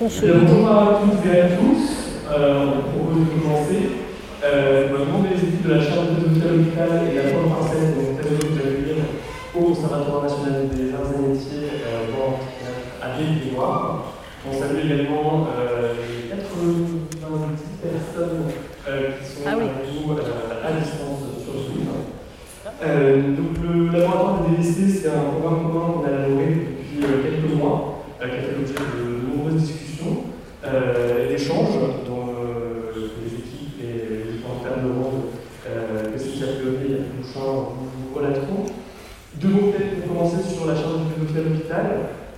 bonjour à toutes et à tous. Euh, on propose de commencer. Euh, le nom des équipes de la Charte de l'hôpital et la Pointe Parcelle, donc très heureux de vous accueillir au Conservatoire national des arts et métiers euh, à Ville-et-Loire. On salue également euh, les 90 personnes euh, qui sont Ah avec nous euh, à distance sur Zoom. Euh, donc le laboratoire de DVC, c'est un programme commun qu'on a élaboré depuis euh, quelques mois, euh, qui a fait l'objet de euh, et d'échanges dans euh, les équipes et les différents termes de monde euh, Yves Bouchin vous relateront. Deux mots peut-être pour commencer sur la charge de l'hôpital,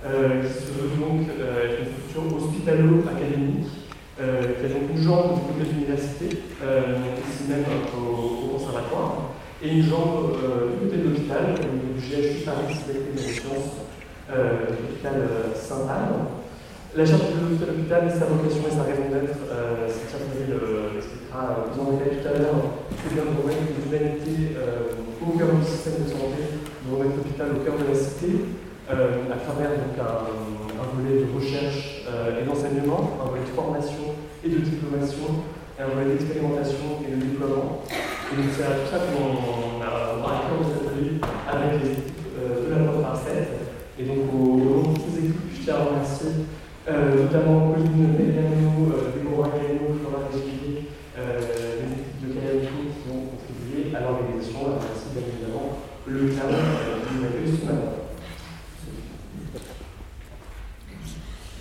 euh, qui se veut donc euh, une structure hospitalo-académique, euh, qui a donc une jambe du côté de l'université, euh, ici même au, conservatoire, et une jambe euh, du côté de l'hôpital, du GHU Paris Cité des Sciences, euh, l'hôpital euh, Sainte-Anne. La charte de l'hôpital, sa vocation et sa raison d'être, euh, c'est Thierry l'expliquera plus en détail tout à l'heure, c'est bien de remettre l'humanité euh, au cœur du système de santé, de l'hôpital au cœur de la cité, euh, à travers donc, un, volet de recherche euh, et d'enseignement, un volet de formation et de diplomation, un volet d'expérimentation et de déploiement. Et donc c'est à tout ça qu'on a marqué cet atelier avec les équipes euh, de la Pointe Parcelle. Et donc au, nom de toutes ces équipes, je tiens à remercier euh, notamment Pauline Meliano, euh, Déborah Galeno, Flora Desquilier, euh, les équipes de Kayako qui ont contribué à l'organisation. Merci bien évidemment le euh, qui nous accueille.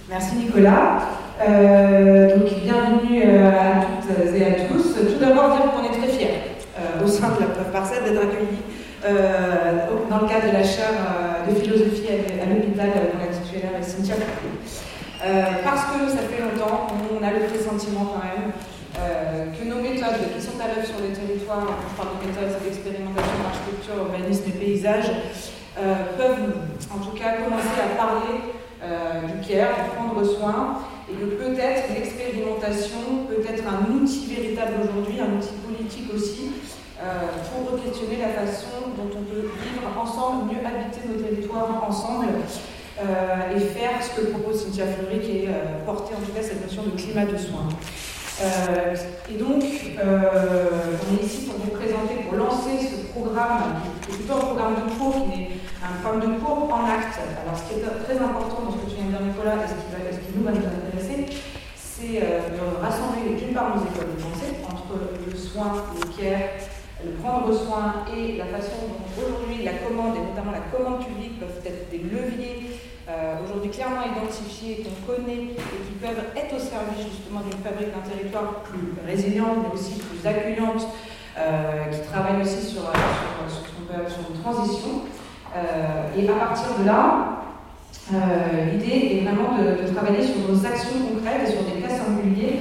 Merci Nicolas. Euh, donc bienvenue euh, à toutes et à tous. Tout d'abord dire qu'on est très fiers euh, au sein de la preuve parcelle d'être accueillis euh, dans le cadre de la chaire euh, de philosophie à, l'hôpital euh, dont la titulaire Cynthia Foucault. Euh, parce que ça fait longtemps qu'on a le pressentiment quand même euh, que nos méthodes qui sont à l'œuvre sur le territoire, quand je parle de méthodes d'expérimentation, d'architecture, urbanisme et paysage, euh, peuvent en tout cas commencer à parler du care, de prendre soin, et que peut-être l'expérimentation peut être un outil véritable aujourd'hui, un outil politique aussi, pour questionner la façon dont on peut vivre ensemble, mieux habiter nos territoires ensemble, euh, et faire ce que propose Cynthia Fleury, qui est euh, porter en tout cas cette notion de climat de soins. Euh, et donc, on est ici pour vous présenter, pour lancer ce programme, qui est plutôt un programme de cours, qui est un programme de cours en acte. Alors, ce qui est très important dans ce que tu viens de dire, Nicolas, et ce qui, ce qui nous va nous intéresser, c'est de rassembler d'une part nos écoles de pensée entre le soin, le care, le prendre soin et la façon dont aujourd'hui la commande, et notamment la commande publique, peuvent être des leviers euh, aujourd'hui clairement identifiés, qu'on connaît et qui peuvent être au service justement d'une fabrique d'un territoire plus résiliente, mais aussi plus accueillante, euh, qui travaille aussi sur, euh, sur, sur, appeler sur une transition. Et à partir de là, l'idée est vraiment de, travailler sur nos actions concrètes et sur des cas singuliers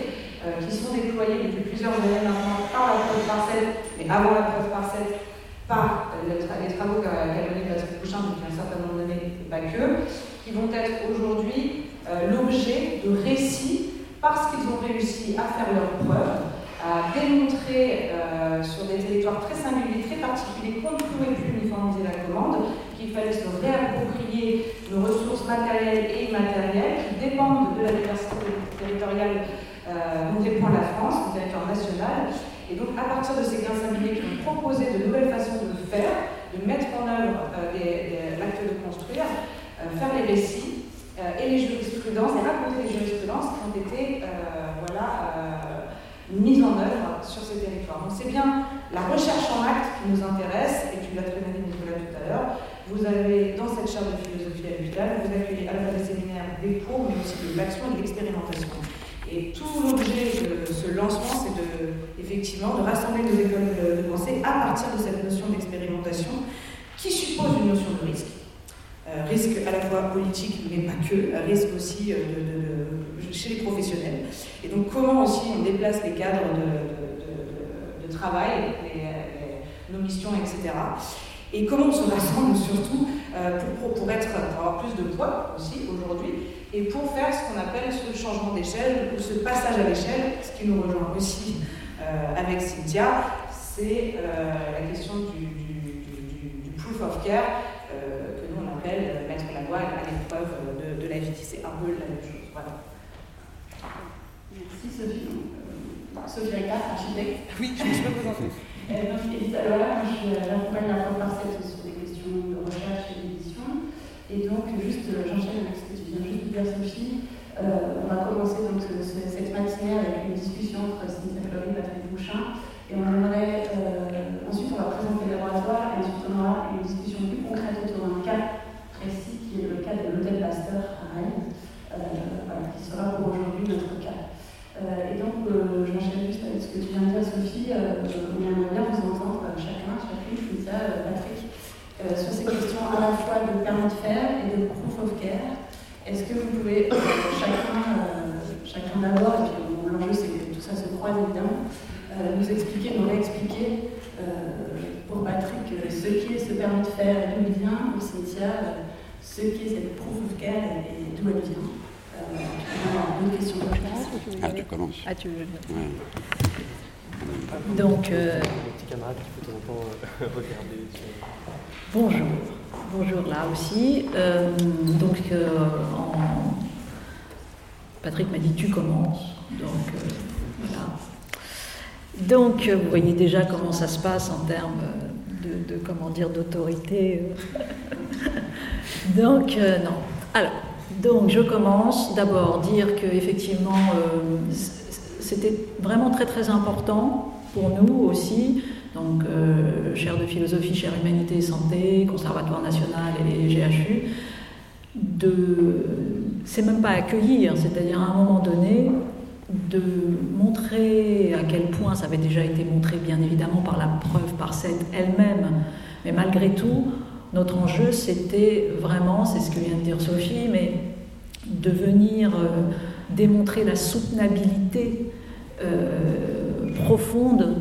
qui sont déployés depuis plusieurs années maintenant par la preuve parcelle, mais avant la preuve parcelle, par les travaux qu'a mené Patrick Bouchin depuis un certain nombre d'années, pas que, qui vont être aujourd'hui euh, l'objet de récits parce qu'ils ont réussi à faire leurs preuves, à démontrer euh, sur des territoires très singuliers, très particuliers, qu'on ne pouvait plus uniformiser la commande, qu'il fallait se réapproprier nos ressources matérielles et immatérielles qui dépendent de la diversité territoriale euh, dont dépend la France, le territoire national. Et donc, à partir de ces gains singuliers qui ont proposé de nouvelles façons de mettre en œuvre euh, des- des- l'acte de construire, euh, faire les récits euh, et les jurisprudences, et raconter les jurisprudences qui ont été euh, voilà, euh, mises en œuvre sur ces territoires. Donc, c'est bien la recherche en acte qui nous intéresse, et tu l'as très bien dit, Nicolas, tout à l'heure. Vous avez, dans cette chaire de philosophie à l'hôpital, vous accueillez à la fois des séminaires, des cours, et de l'expérimentation. Et tout l'objet de ce lancement, c'est de, effectivement de rassembler nos écoles de, pensée à partir de cette notion d'expérimentation qui suppose une notion de risque. Euh, risque à la fois politique, mais pas que, risque aussi euh, chez les professionnels. Et donc, comment aussi on déplace les cadres de, travail, nos missions, etc. Et comment on se rassemble surtout euh, pour- pour être, pour avoir plus de poids aussi aujourd'hui et pour faire ce qu'on appelle ce changement d'échelle ou ce passage à l'échelle, ce qui nous rejoint aussi euh, avec Cynthia, c'est euh, la question du, du- du- du proof of care euh, que nous on appelle mettre la loi à l'épreuve de, de la vie. C'est un peu la même chose. Voilà. Merci Sophie. Sophie Ricard, architecte. Oui, je me donc, alors là, moi, je j'accompagne la première parcelle sur des questions de recherche et d'édition. Et donc, juste, j'enchaîne avec Euh, on va commencer donc cette matinée une discussion entre Cynthia Fleury et Patrick Bouchin. Et on aimerait, euh, ensuite on va présenter le laboratoire et ensuite on aura une discussion plus concrète autour d'un cas précis qui est le cas de l'hôtel Pasteur à Rennes, euh, voilà, qui sera pour aujourd'hui notre cas. et donc j'enchaîne juste avec ce que tu viens de dire Sophie, on aimerait bien vous entendre chacun, chacune, Cynthia, Patrick, sur ces questions à la fois de permis de faire et de proof of care. Est-ce euh, chacun, euh, chacun d'abord, et puis l'enjeu c'est que tout ça se croise évidemment, euh, nous expliquer, nous réexpliquer pour Patrick ce qu'est ce permis de faire et d'où il vient, pour Cynthia, ce qu'est cette proof of care et d'où elle vient. Une question Ah, tu commences. Ah, tu veux ouais. Donc. Euh... Bonjour. Bonjour là aussi. Euh, donc, euh, Patrick m'a dit tu commences. Donc, euh. Donc, vous voyez déjà comment ça se passe en termes de, comment dire, d'autorité. donc, non. Donc, je commence d'abord dire que effectivement, c'était vraiment très très important pour nous aussi donc euh, chaire de philosophie, chaire humanité et santé, conservatoire national et GHU, de, c'est même pas accueillir, c'est-à-dire à un moment donné de montrer à quel point ça avait déjà été montré bien évidemment par la preuve par cette elle-même, mais malgré tout, notre enjeu c'était vraiment, c'est ce que vient de dire Sophie, mais de venir euh, démontrer la soutenabilité euh, profonde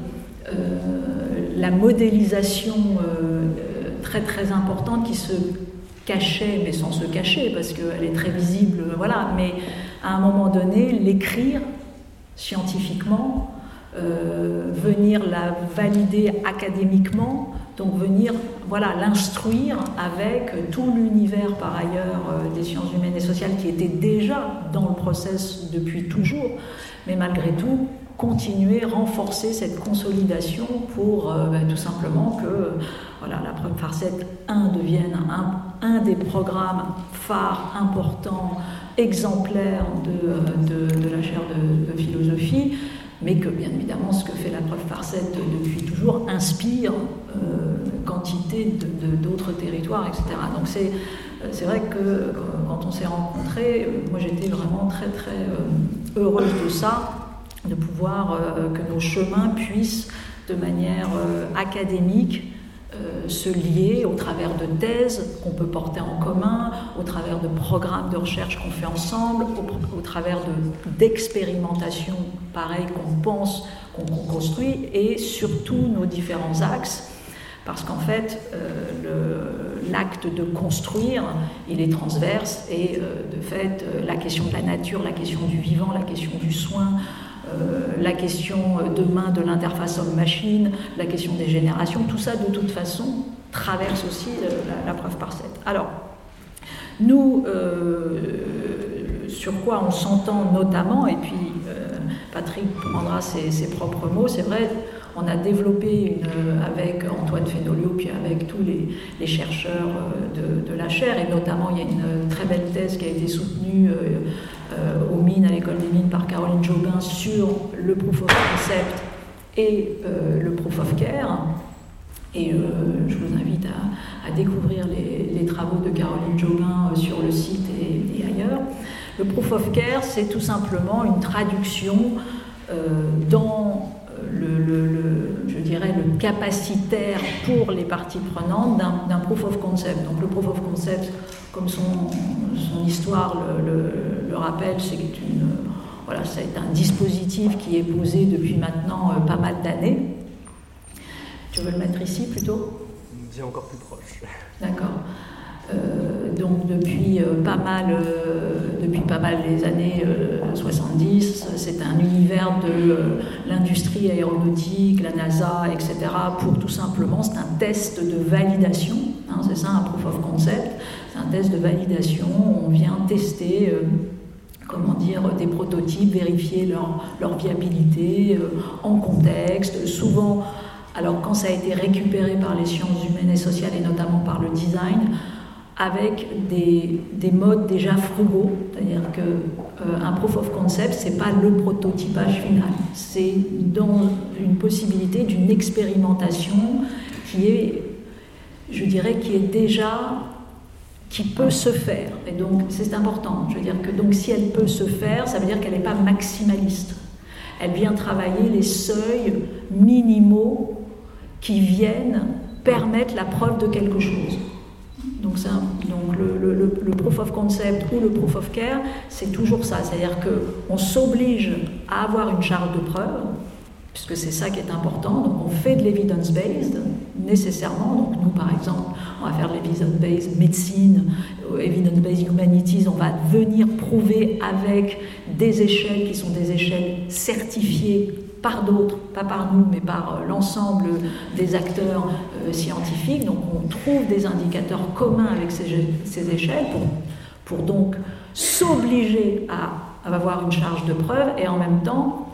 la modélisation euh, très très importante qui se cachait, mais sans se cacher, parce qu'elle est très visible, voilà, mais à un moment donné, l'écrire scientifiquement, euh, venir la valider académiquement, donc venir voilà, l'instruire avec tout l'univers par ailleurs euh, des sciences humaines et sociales qui était déjà dans le process depuis toujours, mais malgré tout continuer, renforcer cette consolidation pour euh, ben, tout simplement que voilà, la preuve Farset 1 devienne un, des programmes phares importants, exemplaires de, de, la chaire de, philosophie, mais que bien évidemment ce que fait la preuve Farset depuis toujours inspire euh, quantité d'autres territoires, etc. Donc c'est c'est vrai que quand on s'est rencontrés, moi j'étais vraiment très très euh, heureuse de ça de pouvoir euh, que nos chemins puissent de manière euh, académique euh, se lier au travers de thèses qu'on peut porter en commun, au travers de programmes de recherche qu'on fait ensemble, au, travers d'expérimentations pareilles qu'on pense, qu'on construit, et surtout nos différents axes. Parce qu'en fait, l'acte de construire, il est transverse, et de fait, la question de la nature, la question du vivant, la question du soin, la question euh, demain de l'interface homme-machine, la question des générations, tout ça de toute façon traverse aussi euh, la, preuve par 7. Alors, nous, sur quoi on s'entend notamment, et puis Patrick prendra ses, propres mots, c'est vrai, on a développé une, avec Antoine Fénolio, puis avec tous les, chercheurs de, de, la chaire, et notamment il y a une très belle thèse qui a été soutenue euh, aux mines, à l'école des mines par Caroline Jobin sur le proof of concept et euh, le proof of care. Et euh, je vous invite à, découvrir les, travaux de Caroline Jobin sur le site et, ailleurs. Le proof of care, c'est tout simplement une traduction dans le, je dirais, le capacitaire pour les parties prenantes d'un proof of concept. Donc le proof of concept, comme son, son histoire le, rappelle, c'est une, voilà, c'est un dispositif qui est posé depuis maintenant euh, pas mal d'années. Tu veux le mettre ici plutôt? Dis encore plus proche. D'accord. Euh, donc depuis euh, pas mal, depuis pas mal des années 70, c'est un univers de l'industrie aéronautique, la NASA, etc. Pour tout simplement, c'est un test de validation. Hein, c'est ça un proof of concept. C'est un test de validation. On vient tester comment dire, des prototypes, vérifier leur, viabilité euh, en contexte, souvent, alors quand ça a été récupéré par les sciences humaines et sociales et notamment par le design, avec des, des modes déjà frugaux, c'est-à-dire que euh, proof of concept, c'est pas le prototypage final, c'est dans une possibilité d'une expérimentation qui est, je dirais, qui est déjà qui peut se faire. Et donc, c'est important. Je veux dire que donc, si elle peut se faire, ça veut dire qu'elle n'est pas maximaliste. Elle vient travailler les seuils minimaux qui viennent permettre la preuve de quelque chose. Donc, le, le, proof of concept ou le proof of care, c'est toujours ça. C'est-à-dire qu'on s'oblige à avoir une charge de preuve, puisque c'est ça qui est important. Donc on fait de l'evidence-based nécessairement. Donc nous, par exemple, on va faire de l'evidence-based médecine, euh, evidence-based humanities. On va venir prouver avec des échelles qui sont des échelles certifiées par d'autres, pas par nous, mais par euh, l'ensemble des acteurs euh, scientifiques. Donc on trouve des indicateurs communs avec ces, échelles pour, pour donc s'obliger à, à avoir une charge de preuve et en même temps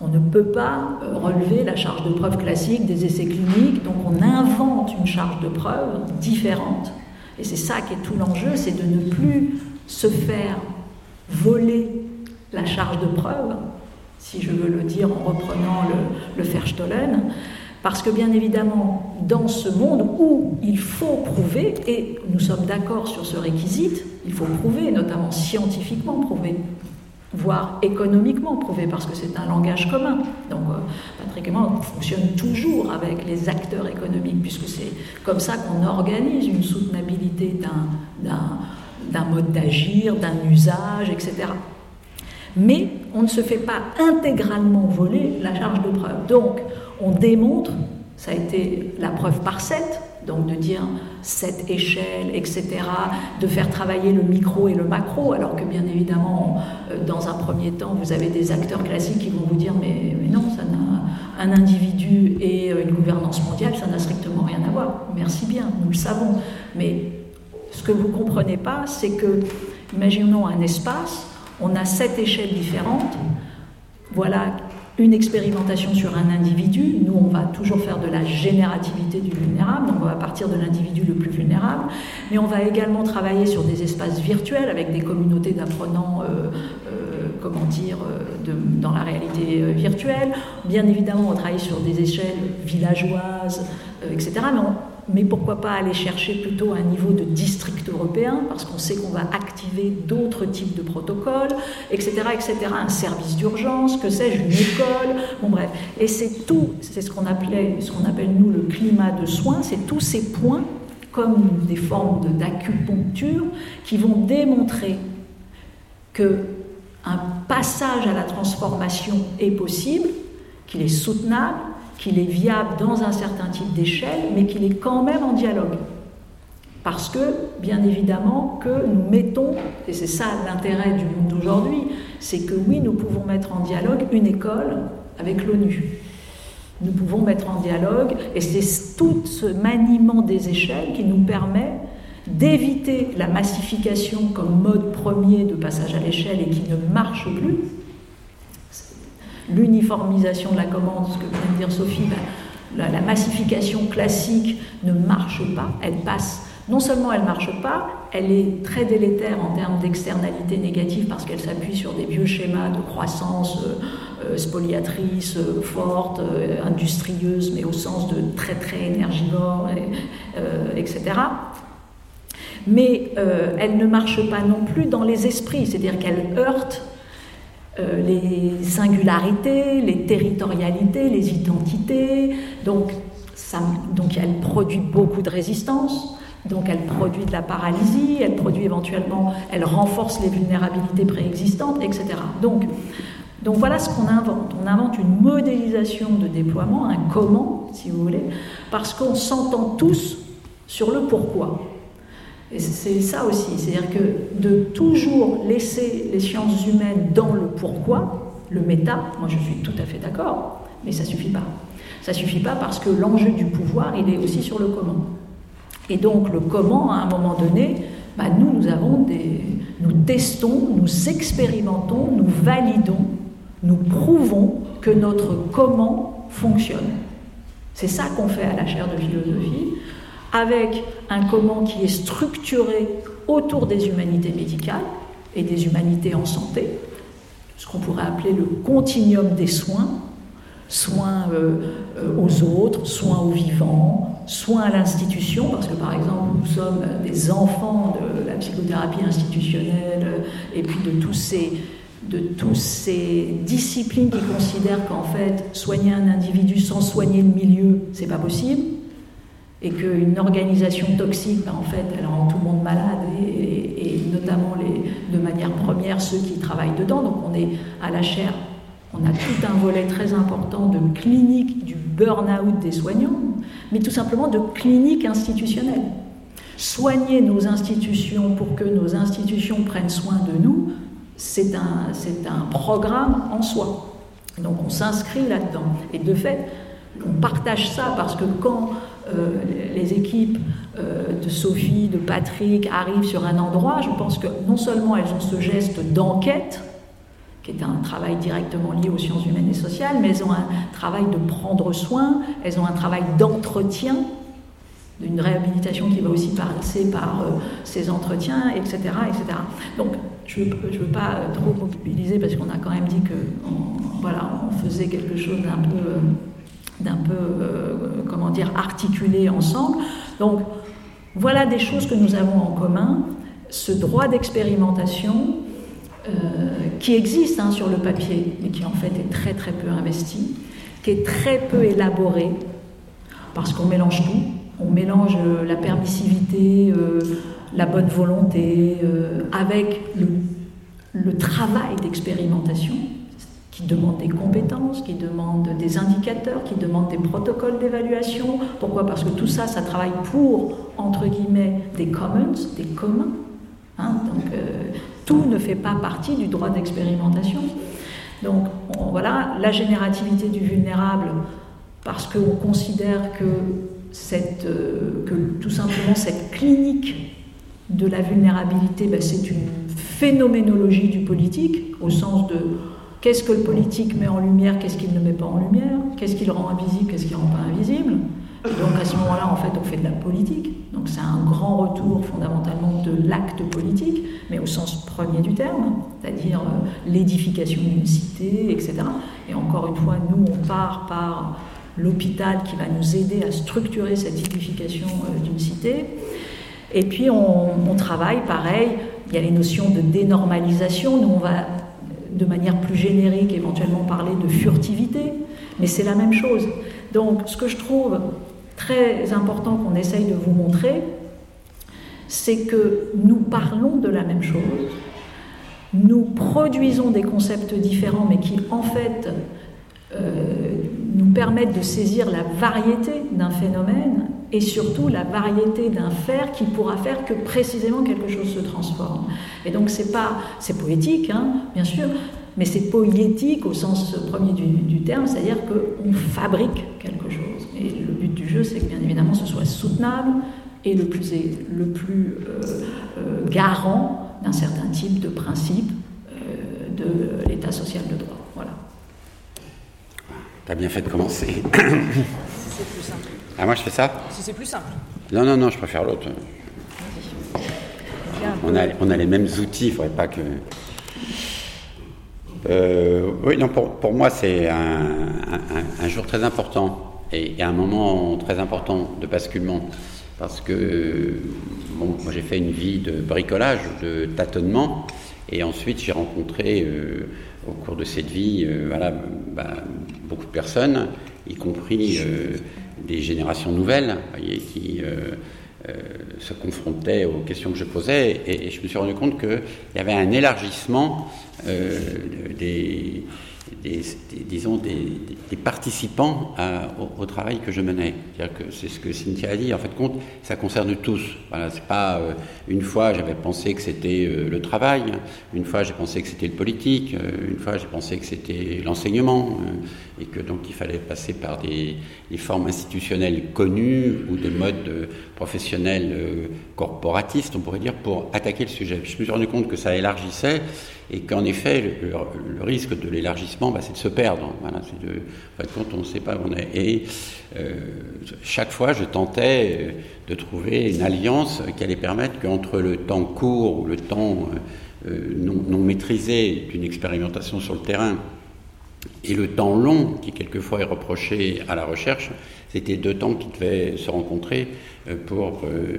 on ne peut pas euh, relever la charge de preuve classique des essais cliniques, donc on invente une charge de preuve différente. Et c'est ça qui est tout l'enjeu, c'est de ne plus se faire voler la charge de preuve, si je veux le dire en reprenant le, le parce que bien évidemment, dans ce monde où il faut prouver, et nous sommes d'accord sur ce réquisite, il faut prouver, notamment scientifiquement prouver, voire économiquement prouvé, parce que c'est un langage commun. Donc, euh, Patrick et moi, on fonctionne toujours avec les acteurs économiques, puisque c'est comme ça qu'on organise une soutenabilité d'un mode d'agir, d'un usage, etc. Mais on ne se fait pas intégralement voler la charge de preuve. Donc, on démontre, ça a été la preuve par 7, donc de dire cette échelle, etc., de faire travailler le micro et le macro, alors que bien évidemment, euh, dans un premier temps, vous avez des acteurs classiques qui vont vous dire mais, non, ça n'a un individu et euh, une gouvernance mondiale, ça n'a strictement rien à voir. Merci bien, nous le savons. Mais ce que vous ne comprenez pas, c'est que, imaginons un espace, on a sept échelles différentes, voilà une expérimentation sur un individu. Nous, on va toujours faire de la générativité du vulnérable, donc on va partir de l'individu le plus vulnérable, mais on va également travailler sur des espaces virtuels avec des communautés d'apprenants, euh, euh, comment dire, euh, dans la réalité virtuelle. Bien évidemment, on travaille sur des échelles villageoises, etc. mais pourquoi pas aller chercher plutôt un niveau de district européen, parce qu'on sait qu'on va activer d'autres types de protocoles, etc., etc., un service d'urgence, que sais-je, une école, bon bref. Et c'est tout, c'est ce qu'on ce appelle nous le climat de soins, c'est tous ces points comme des formes d'acupuncture qui vont démontrer que un passage à la transformation est possible, qu'il est soutenable, qu'il est viable dans un certain type d'échelle, mais qu'il est quand même en dialogue. Parce que, bien évidemment, que nous mettons, et c'est ça l'intérêt du monde d'aujourd'hui, c'est que oui, nous pouvons mettre en dialogue une école avec l'ONU. Nous pouvons mettre en dialogue, et c'est tout ce maniement des échelles qui nous permet d'éviter la massification comme mode premier de passage à l'échelle et qui ne marche plus, l'uniformisation de la commande, ce que vient de dire Sophie, ben, la, massification classique ne marche pas, elle passe. Non seulement elle ne marche pas, elle est très délétère en termes d'externalités négatives parce qu'elle s'appuie sur des vieux schémas de croissance euh, euh, spoliatrice, euh, forte, industrieuse, mais au sens de très très énergivore, etc. Mais elle ne marche pas non plus dans les esprits, c'est-à-dire qu'elle heurte euh, les singularités, les territorialités, les identités. Donc, ça, donc elle produit beaucoup de résistance. Donc elle produit de la paralysie, elle produit éventuellement, elle renforce les vulnérabilités préexistantes, etc. Donc, donc voilà ce qu'on invente. On invente une modélisation de déploiement, un comment, si vous voulez, parce qu'on s'entend tous sur le pourquoi. Et c'est ça aussi, c'est-à-dire que de toujours laisser les sciences humaines dans le pourquoi, le méta, moi je suis tout à fait d'accord, mais ça suffit pas. Ça suffit pas parce que l'enjeu du pouvoir, il est aussi sur le comment. Et donc le comment, à un moment donné, bah, nous, nous nous testons, nous expérimentons, nous validons, nous prouvons que notre comment fonctionne. C'est ça qu'on fait à la chaire de philosophie, avec un comment qui est structuré autour des humanités médicales et des humanités en santé, ce qu'on pourrait appeler le continuum des soins, soins euh, euh, aux autres, soins aux vivants, soins à l'institution, parce que par exemple nous sommes des enfants de la psychothérapie institutionnelle euh, et puis de tous ces de toutes ces disciplines qui considèrent qu'en fait soigner un individu sans soigner le milieu, c'est pas possible, et qu'une organisation toxique, ben, en fait, elle rend tout le monde malade, et, notamment de manière première ceux qui travaillent dedans. Donc on est à la chair, on a tout un volet très important de clinique du burn-out des soignants, mais tout simplement de clinique institutionnelle. Soigner nos institutions pour que nos institutions prennent soin de nous, c'est un, programme en soi. Donc on s'inscrit là-dedans. Et de fait, on partage ça parce que quand les équipes euh, de Sophie, de Patrick arrivent sur un endroit, je pense que non seulement elles ont ce geste d'enquête, qui est un travail directement lié aux sciences humaines et sociales, mais elles ont un travail de prendre soin, elles ont un travail d'entretien, d'une réhabilitation qui va aussi passer par euh, ces entretiens, etc., etc. Donc, je ne veux, pas trop mobiliser parce qu'on a quand même dit que voilà, on faisait quelque chose d'un peu d'un peu, euh, comment dire, articulés ensemble. Donc, voilà des choses que nous avons en commun. Ce droit d'expérimentation euh, qui existe hein, sur le papier, mais qui en fait est très très peu investi, qui est très peu élaboré, parce qu'on mélange tout. On mélange euh, la permissivité, la bonne volonté, avec le, le travail d'expérimentation qui demande des compétences, qui demande des indicateurs, qui demande des protocoles d'évaluation. Pourquoi? Parce que tout ça, ça travaille pour, entre guillemets, des commons, des communs. Hein. donc euh, tout ne fait pas partie du droit d'expérimentation. Donc voilà, la générativité du vulnérable, parce qu'on considère que, euh, que tout simplement cette clinique de la vulnérabilité, ben, c'est une phénoménologie du politique, au sens de Qu'est-ce que le politique met en lumière, qu'est-ce qu'il ne met pas en lumière, qu'est-ce qu'il rend invisible, qu'est-ce qu'il rend pas invisible? donc à ce moment-là, en fait, on fait de la politique. Donc c'est un grand retour fondamentalement de l'acte politique, mais au sens premier du terme, c'est-à-dire euh, l'édification d'une cité, etc. Et encore une fois, nous, on part par l'hôpital qui va nous aider à structurer cette édification euh, d'une cité. Et puis on, on, travaille, pareil, il y a les notions de dénormalisation. Nous, on va de manière plus générique, éventuellement parler de furtivité, mais c'est la même chose. Donc ce que je trouve très important qu'on essaye de vous montrer, c'est que nous parlons de la même chose, nous produisons des concepts différents, mais qui en fait euh, nous permettent de saisir la variété d'un phénomène et surtout la variété d'un faire qui pourra faire que précisément quelque chose se transforme. Et donc c'est pas, c'est poétique, hein, bien sûr, mais c'est poétique au sens premier du, terme, c'est-à-dire qu'on fabrique quelque chose. Et le but du jeu, c'est que bien évidemment ce soit soutenable et le plus, le plus euh, euh, garant d'un certain type de principe euh, de l'état social de droit. Voilà. T'as bien fait de commencer. C'est plus simple. Ah, moi je fais ça Si c'est plus simple. Non, non, non, je préfère l'autre. On a, on a les mêmes outils, il ne faudrait pas que. Euh, oui, non, pour, pour moi, c'est un, un, jour très important et, un moment très important de basculement. Parce que bon, moi, j'ai fait une vie de bricolage, de tâtonnement, et ensuite j'ai rencontré euh, au cours de cette vie euh, voilà, bah, beaucoup de personnes, y compris des générations nouvelles qui euh, euh, se confrontaient aux questions que je posais. Et, je me suis rendu compte qu'il y avait un élargissement euh, des, des, disons, des, participants au, travail que je menais. C'est ce que Cynthia a dit. En fait, compte, ça concerne tous. C'est pas euh, une fois j'avais pensé que c'était euh, le travail, une fois j'ai pensé que c'était le politique, euh, une fois j'ai pensé que c'était l'enseignement, et que donc il fallait passer par des, formes institutionnelles connues ou de modes professionnel euh, corporatiste, on pourrait dire, pour attaquer le sujet. Je me suis rendu compte que ça élargissait et qu'en effet, le, risque de l'élargissement, bah, c'est de se perdre. Voilà, c'est de, en quand on ne sait pas où on est. Et euh, chaque fois, je tentais euh, de trouver une alliance qui allait permettre qu'entre le temps court ou le temps non maîtrisé d'une expérimentation sur le terrain et le temps long qui quelquefois est reproché à la recherche, c'était deux temps qui devaient se rencontrer euh, pour euh,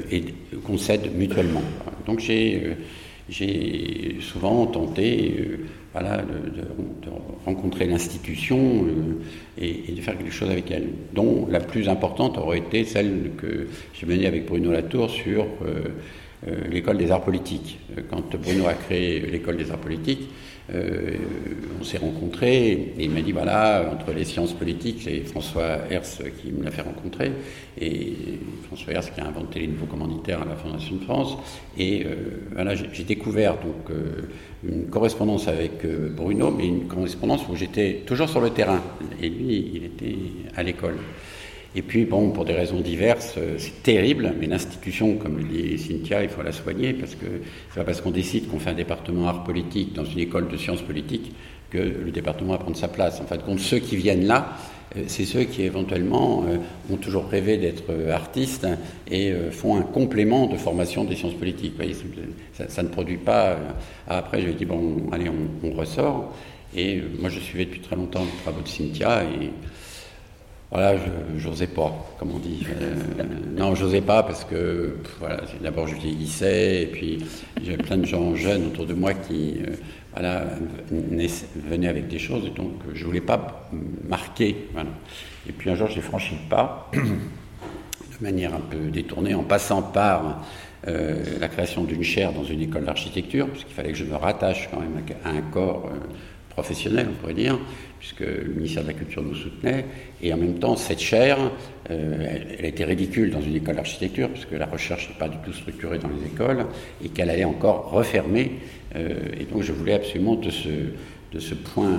qu'on s'aide mutuellement. Donc j'ai euh, souvent tenté de, rencontrer l'institution et, de faire quelque chose avec elle, dont la plus importante aurait été celle que j'ai menée avec Bruno Latour sur l'école des arts politiques. Quand Bruno a créé l'école des arts politiques, euh, on s'est rencontrés et il m'a dit voilà, entre les sciences politiques, c'est François Hers qui me l'a fait rencontrer, et François Hers qui a inventé les nouveaux commanditaires à la Fondation de France. Et euh, voilà, j'ai découvert donc euh, une correspondance avec Bruno, mais une correspondance où j'étais toujours sur le terrain, et lui, il était à l'école. Et puis, bon, pour des raisons diverses, euh, c'est terrible, mais l'institution, comme le dit Cynthia, il faut la soigner, parce que c'est pas parce qu'on décide qu'on fait un département art politique dans une école de sciences politiques que le département va prendre sa place. En fait, compte, ceux qui viennent là, euh, c'est ceux qui éventuellement euh, ont toujours rêvé d'être artistes et font un complément de formation des sciences politiques. Ça, ne produit pas. Après, je dit, bon, allez, on, on ressort. Et moi, je suivais depuis très longtemps les travaux de Cynthia et voilà, je n'osais pas, comme on dit. Euh, non, j'osais pas parce que, voilà, d'abord je vieillissais, et puis j'avais plein de gens jeunes autour de moi qui, euh, voilà, venaient avec des choses, et donc je voulais pas marquer. Voilà. Et puis un jour, j'ai franchi le pas, de manière un peu détournée, en passant par euh, la création d'une chaire dans une école d'architecture, puisqu'il fallait que je me rattache quand même à un corps professionnel, on pourrait dire, puisque le ministère de la Culture nous soutenait, et en même temps, cette chaire, euh, elle, était ridicule dans une école d'architecture, puisque la recherche n'est pas du tout structurée dans les écoles, et qu'elle allait encore refermer, euh, et donc je voulais absolument de ce, point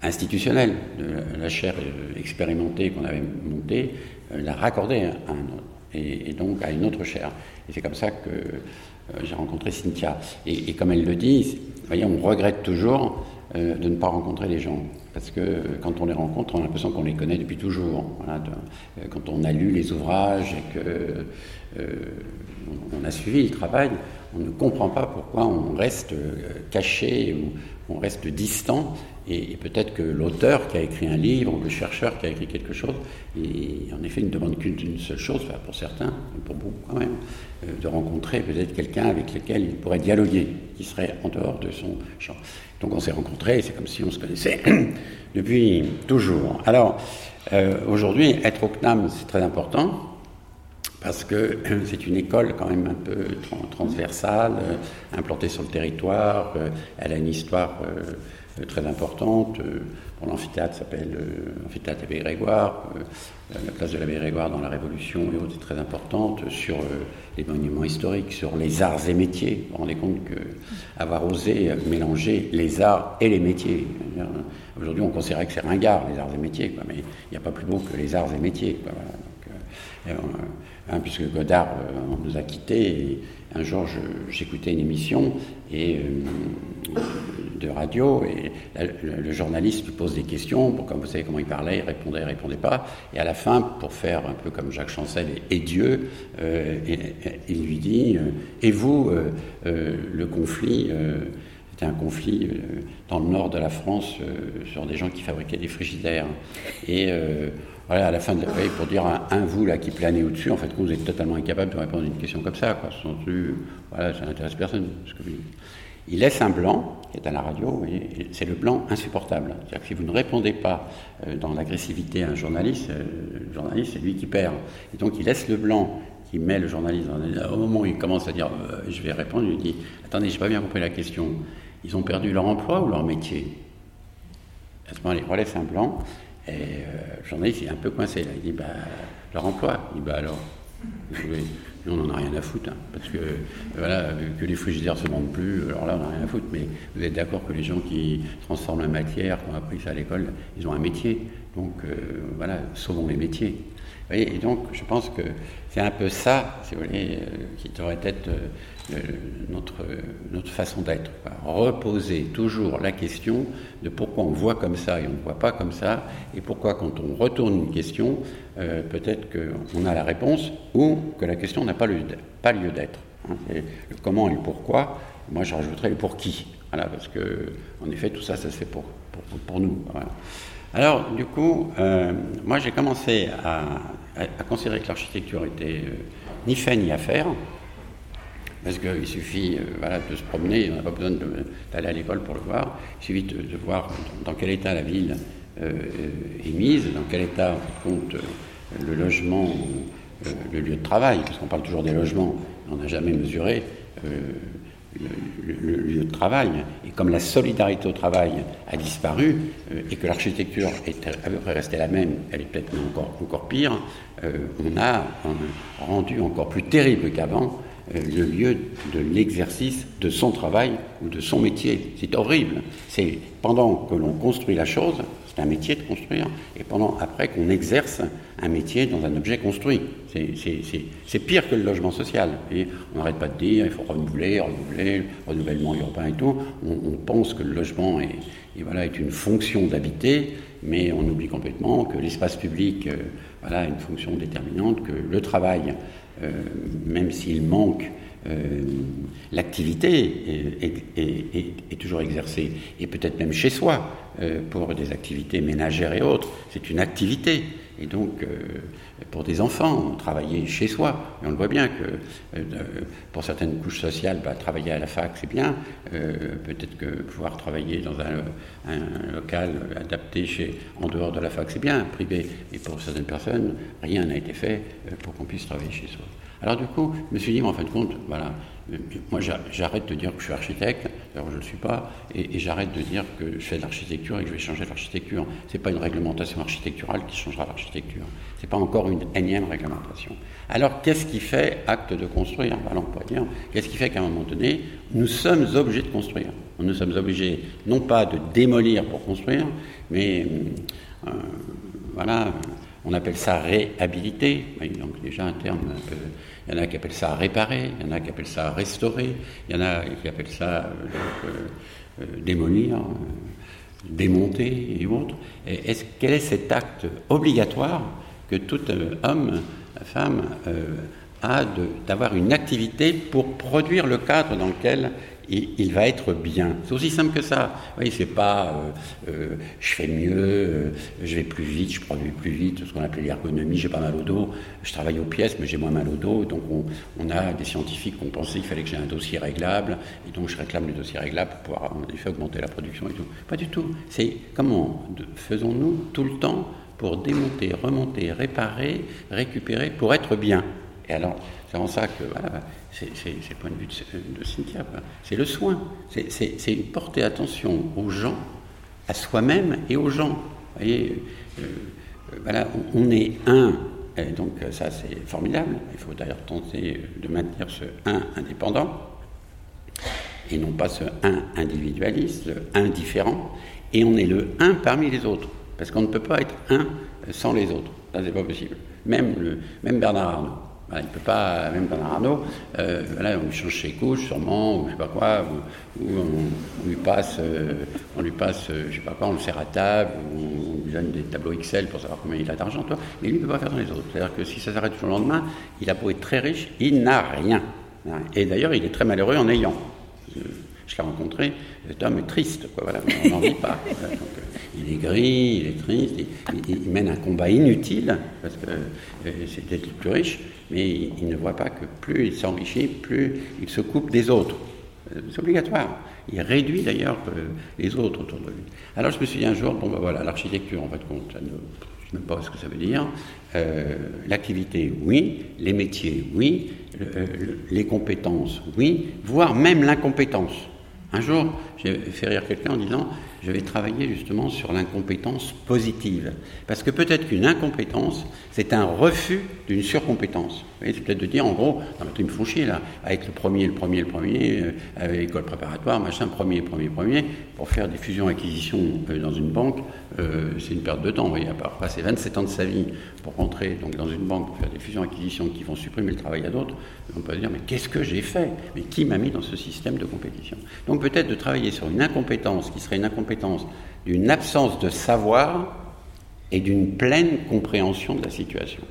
institutionnel de la, chaire euh, expérimentée qu'on avait montée, la raccorder à une autre chaire. Et c'est comme ça que j'ai rencontré Cynthia. Et, et, comme elle le dit, voyez, on regrette toujours euh, de ne pas rencontrer les gens. Parce que quand on les rencontre, on a l'impression qu'on les connaît depuis toujours. Euh, quand on a lu les ouvrages et que euh, on a suivi le travail, on ne comprend pas pourquoi on reste caché ou on reste distant. Et, peut-être que l'auteur qui a écrit un livre ou le chercheur qui a écrit quelque chose, en effet, ne demande qu'une seule chose, pour certains, pour beaucoup quand même, de rencontrer peut-être quelqu'un avec lequel il pourrait dialoguer, qui serait en dehors de son champ. Donc on s'est rencontrés, c'est comme si on se connaissait depuis toujours. Alors, euh, aujourd'hui, être au CNAM, c'est très important, parce que c'est une école quand même un peu transversale, euh, implantée sur le territoire, euh, elle a une histoire très importante. L'amphithéâtre s'appelle l'amphithéâtre Abbé Grégoire. la place de l'Abbé Grégoire dans la Révolution et autres est très importante. Sur les monuments historiques, sur les arts et métiers. Vous vous rendez compte qu'avoir osé mélanger les arts et les métiers. Aujourd'hui, on considérait que c'est ringard, les arts et métiers, mais il n'y a pas plus beau que les arts et métiers. Euh, euh, hein, puisque Godard euh, nous a quittés, un jour j'écoutais une émission et de radio et le, journaliste lui pose des questions. Pour, comme vous savez comment il parlait, il répondait, il répondait pas. Et à la fin, pour faire un peu comme Jacques Chancel et, Dieu, euh, il lui dit euh, Et vous, euh, le conflit c'était un conflit dans le nord de la France sur des gens qui fabriquaient des frigidaires. Et voilà, à la fin de la pour dire un, vous là qui planait au-dessus, en fait, vous êtes totalement incapable de répondre à une question comme ça. Quoi. Voilà, ça n'intéresse personne. Il laisse un blanc, qui est à la radio, c'est le blanc insupportable. C'est-à-dire que si vous ne répondez pas euh, dans l'agressivité à un journaliste, euh, le journaliste, c'est lui qui perd. Et donc il laisse le blanc qui met le journaliste Au moment où il commence à dire euh, je vais répondre, il dit Attendez, je n'ai pas bien compris la question. Ils ont perdu leur emploi ou leur métier? À ce moment-là, il relève un blanc, et le journaliste est un peu coincé. Là. Il dit bah, Leur emploi Il dit Bah alors nous, on n'en a rien à foutre, hein, parce que voilà, que les frigidaires se vendent plus, alors là, on n'a rien à foutre. Mais vous êtes d'accord que les gens qui transforment la matière, qui ont appris ça à l'école, ils ont un métier. Donc voilà, sauvons les métiers. et donc je pense que c'est un peu ça, si vous voulez, qui devrait être notre, notre façon d'être. Reposer toujours la question de pourquoi on voit comme ça et on ne voit pas comme ça, et pourquoi quand on retourne une question, euh, peut-être qu'on a la réponse ou que la question n'a pas, lieu d'être. Hein. Le comment et le pourquoi, moi je rajouterais le pour qui. Voilà, parce que, en effet, tout ça, ça se fait pour, pour, pour nous. Alors, du coup, euh, moi j'ai commencé à, à, considérer que l'architecture était euh, ni fait ni à faire. Parce qu'il suffit euh, voilà, de se promener, on n'a pas besoin d'aller à l'école pour le voir. Il suffit de, voir dans, quel état la ville euh, est mise, dans quel état compte euh, le logement, le lieu de travail, parce qu'on parle toujours des logements, on n'a jamais mesuré le, lieu de travail. Et comme la solidarité au travail a disparu et que l'architecture est à peu près restée la même, elle est peut-être encore, pire, on a rendu encore plus terrible qu'avant euh, le lieu de l'exercice de son travail ou de son métier. C'est horrible. C'est pendant que l'on construit la chose, c'est un métier de construire, et pendant après qu'on exerce un métier dans un objet construit. C'est pire que le logement social. Et on n'arrête pas de dire il faut renouveler, renouveler, renouvellement urbain et tout. On, pense que le logement est, voilà, est une fonction d'habiter, mais on oublie complètement que l'espace public euh, voilà, a une fonction déterminante, que le travail même s'il manque euh, l'activité est, toujours exercée, et peut-être même chez soi, euh, pour des activités ménagères et autres. C'est une activité. Et donc, pour des enfants, travailler chez soi. Et on le voit bien que pour certaines couches sociales, bah, travailler à la fac, c'est bien. peut-être que pouvoir travailler dans un, local adapté chez, en dehors de la fac, c'est bien, privé. Mais pour certaines personnes, rien n'a été fait pour qu'on puisse travailler chez soi. Alors du coup, je me suis dit, en fin de compte, voilà, moi j'arrête de dire que je suis architecte, alors je ne le suis pas, et, j'arrête de dire que je fais de l'architecture et que je vais changer l'architecture. Ce n'est pas une réglementation architecturale qui changera l'architecture. Ce n'est pas encore une énième réglementation. Alors qu'est-ce qui fait acte de construire? On pourrait dire, qu'est-ce qui fait qu'à un moment donné, nous sommes obligés de construire? Nous sommes obligés non pas de démolir pour construire, mais euh, voilà, on appelle ça réhabiliter, donc déjà un terme peu il y en a qui appellent ça réparer, il y en a qui appellent ça restaurer, il y en a qui appellent ça euh, euh, euh, démolir, démonter et autres. quel est cet acte obligatoire que tout homme, femme a d'avoir une activité pour produire le cadre dans lequel il, va être bien. C'est aussi simple que ça. Oui, c'est pas euh, euh, je fais mieux, euh, je vais plus vite, je produis plus vite, ce qu'on appelle l'ergonomie, j'ai pas mal au dos, je travaille aux pièces, mais j'ai moins mal au dos. Donc on, a des scientifiques qui ont pensé qu'il fallait que j'ai un dossier réglable, et donc je réclame le dossier réglable pour pouvoir en augmenter la production et tout. Pas du tout. C'est comment faisons-nous tout le temps pour démonter, remonter, réparer, récupérer, pour être bien. Et alors, c'est en ça que voilà, c'est le point de vue de, Cynthia, c'est le soin, c'est porter attention aux gens, à soi-même et aux gens. Voyez, euh, euh, voilà, on, est un, et donc euh, ça c'est formidable, il faut d'ailleurs tenter de maintenir ce un indépendant, et non pas ce un individualiste, le un différent, et on est le un parmi les autres, parce qu'on ne peut pas être un sans les autres, ça c'est pas possible. Même, le, même Bernard Arnault il ne peut pas, même dans Arnaud, euh, on lui change ses couches sûrement, ou je sais pas quoi, ou, on, lui passe, euh, on lui passe, euh, je sais pas quoi, on le sert à table, ou on lui donne des tableaux Excel pour savoir combien il a d'argent, toi. Mais lui, il ne peut pas faire dans les autres. C'est-à-dire que si ça s'arrête le lendemain, il a beau être très riche, il n'a rien. Et d'ailleurs, il est très malheureux en ayant. Je l'ai rencontré, cet homme est triste, quoi, voilà, on n'en vit pas. il est gris, il est triste, il, mène un combat inutile, parce que c'est peut-être le plus riche, mais il, ne voit pas que plus il s'enrichit, plus il se coupe des autres. Euh, c'est obligatoire. Il réduit d'ailleurs euh, les autres autour de lui. Alors je me suis dit un jour, bon ben voilà, l'architecture en fait compte, je ne sais même pas ce que ça veut dire. Euh, l'activité, oui. Les métiers, oui. les compétences, oui. Voire même l'incompétence. Un jour, j'ai fait rire quelqu'un en disant je vais travailler justement sur l'incompétence positive. Parce que peut-être qu'une incompétence, c'est un refus d'une surcompétence. C'est peut-être de dire en gros, non, mais ils me font chier là, avec le premier, le premier, le premier, euh, avec l'école préparatoire, machin, premier, premier, premier, pour faire des fusions-acquisitions euh, dans une banque, euh, c'est une perte de temps. Vous voyez, à part passer 27 ans de sa vie pour rentrer donc, dans une banque pour faire des fusions-acquisitions qui vont supprimer le travail à d'autres, on peut dire mais qu'est-ce que j'ai fait? Mais qui m'a mis dans ce système de compétition? Donc peut-être de travailler sur une incompétence qui serait une incompétence d'une absence de savoir et d'une pleine compréhension de la situation.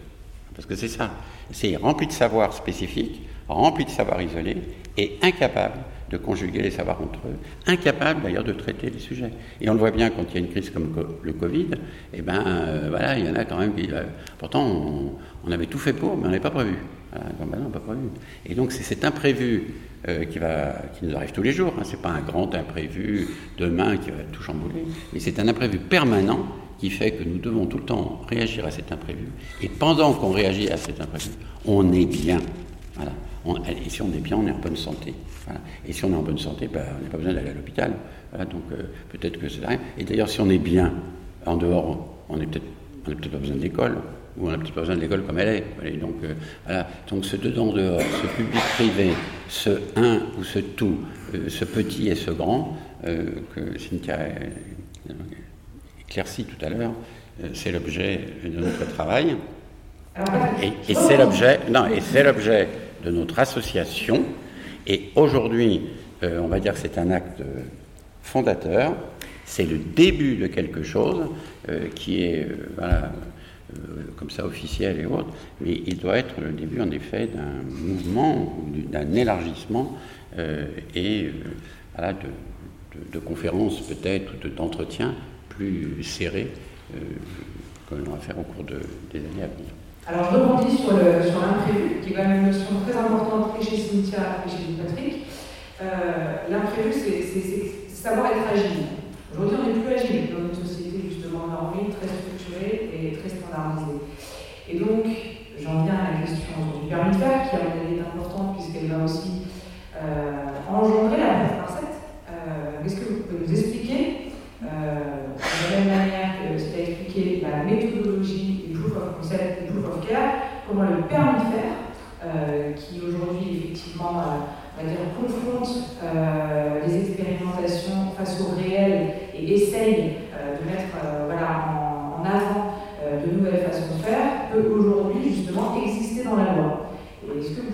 Parce que c'est ça. C'est rempli de savoir spécifique, rempli de savoir isolé et incapable de conjuguer les savoirs entre eux, incapable d'ailleurs de traiter les sujets. Et on le voit bien quand il y a une crise comme le Covid, et eh ben euh, voilà, il y en a quand même qui. Euh, pourtant, on, avait tout fait pour, mais on pas prévu. Ben pas prévu. Et donc c'est cet imprévu euh, qui, nous arrive tous les jours. Hein. Ce n'est pas un grand imprévu demain qui va tout chambouler, mais c'est un imprévu permanent qui fait que nous devons tout le temps réagir à cet imprévu. Et pendant qu'on réagit à cet imprévu, on est bien. Voilà. Et si on est bien, on est en bonne santé. Et si on est en bonne santé, ben, on n'a pas besoin d'aller à l'hôpital. donc euh, peut-être que c'est rien. Et d'ailleurs, si on est bien en dehors, on n'est peut-être peut pas besoin d'école, ou on n'a peut-être pas besoin de l'école comme elle est. donc euh, voilà. Donc ce dedans-dehors, ce public-privé, ce un ou ce tout, euh, ce petit et ce grand, que Cynthia a éclairci tout à l'heure, c'est l'objet de notre travail. Et, et c'est l'objet, non, et c'est l'objet de notre association. Et aujourd'hui, euh, on va dire que c'est un acte fondateur, c'est le début de quelque chose euh, qui est, euh, comme ça officiel et autres, mais il doit être le début en effet d'un mouvement, d'un élargissement et de, conférences peut-être ou d'entretiens plus serrés que l'on va faire au cours de, des années à venir. Alors je rebondis sur l'imprévu, qui est quand même une notion très importante et chez Cynthia et chez Patrick. Euh, l'imprévu, c'est savoir être agile. Aujourd'hui, on n'est plus agile dans une société justement normée, très structurée et très standardisée. Et donc, j'en viens à la question du permis de faire, qui est importante puisqu'elle va aussi euh, engendrer la par euh, Est-ce que vous pouvez nous expliquer, de la même manière que ce qu'a expliqué la méthodologie du proof of concept comment le permis de faire, euh, qui aujourd'hui effectivement euh, on va dire, confronte euh, les expérimentations face au réel et essaye de mettre voilà, en, avant de nouvelles façons de faire, peut aujourd'hui justement exister dans la loi.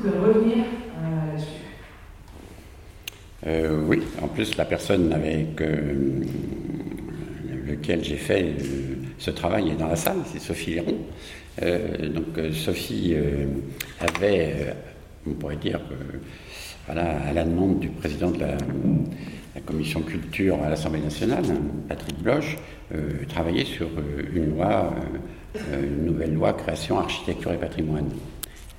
Revenir là-dessus Oui, en plus la personne avec lequel j'ai fait ce travail est dans la salle, c'est Sophie Léron. Euh, donc euh, Sophie euh, avait, on pourrait dire, voilà, à la demande du président de la, commission culture à l'Assemblée nationale, Patrick Bloch, travaillé sur une loi, une nouvelle loi création architecture et patrimoine.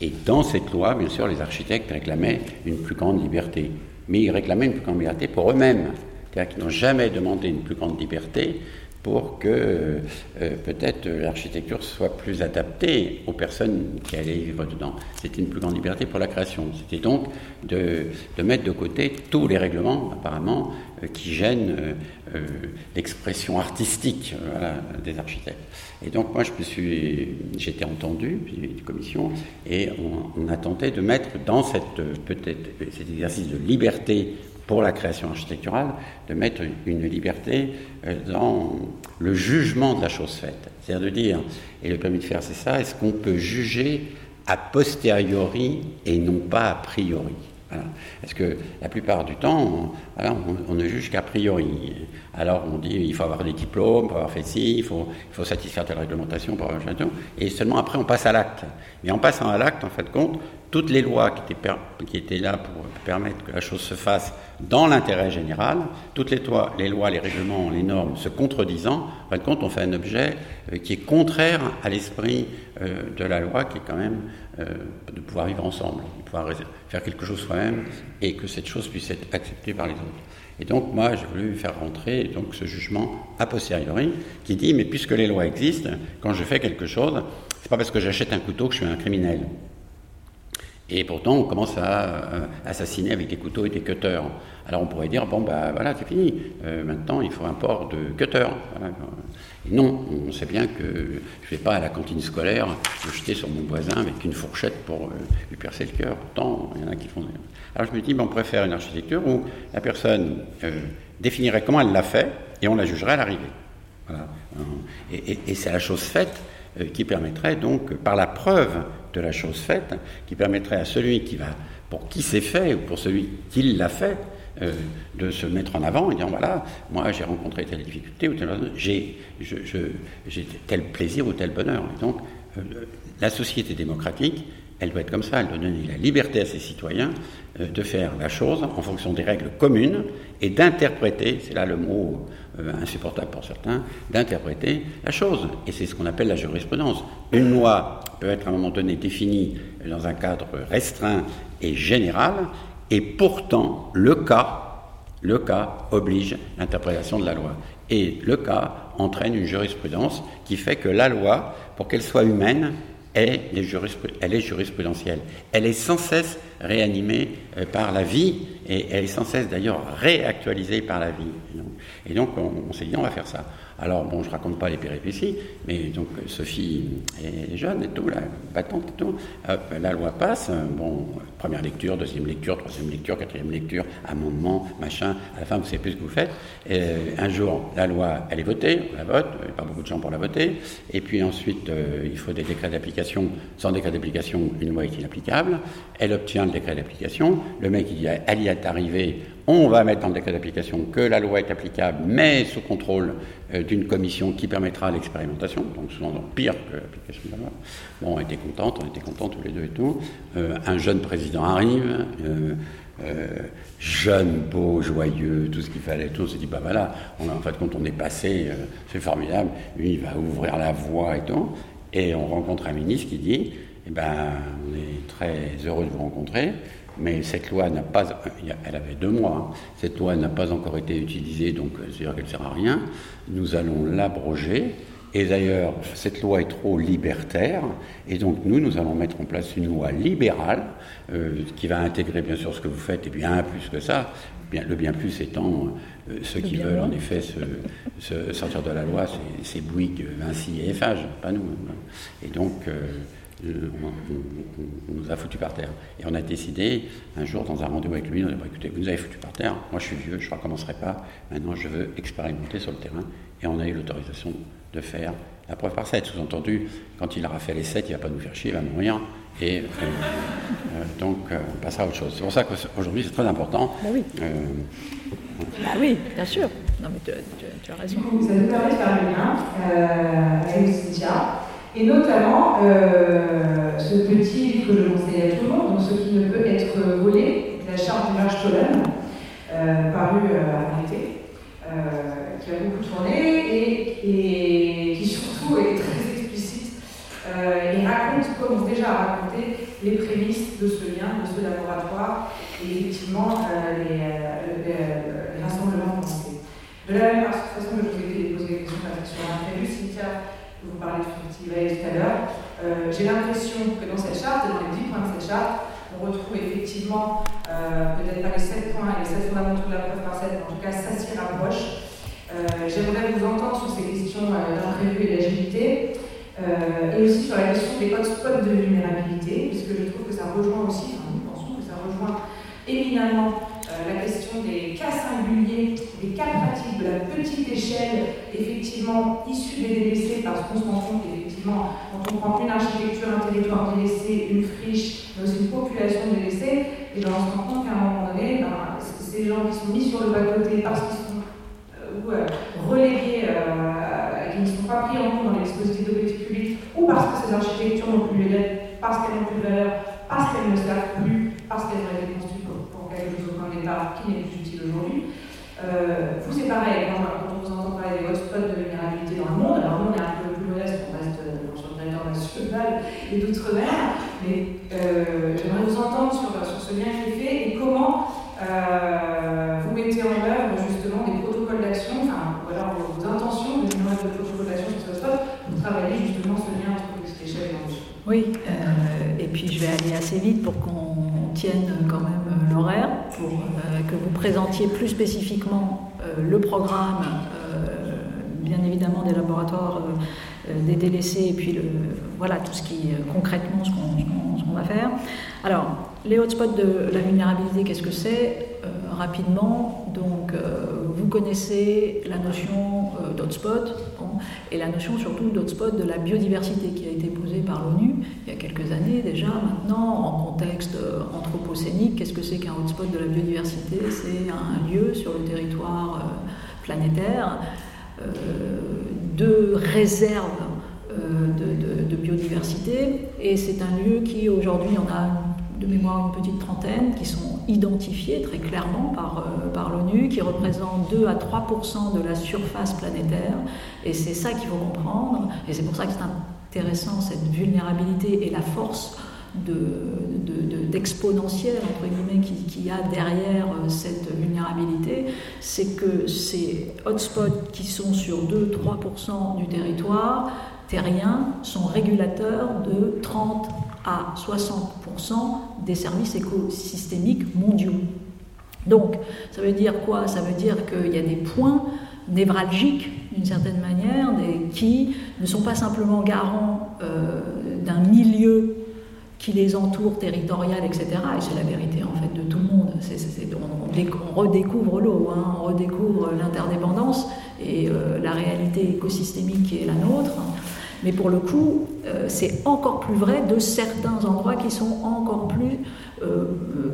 Et dans cette loi, bien sûr, les architectes réclamaient une plus grande liberté. Mais ils réclamaient une plus grande liberté pour eux-mêmes. C'est-à-dire qu'ils n'ont jamais demandé une plus grande liberté pour que euh, peut-être l'architecture soit plus adaptée aux personnes qui allaient vivre dedans. C'était une plus grande liberté pour la création. C'était donc de, mettre de côté tous les règlements, apparemment, euh, qui gênent euh, l'expression artistique des architectes. Et donc moi, je me suis, j'étais entendu, une commission, et on, on, a tenté de mettre dans cette, peut-être, cet exercice de liberté pour la création architecturale, de mettre une liberté euh, dans le jugement de la chose faite. C'est-à-dire de dire, et le permis de faire, c'est ça, est-ce qu'on peut juger a posteriori et non pas a priori? Parce que la plupart du temps, on, ne juge qu'a priori. Alors on dit il faut avoir des diplômes pour avoir fait ci, il faut, satisfaire telle réglementation pour avoir et seulement après on passe à l'acte. Mais en passant à l'acte, en fait compte, toutes les lois qui étaient, là pour permettre que la chose se fasse dans l'intérêt général, toutes les, lois, les lois, les règlements, les normes se contredisant, en fin de compte, on fait un objet euh, qui est contraire à l'esprit euh, de la loi, qui est quand même euh, de pouvoir vivre ensemble, de pouvoir faire quelque chose soi-même et que cette chose puisse être acceptée par les autres. Et donc, moi, j'ai voulu faire rentrer donc, ce jugement a posteriori qui dit mais puisque les lois existent, quand je fais quelque chose, c'est pas parce que j'achète un couteau que je suis un criminel. Et pourtant, on commence à euh, assassiner avec des couteaux et des cutters. Alors on pourrait dire, bon, ben voilà, c'est fini. Euh, maintenant, il faut un port de cutters. Non, on sait bien que je ne vais pas à la cantine scolaire me jeter sur mon voisin avec une fourchette pour euh, lui percer le cœur. Pourtant, il y en a qui font. Alors je me dis, ben, on préfère une architecture où la personne définirait comment elle l'a fait et on la jugerait à l'arrivée. Et, et c'est la chose faite qui permettrait donc, par la preuve de la chose faite, qui permettrait à celui qui va, pour qui c'est fait, ou pour celui qui l'a fait, euh, de se mettre en avant et dire voilà, moi j'ai rencontré telle difficulté ou telle j'ai, j'ai tel plaisir ou tel bonheur. donc, euh, la société démocratique, elle doit être comme ça, elle doit donner la liberté à ses citoyens euh, de faire la chose en fonction des règles communes et d'interpréter, c'est là le mot insupportable pour certains, d'interpréter la chose. Et c'est ce qu'on appelle la jurisprudence. Une loi peut être à un moment donné définie dans un cadre restreint et général, et pourtant le cas, oblige l'interprétation de la loi. Et le cas entraîne une jurisprudence qui fait que la loi, pour qu'elle soit humaine, elle est jurisprudentielle. Elle est sans cesse réanimée euh, par la vie et elle est sans cesse d'ailleurs réactualisée par la vie. Et donc on, s'est dit on va faire ça. Alors bon, je raconte pas les péripéties, mais donc Sophie est jeune et tout, la battante et tout. la loi passe, bon, première lecture, deuxième lecture, troisième lecture, quatrième lecture, amendement, machin. À la fin, vous savez plus ce que vous faites. Et, un jour, la loi, elle est votée, on la vote, il n'y a pas beaucoup de gens pour la voter. Et puis ensuite, euh, il faut des décrets d'application. Sans décret d'application, une loi est inapplicable. Elle obtient le décret d'application. Le mec, il dit, elle y est arrivée, on va mettre en décret d'application que la loi est applicable, mais sous contrôle euh, d'une commission qui permettra l'expérimentation, donc souvent pire que l'application de la loi. Bon, on était contents, on était contents tous les deux et tout. Euh, un jeune président arrive, euh, jeune, beau, joyeux, tout ce qu'il fallait, tout. On s'est dit, bah voilà, en fait, quand on est passé, c'est formidable, lui, il va ouvrir la voie et tout. Et on rencontre un ministre qui dit, eh ben, on est très heureux de vous rencontrer. Mais cette loi n'a pas, elle avait deux mois, hein. cette loi n'a pas encore été utilisée, donc c'est-à-dire qu'elle ne sert à rien. Nous allons l'abroger. Et d'ailleurs, cette loi est trop libertaire, et donc nous, nous allons mettre en place une loi libérale euh, qui va intégrer bien sûr ce que vous faites, et bien plus que ça. Bien, le bien plus étant euh, ceux qui veulent en effet se, sortir de la loi, c'est Bouygues, Vinci et Eiffage, pas nous. Hein. Et donc, euh, on, nous a foutu par terre. Et on a décidé, un jour, dans un rendez-vous avec lui, on a dit écoutez, vous nous avez foutu par terre, moi je suis vieux, je ne recommencerai pas, maintenant je veux expérimenter sur le terrain. Et on a eu l'autorisation de faire la preuve par 7. Sous-entendu, quand il aura fait les 7, il ne va pas nous faire chier, il va mourir. Et euh, euh, donc, euh, on passera à autre chose. C'est pour ça qu'aujourd'hui, c'est très important. Bah oui. Bah oui, bien sûr. Non, mais tu, tu, as raison. Ça nous permet de faire le lien avec Cynthia. Et notamment, euh, ce petit livre que je conseille à tout le monde, donc ce qui ne peut être volé, la charte du Marche euh, paru euh, à l'été, euh, qui a beaucoup tourné et, qui surtout est très explicite et raconte, commence déjà à raconter les prémices de ce lien, de ce laboratoire et effectivement les, les, rassemblements commencés. De la même façon que je vous ai posé des questions sur l'imprévu, Cynthia vous parlez de tout à l'heure, euh, j'ai l'impression que dans cette charte, dans les 10 points de cette charte, on retrouve effectivement, euh, peut-être pas les 7 points et les 7 fondamentaux de la preuve par 7, mais en tout cas ça s'y rapproche. Euh, j'aimerais vous entendre sur ces questions d'imprévu et d'agilité, et aussi sur la question des hotspots de vulnérabilité, puisque je trouve que ça rejoint aussi, enfin, nous pensons que ça rejoint éminemment la question des cas singuliers, des cas pratiques de la petite échelle, effectivement issus des délaissés, parce qu'on se rend compte quand on prend une architecture, un territoire délaissé, une friche, mais aussi une population délaissée, et ben on se rend compte qu'à un moment donné, ben, ces gens qui sont mis sur le bas-côté parce qu'ils sont euh, euh, relégués, qui ne sont pas pris en compte dans les dispositifs de politique publique, ou parce que ces architectures n'ont plus lieu parce qu'elles n'ont plus de valeur, parce qu'elles ne servent plus, parce qu'elles ont été construites quelque chose au de départ qui n'est plus utile aujourd'hui. Euh, vous, c'est pareil, quand, on vous entend parler des hotspots de vulnérabilité dans le monde, alors nous, on est un peu plus modeste, on reste euh, sur le et d'outre-mer, mais euh, j'aimerais vous entendre sur, sur, ce lien qui est fait et comment vous mettez en œuvre justement des protocoles d'action, enfin, ou alors vos, intentions de mettre de protocoles d'action sur ce spot pour travailler justement ce lien entre les échelles et Oui, et puis je vais aller assez assez vite pour qu'on tienne quand même l'horaire, pour que vous présentiez plus spécifiquement le programme, bien évidemment des laboratoires des délaissés et puis le, voilà tout ce qui concrètement ce qu'on va faire. Alors, les hotspots de la vulnérabilité, qu'est-ce que c'est euh, Rapidement, donc euh, vous connaissez la notion euh, d'hotspot et la notion surtout d'hotspot de la biodiversité qui a été posée par l'ONU il y a quelques années déjà. Maintenant, en contexte anthropocénique, qu'est-ce que c'est qu'un hotspot de la biodiversité? C'est un lieu sur le territoire planétaire de réserve de, biodiversité et c'est un lieu qui aujourd'hui on a de mémoire une petite trentaine, qui sont identifiés très clairement par, euh, par l'ONU, qui représentent 2 à 3% de la surface planétaire. Et c'est ça qu'il faut comprendre. Et c'est pour ça que c'est intéressant, cette vulnérabilité et la force d'exponentiel, de, entre guillemets, qu'il y a derrière euh, cette vulnérabilité, c'est que ces hotspots qui sont sur 2-3% du territoire terrien sont régulateurs de 30 à 60% des services écosystémiques mondiaux. Donc, ça veut dire quoi? Ça veut dire qu'il y a des points névralgiques, d'une certaine manière, qui ne sont pas simplement garants euh, d'un milieu qui les entoure, territorial, etc. Et c'est la vérité en fait de tout le monde. on, redécouvre l'eau, hein, on redécouvre l'interdépendance et euh, la réalité écosystémique qui est la nôtre. Mais pour le coup, euh, c'est encore plus vrai de certains endroits qui sont encore plus, euh,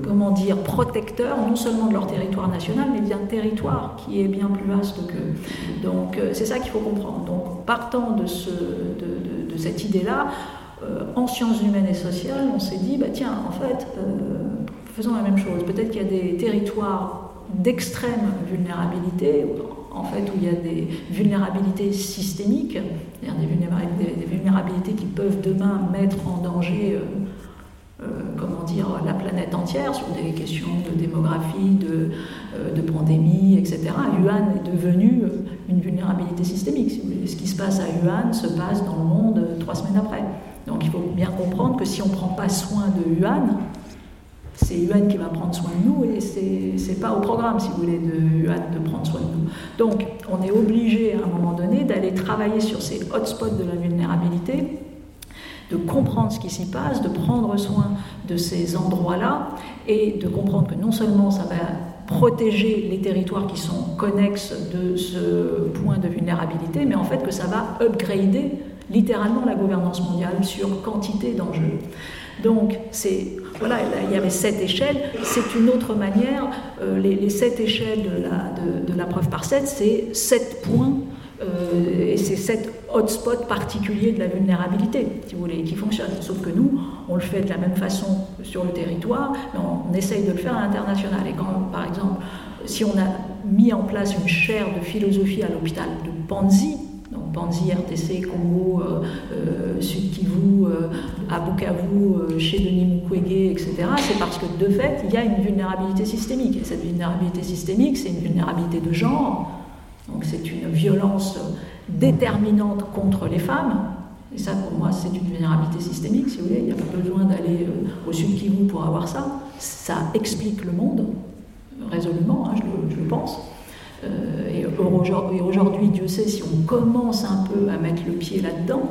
comment dire, protecteurs, non seulement de leur territoire national, mais d'un territoire qui est bien plus vaste qu'eux. Donc c'est ça qu'il faut comprendre. Donc partant de, ce, de, de, cette idée-là, en sciences humaines et sociales, on s'est dit, bah, tiens, en fait, faisons la même chose. Peut-être qu'il y a des territoires d'extrême vulnérabilité, en fait, où il y a des vulnérabilités systémiques, des vulnérabilités, qui peuvent demain mettre en danger, euh, euh, comment la planète entière sur des questions de démographie, de, euh, de pandémie, etc. Yuan est devenu une vulnérabilité systémique. Ce qui se passe à Yuan se passe dans le monde trois semaines après. Donc il faut bien comprendre que si on ne prend pas soin de Yuan, c'est UN qui va prendre soin de nous et c'est n'est pas au programme, si vous voulez, de UN de prendre soin de nous. Donc, on est obligé à un moment donné d'aller travailler sur ces hotspots de la vulnérabilité, de comprendre ce qui s'y passe, de prendre soin de ces endroits-là et de comprendre que non seulement ça va protéger les territoires qui sont connexes de ce point de vulnérabilité, mais en fait que ça va upgrader littéralement la gouvernance mondiale sur quantité d'enjeux. Donc, c'est voilà, il y avait sept échelles. C'est une autre manière. Euh, les, sept échelles de la, preuve par sept, c'est sept points euh, et c'est sept hotspots particuliers de la vulnérabilité, si vous voulez, qui fonctionnent. Sauf que nous, on le fait de la même façon sur le territoire, mais on, essaye de le faire à l'international. Et quand, par exemple, si on a mis en place une chaire de philosophie à l'hôpital de Panzi, Panzi, RTC, Congo, euh, euh, Sud Kivu, euh, à Bukavu, chez Denis Mukwege, etc., c'est parce que de fait, il y a une vulnérabilité systémique. Et cette vulnérabilité systémique, c'est une vulnérabilité de genre, donc c'est une violence déterminante contre les femmes. Et ça, pour moi, c'est une vulnérabilité systémique, si vous voulez. Il n'y a pas besoin d'aller au Sud Kivu pour avoir ça. Ça explique le monde, résolument, hein, je le pense. Euh, et aujourd'hui, Dieu sait si on commence un peu à mettre le pied là-dedans,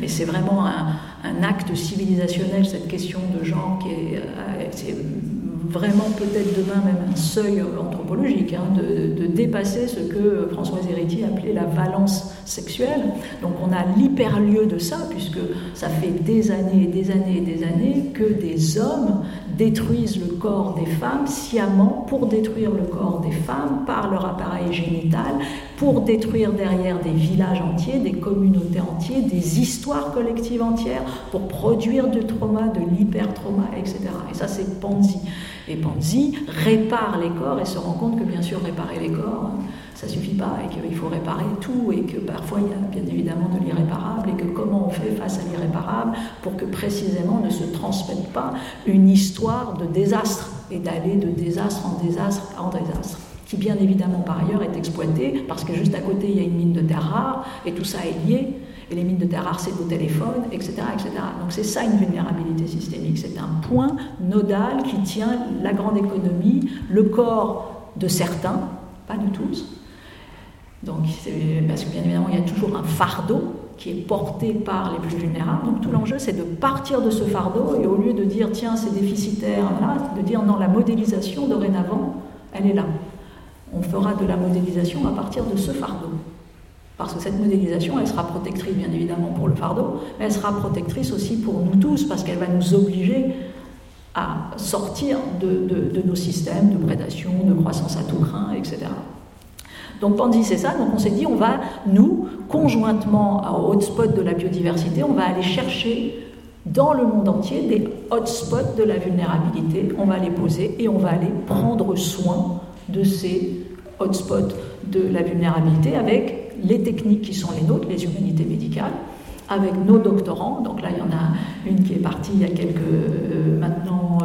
mais c'est vraiment un, acte civilisationnel, cette question de genre, qui est, euh, vraiment peut-être demain même un seuil anthropologique, hein, de, dépasser ce que Françoise Héritier appelait la valence sexuelle. Donc on a l'hyperlieu de ça, puisque ça fait des années et des années et des années que des hommes détruisent le corps des femmes sciemment pour détruire le corps des femmes par leur appareil génital, pour détruire derrière des villages entiers, des communautés entières, des histoires collectives entières, pour produire du trauma, de l'hypertrauma, etc. Et ça, c'est Panzi. Et Panzi répare les corps et se rend compte que, bien sûr, réparer les corps, ça suffit pas et qu'il faut réparer tout et que parfois il y a bien évidemment de l'irréparable et que comment on fait face à l'irréparable pour que précisément ne se transmette pas une histoire de désastre et d'aller de désastre en désastre en désastre qui bien évidemment par ailleurs est exploité parce que juste à côté il y a une mine de terre rare et tout ça est lié. Et les mines de terre rares, c'est nos téléphones, etc., etc. Donc c'est ça une vulnérabilité systémique. C'est un point nodal qui tient la grande économie, le corps de certains, pas de tous. Donc, parce que bien évidemment, il y a toujours un fardeau qui est porté par les plus vulnérables. Donc tout l'enjeu, c'est de partir de ce fardeau et au lieu de dire tiens, c'est déficitaire, là, de dire non, la modélisation dorénavant, elle est là. On fera de la modélisation à partir de ce fardeau. Parce que cette modélisation, elle sera protectrice bien évidemment pour le fardeau, mais elle sera protectrice aussi pour nous tous, parce qu'elle va nous obliger à sortir de, nos systèmes de prédation, de croissance à tout craint, etc. Donc Pandy, c'est ça. Donc on s'est dit, on va, nous, conjointement au hotspot de la biodiversité, on va aller chercher dans le monde entier des hotspots de la vulnérabilité. On va les poser et on va aller prendre soin de ces hotspots de la vulnérabilité avec les techniques qui sont les nôtres, les humanités médicales, avec nos doctorants. Donc là, il y en a une qui est partie il y a quelques, euh, maintenant,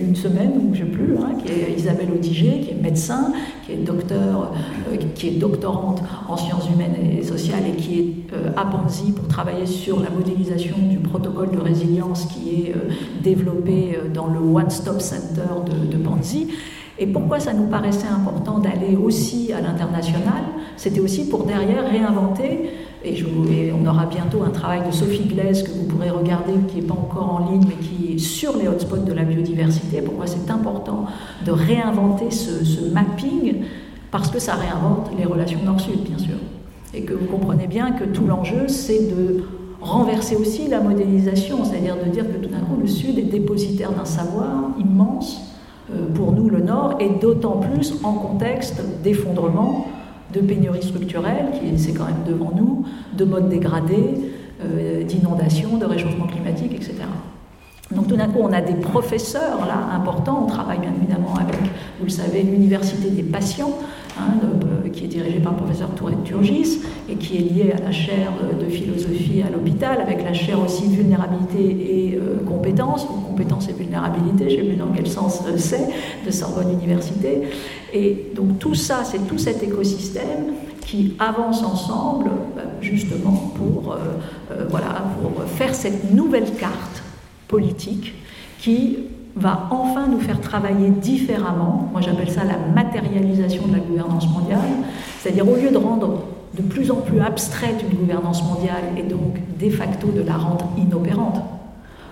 une semaine, ou je ne sais plus, hein, qui est Isabelle Audiger, qui est médecin, qui est docteur, euh, qui est doctorante en sciences humaines et sociales et qui est euh, à Panzi pour travailler sur la modélisation du protocole de résilience qui est développé dans le One Stop Center de, de. Et pourquoi ça nous paraissait important d'aller aussi à l'international? C'était aussi pour derrière réinventer, et, je, on aura bientôt un travail de Sophie Glaise que vous pourrez regarder, qui n'est pas encore en ligne, mais qui est sur les hotspots de la biodiversité. Pourquoi c'est important de réinventer ce, ce mapping Parce que ça réinvente les relations nord-sud, bien sûr. Et que vous comprenez bien que tout l'enjeu, c'est de renverser aussi la modélisation, c'est-à-dire de dire que tout d'un coup, le Sud est dépositaire d'un savoir immense pour nous le Nord, et d'autant plus en contexte d'effondrement, de pénurie structurelle, qui c'est quand même devant nous, de modes dégradés, euh, d'inondations, de réchauffement climatique, etc. Donc tout d'un coup, on a des professeurs là importants. On travaille bien évidemment avec, vous le savez, l'université des patients, hein, euh, qui est dirigée par le professeur Tourette Turgis et qui est liée à la chaire de philosophie à l'hôpital, avec la chaire aussi vulnérabilité et euh, compétences, ou compétences et vulnérabilité, je ne sais plus dans quel sens euh, c'est, de Sorbonne Université. Et donc tout ça, c'est tout cet écosystème qui avance ensemble, justement pour, voilà, pour faire cette nouvelle carte politique qui va enfin nous faire travailler différemment. Moi, j'appelle ça la matérialisation de la gouvernance mondiale. C'est-à-dire, au lieu de rendre de plus en plus abstraite une gouvernance mondiale et donc de facto de la rendre inopérante,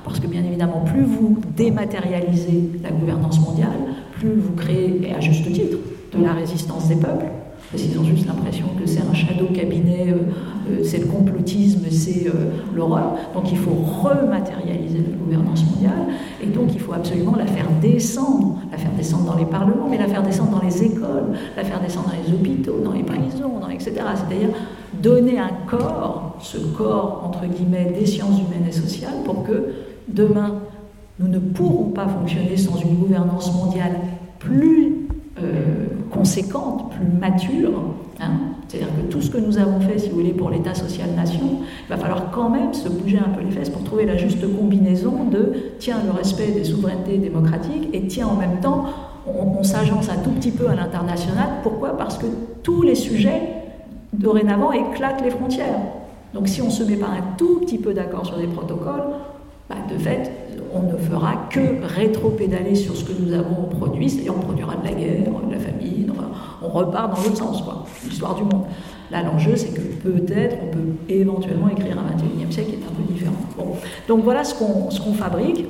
parce que bien évidemment, plus vous dématérialisez la gouvernance mondiale, plus vous créez, et à juste titre, de la résistance des peuples, parce qu'ils ont juste l'impression que c'est un shadow cabinet, euh, euh, c'est le complotisme, c'est l'horreur. Donc il faut rematérialiser la gouvernance mondiale, et donc il faut absolument la faire descendre, la faire descendre dans les parlements, mais la faire descendre dans les écoles, la faire descendre dans les hôpitaux, dans les prisons, etc. C'est-à-dire donner un corps, ce corps entre guillemets des sciences humaines et sociales, pour que demain nous ne pourrons pas fonctionner sans une gouvernance mondiale plus euh, conséquente, plus mature. Hein. C'est-à-dire que tout ce que nous avons fait, si vous voulez, pour l'État social-nation, il va falloir quand même se bouger un peu les fesses pour trouver la juste combinaison de tiens, le respect des souverainetés démocratiques et tiens, en même temps, on, s'agence un tout petit peu à l'international. Pourquoi? Parce que tous les sujets, dorénavant, éclatent les frontières. Donc si on ne se met pas un tout petit peu d'accord sur des protocoles, bah, de fait, on ne fera que rétro-pédaler sur ce que nous avons produit, c'est-à-dire on produira de la guerre, de la famine, on repart dans l'autre sens, l'histoire du monde. Là, l'enjeu, c'est que peut-être on peut éventuellement écrire un 21e siècle qui est un peu différent. Donc voilà ce qu'on fabrique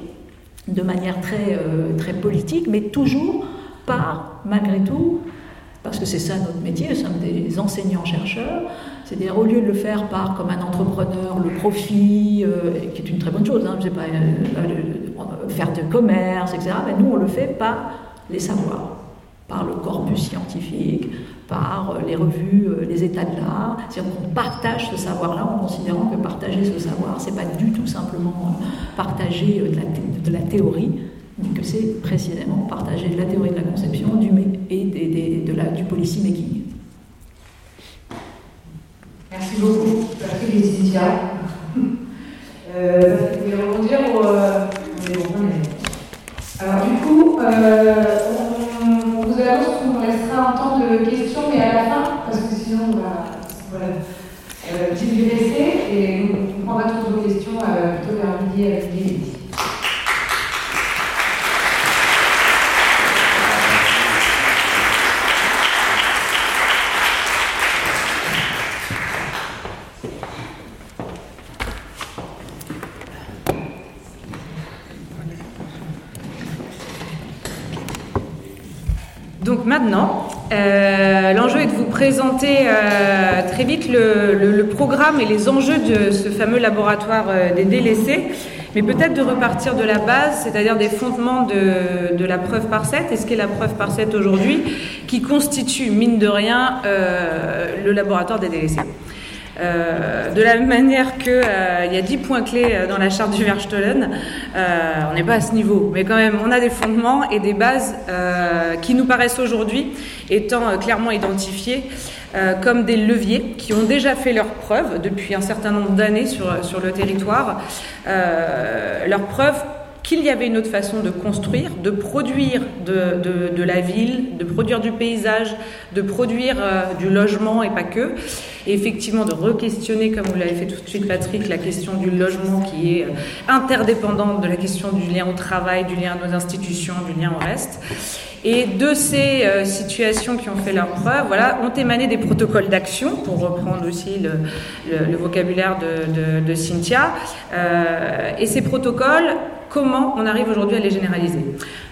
de manière très, euh, très politique, mais toujours par, malgré tout, parce que c'est ça notre métier, nous sommes des enseignants-chercheurs, c'est-à-dire au lieu de le faire par, comme un entrepreneur, le profit, euh, qui est une très bonne chose, hein, pas, euh, faire du commerce, etc., ben, nous on le fait par les savoirs, par le corpus scientifique, par euh, les revues, les états de l'art, c'est-à-dire qu'on partage ce savoir-là en considérant que partager ce savoir, c'est pas du tout simplement partager de la, de théorie, que c'est précisément partager la théorie de la conception et de du policy making. Merci beaucoup. Merci hein. Laetitia. euh, je vais rebondir. Euh, Alors, du coup, euh, on, vous annonce qu'on restera un temps de questions, mais à la fin, parce que sinon, on va. Voilà. Euh, euh, très vite le, programme et les enjeux de ce fameux laboratoire euh, des délaissés, mais peut-être de repartir de la base, c'est-à-dire des fondements de, la preuve par 7 et ce qu'est la preuve par 7 aujourd'hui, qui constitue, mine de rien, euh, le laboratoire des délaissés. Euh, de la même manière qu'il il y a 10 points clés euh, dans la charte du Verstollen, euh, on n'est pas à ce niveau, mais quand même, on a des fondements et des bases euh, qui nous paraissent aujourd'hui étant euh, clairement identifiés euh, comme des leviers qui ont déjà fait leurs preuves depuis un certain nombre d'années sur, le territoire, euh, leurs preuves qu'il y avait une autre façon de construire, de produire de la ville, de produire du paysage, de produire euh, du logement et pas que. Et effectivement, de re-questionner, comme vous l'avez fait tout de suite, Patrick, la question du logement qui est euh, interdépendante de la question du lien au travail, du lien à nos institutions, du lien au reste. Et de ces euh, situations qui ont fait leur preuve, voilà, ont émané des protocoles d'action, pour reprendre aussi le, vocabulaire de, Cynthia. Euh, et ces protocoles, comment on arrive aujourd'hui à les généraliser?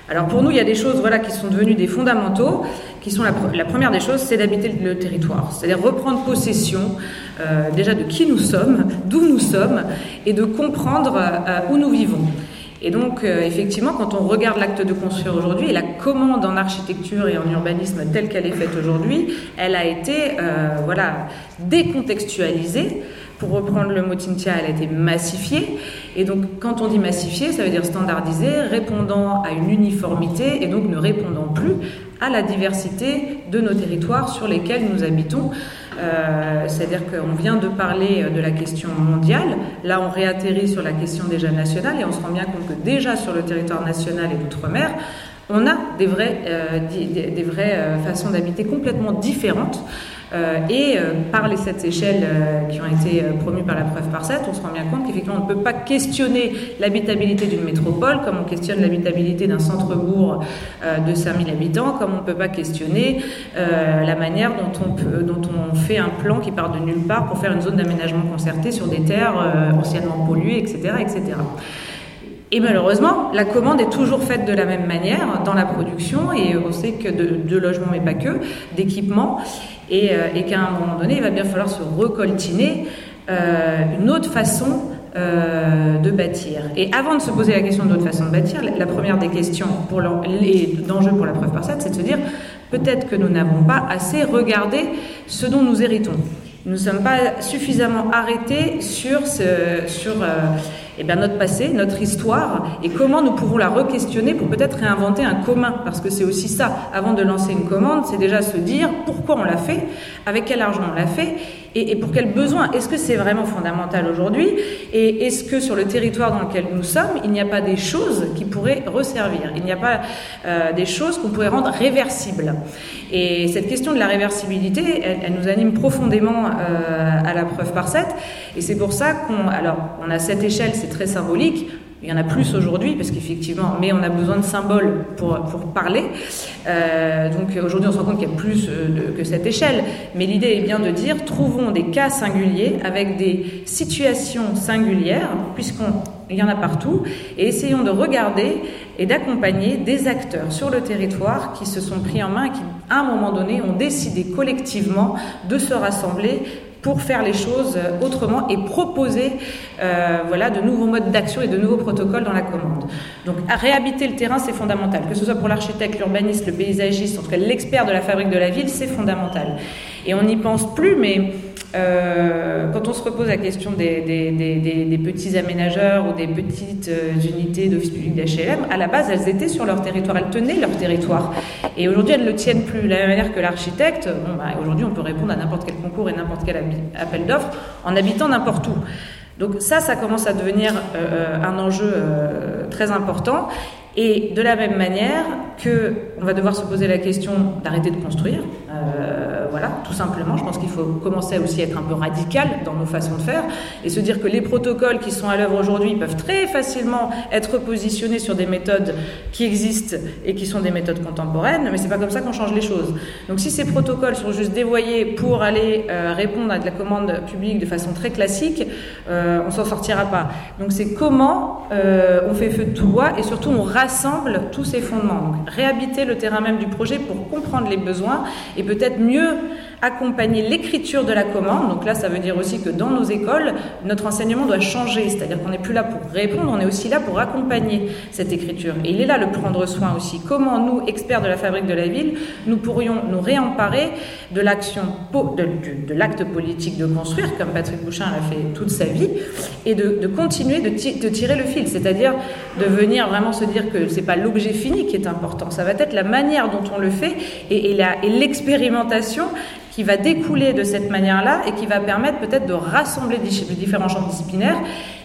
Alors pour nous, il y a des choses voilà, qui sont devenues des fondamentaux, qui sont la, pre- la première des choses, c'est d'habiter le territoire, c'est-à-dire reprendre possession euh, déjà de qui nous sommes, d'où nous sommes, et de comprendre où nous vivons. Et donc, euh, effectivement, quand on regarde l'acte de construire aujourd'hui et la commande en architecture et en urbanisme telle qu'elle est faite aujourd'hui, elle a été euh, voilà, décontextualisée. Pour reprendre le mot Cynthia, elle a été massifiée. Et donc, quand on dit massifiée, ça veut dire standardisée, répondant à une uniformité et donc ne répondant plus à la diversité de nos territoires sur lesquels nous habitons. Euh, C'est-à-dire qu'on vient de parler de la question mondiale, là on réatterrit sur la question déjà nationale et on se rend bien compte que déjà sur le territoire national et d'outre-mer, on a des vraies, euh, des, vraies euh, façons d'habiter complètement différentes. Euh, et euh, par les sept échelles euh, qui ont été promues par la preuve par 7, on se rend bien compte qu'effectivement on ne peut pas questionner l'habitabilité d'une métropole comme on questionne l'habitabilité d'un centre-bourg de 5000 habitants, comme on ne peut pas questionner la manière dont on, fait un plan qui part de nulle part pour faire une zone d'aménagement concerté sur des terres anciennement polluées, etc. etc. Et malheureusement, la commande est toujours faite de la même manière dans la production, et on sait que de, de logements, mais pas que, d'équipements, et, euh, et qu'à un moment donné, il va bien falloir se recoltiner euh, une autre façon euh, de bâtir. Et avant de se poser la question de l'autre façon de bâtir, la, première des questions pour l'en- les enjeux pour la preuve par 7, c'est de se dire peut-être que nous n'avons pas assez regardé ce dont nous héritons. Nous ne sommes pas suffisamment arrêtés sur, ce, sur eh bien, notre passé, notre histoire, et comment nous pouvons la re-questionner pour peut-être réinventer un commun. Parce que c'est aussi ça, avant de lancer une commande, c'est déjà se dire pourquoi on l'a fait, avec quel argent on l'a fait, et, pour quel besoin. Est-ce que c'est vraiment fondamental aujourd'hui? Et est-ce que sur le territoire dans lequel nous sommes, il n'y a pas des choses qui pourraient resservir? Il n'y a pas euh, des choses qu'on pourrait rendre réversibles Et cette question de la réversibilité, elle, elle nous anime profondément euh, à la preuve par 7. Et c'est pour ça qu'on... Alors, on a cette échelle, c'est très symbolique. Il y en a plus aujourd'hui parce qu'effectivement, mais on a besoin de symboles pour, pour parler. Euh, donc aujourd'hui, on se rend compte qu'il y a plus euh, que cette échelle. Mais l'idée est bien de dire trouvons des cas singuliers avec des situations singulières, puisqu'il y en a partout, et essayons de regarder et d'accompagner des acteurs sur le territoire qui se sont pris en main et qui, à un moment donné, ont décidé collectivement de se rassembler pour faire les choses euh, autrement et proposer euh, voilà, de nouveaux modes d'action et de nouveaux protocoles dans la commande. Donc réhabiter le terrain, c'est fondamental. Que ce soit pour l'architecte, l'urbaniste, le paysagiste, en tout cas l'expert de la fabrique de la ville, c'est fondamental. Et on n'y pense plus, mais quand on se repose la question des, petits aménageurs ou des petites euh, unités d'office public d'HLM, à la base, elles étaient sur leur territoire, elles tenaient leur territoire. Et aujourd'hui, elles ne le tiennent plus. De la même manière que l'architecte, bah, aujourd'hui, on peut répondre à n'importe quel concours et n'importe quel appel d'offres en habitant n'importe où. Donc ça, ça commence à devenir euh, un enjeu euh, très important. Et de la même manière que on va devoir se poser la question d'arrêter de construire, euh, voilà. tout simplement. Je pense qu'il faut commencer à aussi être un peu radical dans nos façons de faire et se dire que les protocoles qui sont à l'œuvre aujourd'hui peuvent très facilement être positionnés sur des méthodes qui existent et qui sont des méthodes contemporaines, mais c'est pas comme ça qu'on change les choses. Donc si ces protocoles sont juste dévoyés pour aller euh, répondre à de la commande publique de façon très classique, euh, on s'en sortira pas. Donc c'est comment euh, on fait feu de tout bois et surtout on rassemble tous ces fondements. Donc, réhabiter le terrain même du projet pour comprendre les besoins et peut-être mieux accompagner l'écriture de la commande. Donc là, ça veut dire aussi que dans nos écoles, notre enseignement doit changer. C'est-à-dire qu'on n'est plus là pour répondre, on est aussi là pour accompagner cette écriture. Et il est là le prendre soin aussi. Comment nous, experts de la fabrique de la ville, nous pourrions nous réemparer de l'action, de, l'acte politique de construire, comme Patrick Bouchin l'a fait toute sa vie, et de, continuer de, de, tirer le fil. C'est-à-dire de venir vraiment se dire que c'est pas l'objet fini qui est important, ça va être la manière dont on le fait et, et l'expérimentation qui va découler de cette manière-là et qui va permettre peut-être de rassembler les différents champs disciplinaires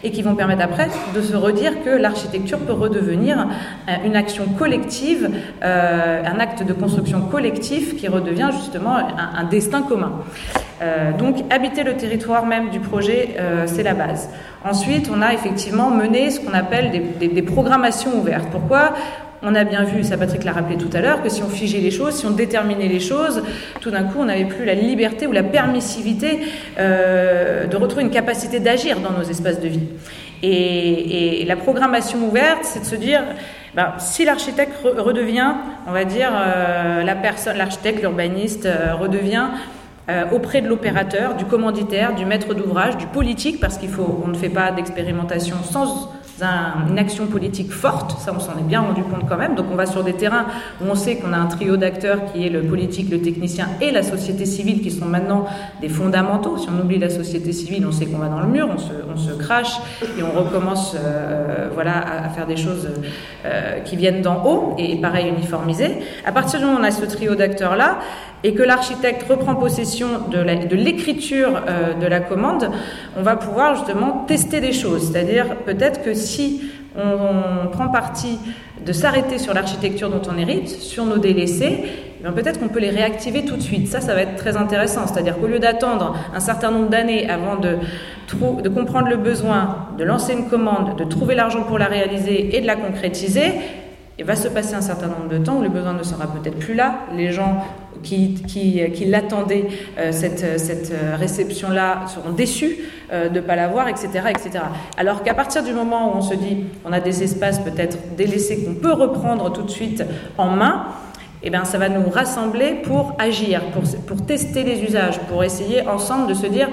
et qui vont permettre après de se redire que l'architecture peut redevenir euh, une action collective, euh, un acte de construction collectif qui redevient justement un, destin commun. Euh, donc habiter le territoire même du projet, c'est la base. Ensuite, on a effectivement mené ce qu'on appelle des, des programmations ouvertes. Pourquoi? On a bien vu, ça Patrick l'a rappelé tout à l'heure, que si on figeait les choses, si on déterminait les choses, tout d'un coup, on n'avait plus la liberté ou la permissivité euh, de retrouver une capacité d'agir dans nos espaces de vie. Et, la programmation ouverte, c'est de se dire, ben, si l'architecte redevient, on va dire, euh, la personne, l'architecte, l'urbaniste euh, redevient auprès de l'opérateur, du commanditaire, du maître d'ouvrage, du politique, parce qu'il faut, on ne fait pas d'expérimentation sans une action politique forte, ça on s'en est bien rendu compte quand même. Donc on va sur des terrains où on sait qu'on a un trio d'acteurs qui est le politique, le technicien et la société civile qui sont maintenant des fondamentaux. Si on oublie la société civile, on sait qu'on va dans le mur, on se, on se crache et on recommence euh, voilà, à, faire des choses euh, qui viennent d'en haut et pareil uniformisées. À partir du moment où on a ce trio d'acteurs-là, et que l'architecte reprend possession de l'écriture euh, de la commande, on va pouvoir justement tester des choses. C'est-à-dire peut-être que si on, prend parti de s'arrêter sur l'architecture dont on hérite, sur nos délaissés, eh peut-être qu'on peut les réactiver tout de suite. Ça, ça va être très intéressant. C'est-à-dire qu'au lieu d'attendre un certain nombre d'années avant de, comprendre le besoin, de lancer une commande, de trouver l'argent pour la réaliser et de la concrétiser, il va se passer un certain nombre de temps où le besoin ne sera peut-être plus là. Les gens qui, qui, qui l'attendaient, euh, cette, cette réception-là, seront déçus euh, de ne pas l'avoir, etc., etc. Alors qu'à partir du moment où on se dit on a des espaces peut-être délaissés qu'on peut reprendre tout de suite en main, eh bien, ça va nous rassembler pour agir, pour, pour tester les usages, pour essayer ensemble de se dire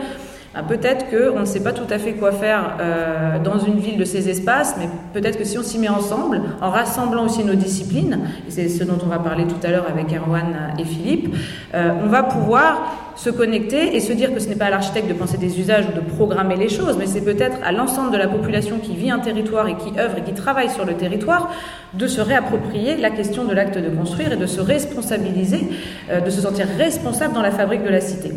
ah, peut-être qu'on ne sait pas tout à fait quoi faire euh, dans une ville de ces espaces, mais peut-être que si on s'y met ensemble, en rassemblant aussi nos disciplines, et c'est ce dont on va parler tout à l'heure avec Erwan et Philippe, euh, on va pouvoir se connecter et se dire que ce n'est pas à l'architecte de penser des usages ou de programmer les choses, mais c'est peut-être à l'ensemble de la population qui vit un territoire et qui œuvre et qui travaille sur le territoire de se réapproprier la question de l'acte de construire et de se responsabiliser, euh, de se sentir responsable dans la fabrique de la cité.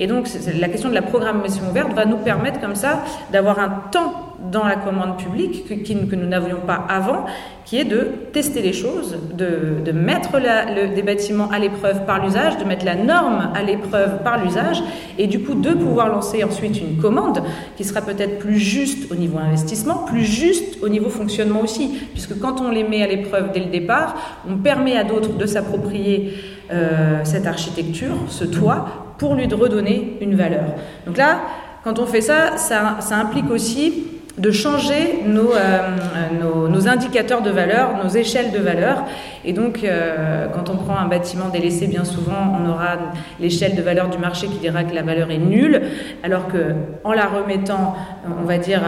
Et donc, la question de la programmation ouverte va nous permettre comme ça d'avoir un temps dans la commande publique que, que nous n'avions pas avant, qui est de tester les choses, de, de mettre la, des bâtiments à l'épreuve par l'usage, de mettre la norme à l'épreuve par l'usage, et du coup de pouvoir lancer ensuite une commande qui sera peut-être plus juste au niveau investissement, plus juste au niveau fonctionnement aussi, puisque quand on les met à l'épreuve dès le départ, on permet à d'autres de s'approprier euh, cette architecture, ce toit, pour lui redonner une valeur. Donc là, quand on fait ça, ça, implique aussi de changer nos, euh, nos, nos, indicateurs de valeur, nos échelles de valeur. Et donc, euh, quand on prend un bâtiment délaissé, bien souvent, on aura l'échelle de valeur du marché qui dira que la valeur est nulle, alors que en la remettant, on va dire,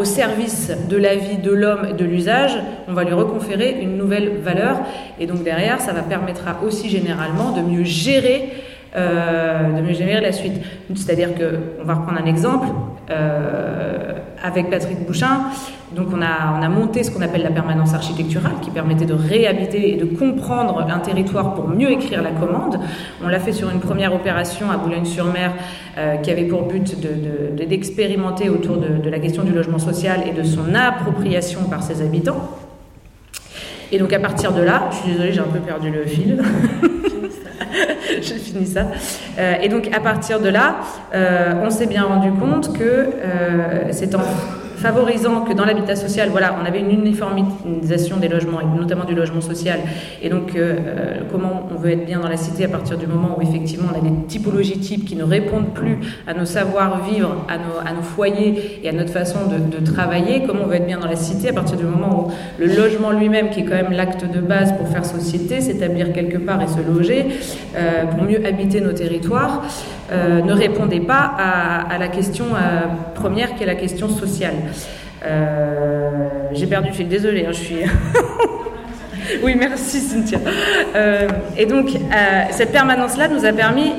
au service de la vie de l'homme et de l'usage, on va lui reconférer une nouvelle valeur. Et donc derrière, ça va permettra aussi généralement de mieux gérer euh, de mieux gérer la suite. C'est-à-dire que, on va reprendre un exemple, euh, avec Patrick Bouchin, donc on a, on a monté ce qu'on appelle la permanence architecturale, qui permettait de réhabiter et de comprendre un territoire pour mieux écrire la commande. On l'a fait sur une première opération à Boulogne-sur-Mer, euh, qui avait pour but d'expérimenter de, de, autour de, de la question du logement social et de son appropriation par ses habitants. Et donc à partir de là, je suis désolée, j'ai un peu perdu le fil. J'ai fini ça. Euh, et donc, à partir de là, euh, on s'est bien rendu compte que euh, c'est en favorisant que dans l'habitat social, voilà, on avait une uniformisation des logements, notamment du logement social. Et donc, euh, euh, comment on veut être bien dans la cité à partir du moment où effectivement on a des typologies types qui ne répondent plus à nos savoir-vivre, à nos, à nos foyers et à notre façon de, de, travailler, comment on veut être bien dans la cité à partir du moment où le logement lui-même, qui est quand même l'acte de base pour faire société, s'établir quelque part et se loger, euh, pour mieux habiter nos territoires, euh, ne répondait pas à, la question euh, première qui est la question sociale. Euh, J'ai perdu le fil, désolée, hein, je suis. oui, merci Cynthia. Et donc, cette permanence-là nous a permis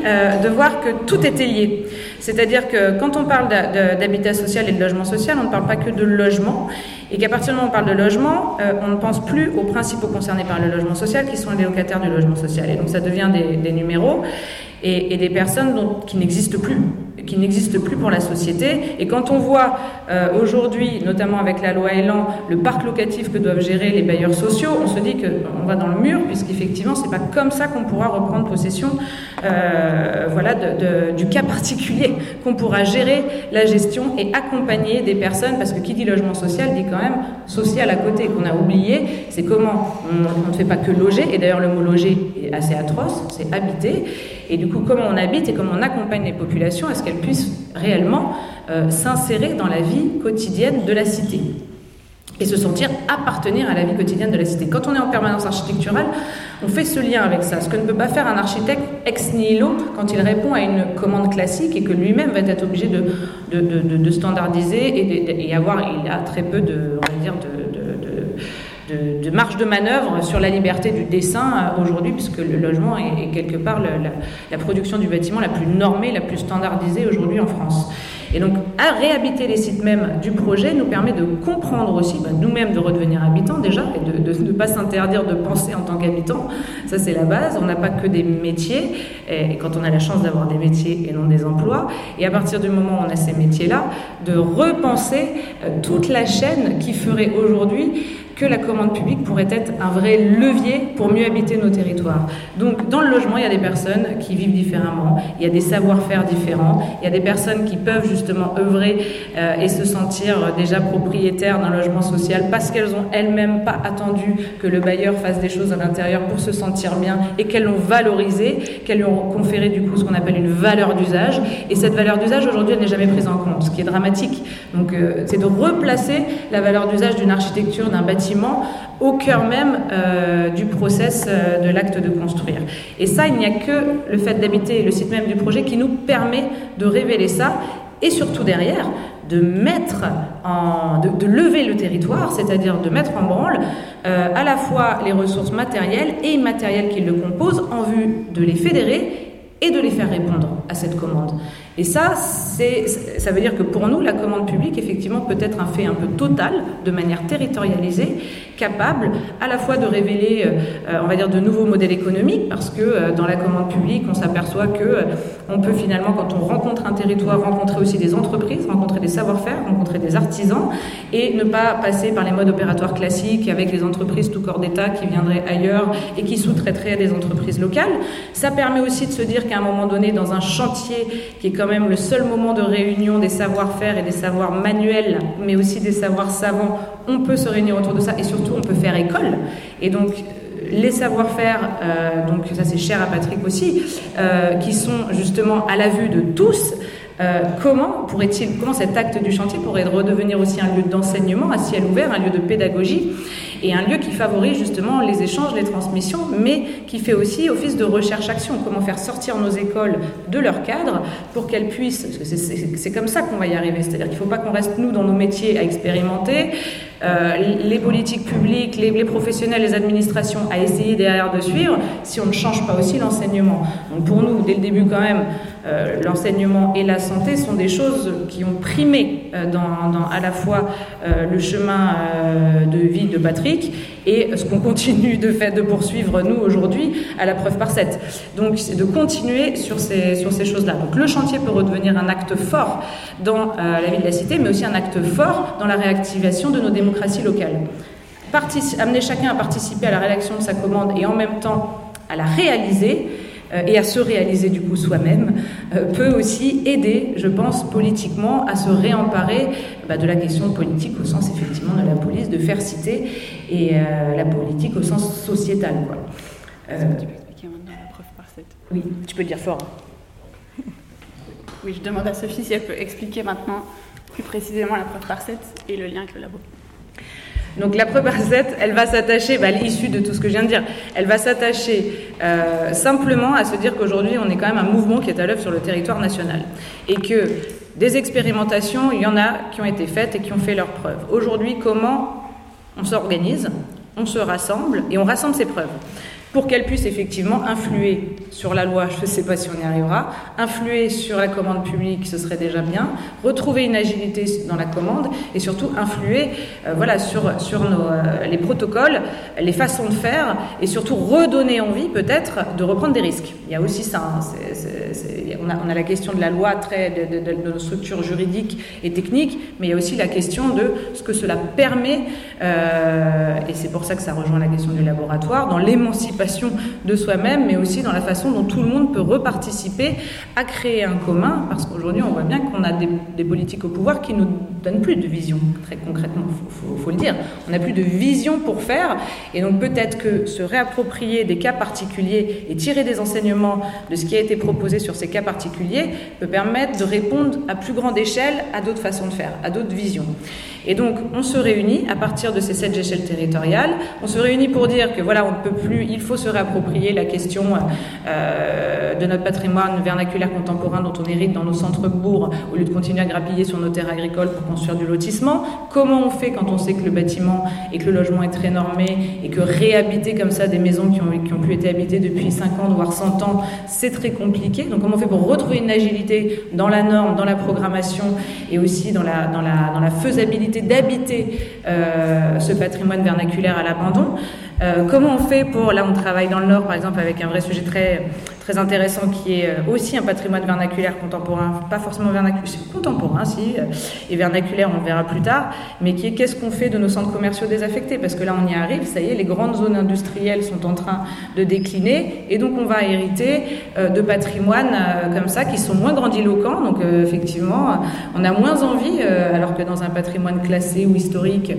de voir que tout était lié. C'est-à-dire que quand on parle d'habitat social et de logement social, on ne parle pas que de logement, et qu'à partir du moment où on parle de logement, on ne pense plus aux principaux concernés par le logement social, qui sont les locataires du logement social. Et donc, ça devient des numéros et, des personnes qui n'existent plus qui n'existe plus pour la société. Et quand on voit euh, aujourd'hui, notamment avec la loi Elan, le parc locatif que doivent gérer les bailleurs sociaux, on se dit qu'on va dans le mur, puisqu'effectivement, c'est pas comme ça qu'on pourra reprendre possession euh, voilà, du cas particulier, qu'on pourra gérer la gestion et accompagner des personnes, parce que qui dit logement social dit quand même social à côté, qu'on a oublié, c'est comment on, ne fait pas que loger, et d'ailleurs le mot loger est assez atroce, c'est habiter, et du coup comment on habite et comment on accompagne les populations à ce qu'elles puissent réellement euh, s'insérer dans la vie quotidienne de la cité et se sentir appartenir à la vie quotidienne de la cité. Quand on est en permanence architecturale, on fait ce lien avec ça, ce que ne peut pas faire un architecte ex nihilo quand il répond à une commande classique et que lui-même va être obligé de, standardiser et, et, avoir, il a très peu de, de, marge de manœuvre sur la liberté du dessin aujourd'hui, puisque le logement est, quelque part la, production du bâtiment la plus normée, la plus standardisée aujourd'hui en France. Et donc, à réhabiter les sites même du projet nous permet de comprendre aussi, bah, nous-mêmes, de redevenir habitants déjà, et de ne pas s'interdire de penser en tant qu'habitant. Ça, c'est la base. On n'a pas que des métiers, et quand on a la chance d'avoir des métiers et non des emplois. Et à partir du moment où on a ces métiers-là, de repenser toute la chaîne qui ferait aujourd'hui que la commande publique pourrait être un vrai levier pour mieux habiter nos territoires. Donc, dans le logement, il y a des personnes qui vivent différemment, il y a des savoir-faire différents, il y a des personnes qui peuvent justement œuvrer euh, et se sentir déjà propriétaires d'un logement social parce qu'elles ont elles-mêmes pas attendu que le bailleur fasse des choses à l'intérieur pour se sentir bien et qu'elles l'ont valorisé, qu'elles lui ont conféré du coup ce qu'on appelle une valeur d'usage. Et cette valeur d'usage, aujourd'hui, elle n'est jamais prise en compte, ce qui est dramatique. Donc, euh, c'est de replacer la valeur d'usage d'une architecture, d'un bâtiment au cœur même euh, du process euh, de l'acte de construire. Et ça, il n'y a que le fait d'habiter le site même du projet qui nous permet de révéler ça et surtout derrière de mettre de lever le territoire, c'est-à-dire de mettre en branle euh, à la fois les ressources matérielles et immatérielles qui le composent en vue de les fédérer et de les faire répondre à cette commande. Et ça, ça veut dire que pour nous, la commande publique, effectivement, peut être un fait un peu total, de manière territorialisée, capable à la fois de révéler, euh, on va dire, de nouveaux modèles économiques, parce que euh, dans la commande publique, on s'aperçoit que euh, on peut finalement, quand on rencontre un territoire, rencontrer aussi des entreprises, rencontrer des savoir-faire, rencontrer des artisans, et ne pas passer par les modes opératoires classiques avec les entreprises tout corps d'État qui viendraient ailleurs et qui sous-traiteraient à des entreprises locales. Ça permet aussi de se dire qu'à un moment donné, dans un chantier qui est quand même le seul moment de réunion des savoir-faire et des savoirs manuels, mais aussi des savoirs savants, on peut se réunir autour de ça et surtout on peut faire école. Et donc les savoir-faire, euh, donc ça c'est cher à Patrick aussi, euh, qui sont justement à la vue de tous. Euh, comment pourrait-il, comment cet acte du chantier pourrait redevenir aussi un lieu d'enseignement à ciel ouvert, un lieu de pédagogie? Et un lieu qui favorise justement les échanges, les transmissions, mais qui fait aussi office de recherche-action. Comment faire sortir nos écoles de leur cadre pour qu'elles puissent, c'est comme ça qu'on va y arriver, c'est-à-dire qu'il ne faut pas qu'on reste nous dans nos métiers à expérimenter, les politiques publiques, les, professionnels, les administrations à essayer derrière de suivre si on ne change pas aussi l'enseignement. Donc pour nous, dès le début quand même, euh, l'enseignement et la santé sont des choses qui ont primé euh, dans, à la fois euh, le chemin euh, de vie de Patrick et ce qu'on continue de faire, de poursuivre nous aujourd'hui à la preuve par 7. Donc c'est de continuer sur ces, sur ces choses-là. Donc le chantier peut redevenir un acte fort dans la vie de la cité, mais aussi un acte fort dans la réactivation de nos démocraties locales. Amener chacun à participer à la rédaction de sa commande et en même temps à la réaliser, euh, et à se réaliser du coup soi-même, euh, peut aussi aider, je pense, politiquement à se réemparer bah, de la question politique au sens effectivement de la police, de faire citer, et euh, la politique au sens sociétal. Quoi. tu peux expliquer maintenant la preuve par 7 Oui, tu peux le dire fort. Hein. Oui, je demande à Sophie si elle peut expliquer maintenant plus précisément la preuve par 7 et le lien avec le labo. Donc la preuve recette, elle va s'attacher, bah, l'issue de tout ce que je viens de dire, elle va s'attacher euh, simplement à se dire qu'aujourd'hui on est quand même un mouvement qui est à l'œuvre sur le territoire national. Et que des expérimentations, il y en a qui ont été faites et qui ont fait leurs preuves. Aujourd'hui, comment on s'organise, on se rassemble et on rassemble ces preuves pour qu'elle puisse effectivement influer sur la loi, je ne sais pas si on y arrivera, influer sur la commande publique, ce serait déjà bien, retrouver une agilité dans la commande et surtout influer euh, voilà, sur, sur nos, euh, les protocoles, les façons de faire et surtout redonner envie peut-être de reprendre des risques. Il y a aussi ça, hein, on, a, on, a, la question de la loi, de, de, nos structures juridiques et techniques, mais il y a aussi la question de ce que cela permet, euh, et c'est pour ça que ça rejoint la question du laboratoire, dans l'émancipation de soi-même, mais aussi dans la façon dont tout le monde peut reparticiper à créer un commun, parce qu'aujourd'hui on voit bien qu'on a des, politiques au pouvoir qui nous donnent plus de vision, très concrètement, il faut, le dire. On n'a plus de vision pour faire, et donc peut-être que se réapproprier des cas particuliers et tirer des enseignements de ce qui a été proposé sur ces cas particuliers peut permettre de répondre à plus grande échelle à d'autres façons de faire, à d'autres visions. Et donc, on se réunit à partir de ces sept échelles territoriales. On se réunit pour dire que voilà, on ne peut plus, il faut se réapproprier la question euh, de notre patrimoine vernaculaire contemporain dont on hérite dans nos centres-bourgs au lieu de continuer à grappiller sur nos terres agricoles pour construire du lotissement. Comment on fait quand on sait que le bâtiment et que le logement est très normé et que réhabiter comme ça des maisons qui ont, qui ont pu être habitées depuis 50 voire 100 ans, c'est très compliqué? Donc, comment on fait pour retrouver une agilité dans la norme, dans la programmation et aussi dans la, dans la, dans la faisabilité d'habiter euh, ce patrimoine vernaculaire à l'abandon. Euh, comment on fait pour, là on travaille dans le Nord par exemple avec un vrai sujet très, très intéressant qui est euh, aussi un patrimoine vernaculaire contemporain, pas forcément vernaculaire, c'est contemporain si, et vernaculaire on verra plus tard, mais qui est qu'est-ce qu'on fait de nos centres commerciaux désaffectés? Parce que là on y arrive, ça y est, les grandes zones industrielles sont en train de décliner et donc on va hériter de patrimoines comme ça qui sont moins grandiloquents, donc effectivement on a moins envie, alors que dans un patrimoine classé ou historique,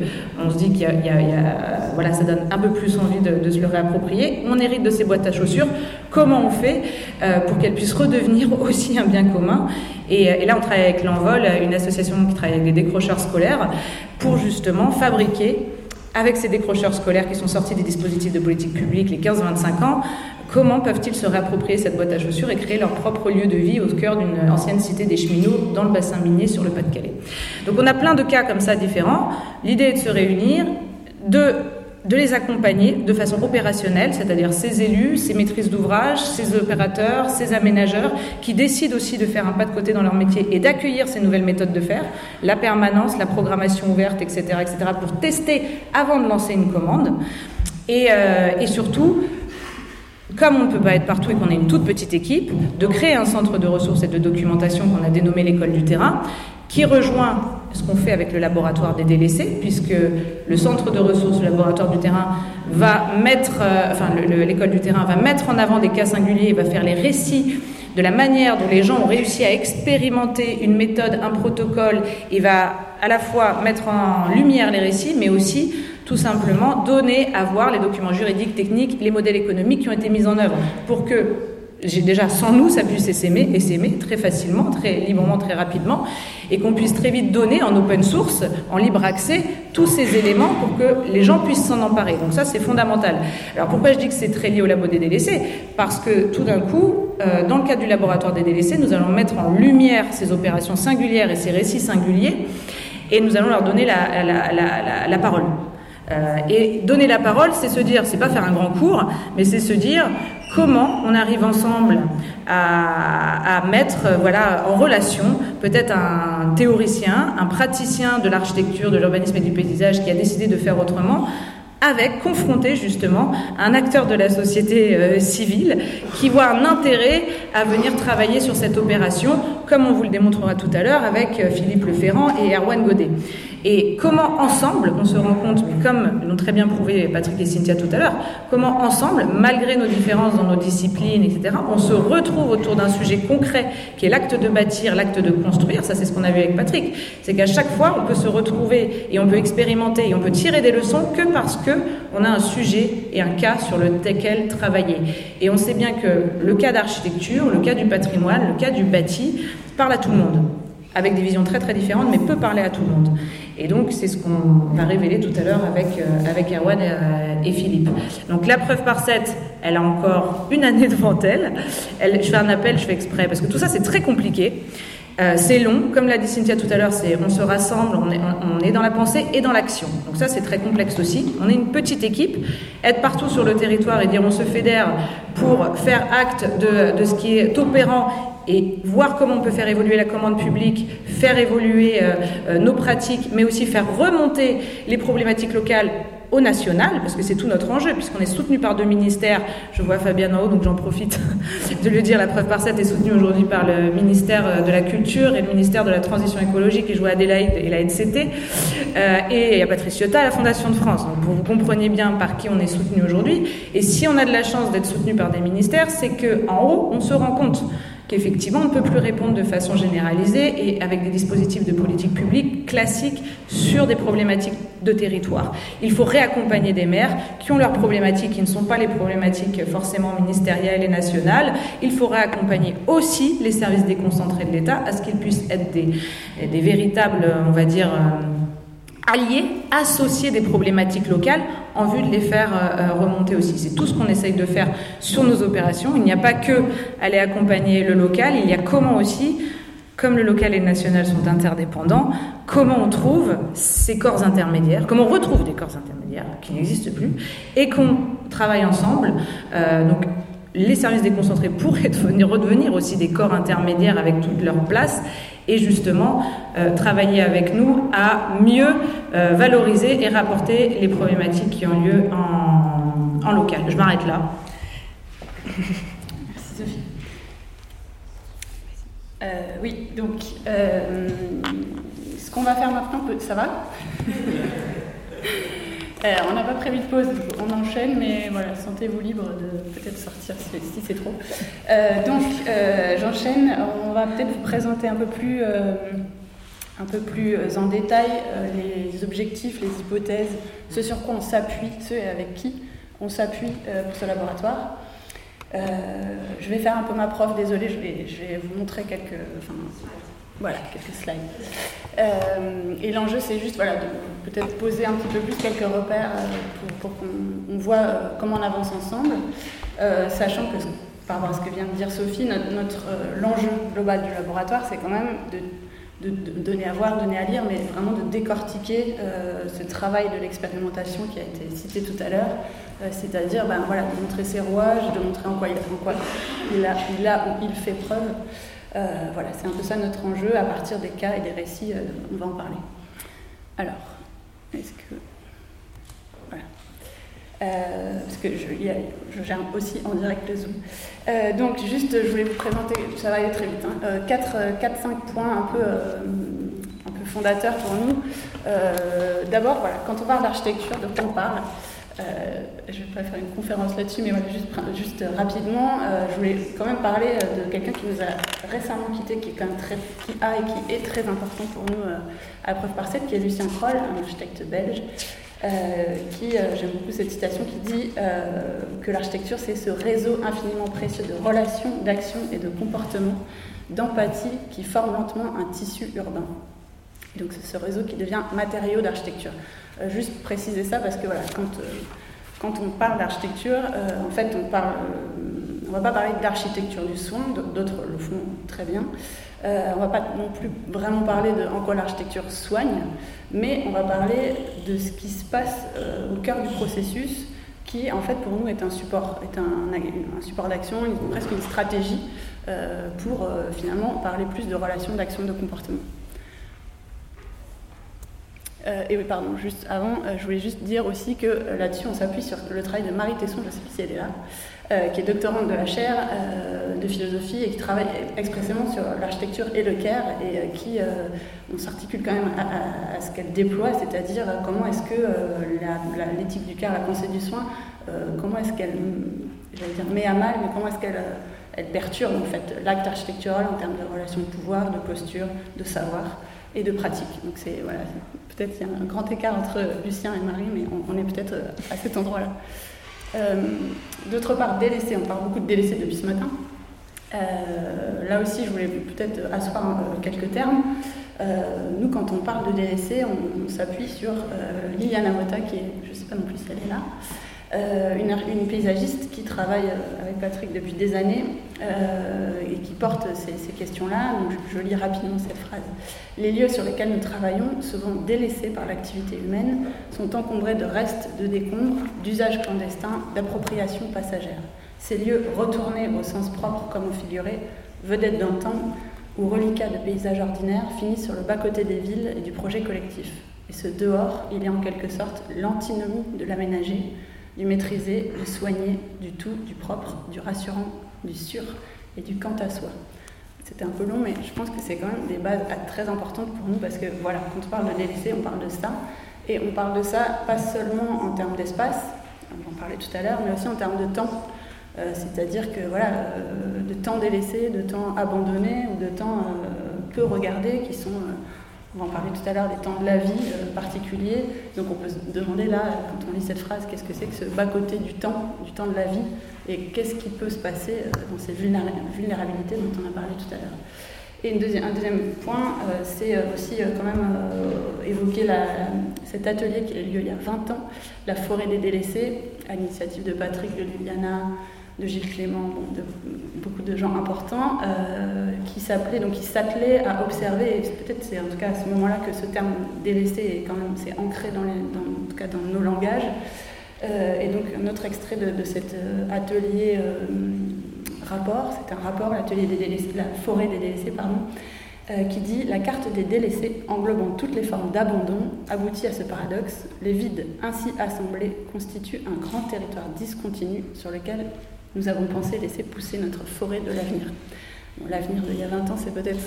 on se dit qu'il y, a, voilà, ça donne un peu plus envie de, se le réapproprier. On hérite de ces boîtes à chaussures. Comment on fait euh, pour qu'elles puissent redevenir aussi un bien commun et, là, on travaille avec l'Envol, une association qui travaille avec des décrocheurs scolaires, pour justement fabriquer avec ces décrocheurs scolaires qui sont sortis des dispositifs de politique publique les 15-25 ans, Comment peuvent-ils se réapproprier cette boîte à chaussures et créer leur propre lieu de vie au cœur d'une ancienne cité des cheminots dans le bassin minier sur le Pas-de-Calais Donc on a plein de cas comme ça différents. L'idée est de se réunir, de de les accompagner de façon opérationnelle, c'est-à-dire ces élus, ces maîtrises d'ouvrage, ces opérateurs, ces aménageurs, qui décident aussi de faire un pas de côté dans leur métier et d'accueillir ces nouvelles méthodes de faire, la permanence, la programmation ouverte, etc., etc., pour tester avant de lancer une commande. Et, euh, et surtout, comme on ne peut pas être partout et qu'on est une toute petite équipe, de créer un centre de ressources et de documentation qu'on a dénommé l'école du terrain, qui rejoint ce qu'on fait avec le laboratoire des délaissés, puisque le centre de ressources, le laboratoire du terrain, va mettre, euh, enfin l'école du terrain va mettre en avant des cas singuliers, va faire les récits de la manière dont les gens ont réussi à expérimenter une méthode, un protocole, et va à la fois mettre en lumière les récits, mais aussi tout simplement donner à voir les documents juridiques, techniques, les modèles économiques qui ont été mis en œuvre pour que déjà sans nous, ça puisse s'aimer et s'aimer très facilement, très librement, très rapidement, et qu'on puisse très vite donner en open source, en libre accès, tous ces éléments pour que les gens puissent s'en emparer. Donc ça, c'est fondamental. Alors pourquoi je dis que c'est très lié au labo des délaissés Parce que tout d'un coup, euh, dans le cadre du laboratoire des délaissés, nous allons mettre en lumière ces opérations singulières et ces récits singuliers, et nous allons leur donner la, la, la, la parole. Euh, et donner la parole, c'est se dire, c'est pas faire un grand cours, mais c'est se dire comment on arrive ensemble à, mettre euh, voilà, en relation peut-être un théoricien, un praticien de l'architecture, de l'urbanisme et du paysage qui a décidé de faire autrement, avec confronté justement un acteur de la société euh, civile qui voit un intérêt à venir travailler sur cette opération comme on vous le démontrera tout à l'heure avec euh, Philippe Leferrand et Erwan Godet. Et comment ensemble, on se rend compte, comme l'ont très bien prouvé Patrick et Cynthia tout à l'heure, comment ensemble, malgré nos différences dans nos disciplines, etc., on se retrouve autour d'un sujet concret qui est l'acte de bâtir, l'acte de construire. Ça, c'est ce qu'on a vu avec Patrick. C'est qu'à chaque fois, on peut se retrouver et on peut expérimenter et on peut tirer des leçons que parce que on a un sujet et un cas sur lequel travailler. Et on sait bien que le cas d'architecture, le cas du patrimoine, le cas du bâti parle à tout le monde avec des visions très très différentes, mais peut parler à tout le monde. Et donc, c'est ce qu'on va révéler tout à l'heure avec, euh, avec Erwan et, euh, et, Philippe. Donc, la preuve par 7, elle a encore une année devant elle. Je fais un appel, je fais exprès, parce que tout ça, c'est très compliqué. Euh, c'est long, comme l'a dit Cynthia tout à l'heure, on se rassemble, on est, dans la pensée et dans l'action. Donc ça c'est très complexe aussi. On est une petite équipe, être partout sur le territoire et dire on se fédère pour faire acte de, de ce qui est opérant et voir comment on peut faire évoluer la commande publique, faire évoluer euh, euh, nos pratiques, mais aussi faire remonter les problématiques locales au national, parce que c'est tout notre enjeu, puisqu'on est soutenu par deux ministères. Je vois Fabien en haut, donc j'en profite de le dire. La preuve par 7 est soutenue aujourd'hui par le ministère de la Culture et le ministère de la Transition écologique, et je vois Adélaïde et la NCT. Euh, et il y la Fondation de France. Donc vous comprenez bien par qui on est soutenu aujourd'hui. Et si on a de la chance d'être soutenu par des ministères, c'est qu'en haut, on se rend compte qu'effectivement, on ne peut plus répondre de façon généralisée et avec des dispositifs de politique publique classiques sur des problématiques de territoire. Il faut réaccompagner des maires qui ont leurs problématiques, qui ne sont pas les problématiques forcément ministérielles et nationales. Il faut réaccompagner aussi les services déconcentrés de l'État à ce qu'ils puissent être des, des véritables, on va dire, alliés, associer des problématiques locales en vue de les faire euh, remonter aussi. C'est tout ce qu'on essaye de faire sur nos opérations. Il n'y a pas que aller accompagner le local, il y a comment aussi, comme le local et le national sont interdépendants, comment on trouve ces corps intermédiaires, comment on retrouve des corps intermédiaires qui n'existent plus et qu'on travaille ensemble. Euh, donc les services déconcentrés pourraient devenir, redevenir aussi des corps intermédiaires avec toute leur place et justement euh, travailler avec nous à mieux euh, valoriser et rapporter les problématiques qui ont lieu en, local. Je m'arrête là. Merci Sophie. Euh, oui, donc ce qu'on va faire maintenant, ça va? Euh, on n'a pas prévu de pause, on enchaîne, mais voilà, sentez-vous libre de peut-être sortir si, c'est trop. Euh, donc, euh, j'enchaîne. On va peut-être vous présenter un peu plus, un peu plus en détail les objectifs, les hypothèses, ce sur quoi on s'appuie, ce avec qui on s'appuie pour ce laboratoire. je vais faire un peu ma prof, désolée, je vais, vous montrer quelques. Voilà, quelques slides. Euh, et l'enjeu, c'est juste voilà, de peut-être poser un petit peu plus quelques repères euh, pour, qu'on voit euh, comment on avance ensemble, sachant que, par rapport à ce que vient de dire Sophie, notre, l'enjeu global du laboratoire, c'est quand même de, donner à voir, donner à lire, mais vraiment de décortiquer ce travail de l'expérimentation qui a été cité tout à l'heure, c'est-à-dire ben, voilà, de montrer ses rouages, de montrer en quoi il, en quoi a, il il fait preuve. Euh, voilà, c'est un peu ça notre enjeu. À partir des cas et des récits, euh, on va en parler. Alors, est-ce que. Voilà. Euh, parce que je, gère aussi en direct le Zoom. Euh, donc, juste, je voulais vous présenter, ça va aller très vite, 4-5 hein, points un peu, un peu fondateurs pour nous. D'abord, voilà, quand on parle d'architecture, de quoi on parle? Euh, je ne vais pas faire une conférence là-dessus, mais juste, rapidement, euh, je voulais quand même parler de quelqu'un qui nous a récemment quitté, qui, est quand même très, qui a et qui est très important pour nous euh, à preuve par cette, qui est Lucien Kroll, un architecte belge, qui, j'aime beaucoup cette citation, qui dit que l'architecture, c'est ce réseau infiniment précieux de relations, d'actions et de comportements, d'empathie qui forme lentement un tissu urbain. Donc c'est ce réseau qui devient matériau d'architecture. Euh, juste préciser ça parce que voilà, quand, euh, quand on parle d'architecture, euh, en fait, on parle, on va pas parler d'architecture du soin, d'autres le font très bien. on va pas non plus vraiment parler de en quoi l'architecture soigne, mais on va parler de ce qui se passe au cœur du processus qui en fait pour nous est un support, est un, support d'action, presque une stratégie pour finalement parler plus de relations, d'action, de comportement. Euh, et oui, pardon, juste avant, euh, je voulais juste dire aussi que euh, là-dessus, on s'appuie sur le travail de Marie Tesson, je ne sais plus si elle est là, qui est doctorante de la chaire de philosophie et qui travaille expressément sur l'architecture et le care et qui on s'articule quand même à, ce qu'elle déploie, c'est-à-dire comment est-ce que l'éthique du care, la pensée du soin, comment est-ce qu'elle, dire, met à mal, mais comment est-ce qu'elle elle perturbe en fait l'acte architectural en termes de relations de pouvoir, de posture, de savoir et de pratique. Donc c'est voilà, peut-être qu'il y a un grand écart entre Lucien et Marie, mais on, est peut-être euh, à cet endroit-là. Euh, d'autre part, délaissé, on parle beaucoup de délaissé depuis ce matin. Euh, là aussi, je voulais peut-être asseoir quelques termes. nous, quand on parle de délaissé, on, s'appuie sur Liliana Mota, qui est, je ne sais pas non plus si elle est là, euh, une, paysagiste qui travaille euh, avec Patrick depuis des années euh, et qui porte ces, questions-là. Donc je, lis rapidement cette phrase. Les lieux sur lesquels nous travaillons, souvent délaissés par l'activité humaine, sont encombrés de restes, de décombres, d'usages clandestins, d'appropriation passagère. Ces lieux retournés au sens propre comme au figuré, vedettes temps ou reliquats de paysages ordinaires, finissent sur le bas-côté des villes et du projet collectif. Et ce dehors, il est en quelque sorte l'antinomie de l'aménager, du maîtriser, du soigner, du tout, du propre, du rassurant, du sûr et du quant à soi. C'était un peu long, mais je pense que c'est quand même des bases très importantes pour nous parce que voilà, quand on parle de délaissé, on parle de ça. Et on parle de ça pas seulement en termes d'espace, on en parlait tout à l'heure, mais aussi en termes de temps. Euh, c'est-à-dire que voilà, euh, de temps délaissé, de temps abandonné ou de temps euh, peu regardé qui sont on en parler tout à l'heure des temps de la vie euh, particuliers. Donc on peut se demander là, quand on lit cette phrase, qu'est-ce que c'est que ce bas-côté du temps, du temps de la vie, et qu'est-ce qui peut se passer euh, dans ces vulnérabilités dont on a parlé tout à l'heure. Et un deuxième point, euh, c'est aussi quand même évoquer cet atelier qui a eu lieu il y a 20 ans, la forêt des délaissés, à l'initiative de Patrick, de Liliana, de Gilles Clément, de beaucoup de gens importants, euh, qui s'appelaient donc qui s'attelaient à observer. Et peut-être c'est en tout cas à ce moment-là que ce terme délaissé est quand même c'est ancré dans, les, cas dans nos langages. Euh, et donc un autre extrait de, cet euh, atelier rapport, c'est un rapport, l'atelier des délaissés, la forêt des délaissés, pardon, qui dit La carte des délaissés, englobant toutes les formes d'abandon, aboutit à ce paradoxe. Les vides ainsi assemblés constituent un grand territoire discontinu sur lequel nous avons pensé laisser pousser notre forêt de l'avenir. L'avenir d'il y a 20 ans, c'est peut-être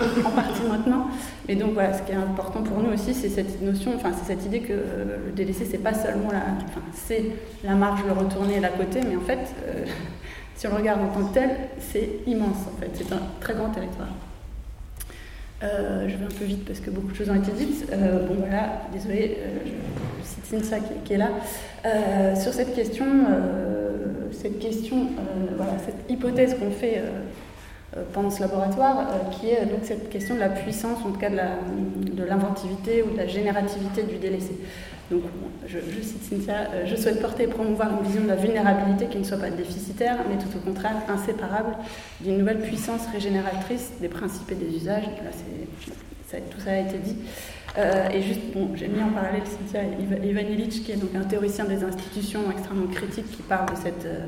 en partie maintenant. Mais donc voilà, ce qui est important pour nous aussi, c'est cette notion, enfin c'est cette idée que euh, le délaissé, c'est pas seulement la, la marge, le retourner, la côté, mais en fait, euh, si on le regarde en tant que tel, c'est immense en fait, c'est un très grand territoire. Euh, je vais un peu vite parce que beaucoup de choses ont été dites. bon voilà, désolé, je cite qui, qui, est là. sur cette question, cette question, euh, voilà, cette hypothèse qu'on fait euh, euh, pendant ce laboratoire, qui est donc cette question de la puissance, en tout cas de l'inventivité ou de la générativité du délaissé. Donc, je, cite Cynthia, je souhaite porter et promouvoir une vision de la vulnérabilité qui ne soit pas déficitaire, mais tout au contraire inséparable d'une nouvelle puissance régénératrice des principes et des usages. Là, ça, tout ça a été dit. Euh, et juste, bon, j'ai mis en parallèle Cynthia Ivan Illich, qui est donc un théoricien des institutions extrêmement critique, qui parle de cette, euh,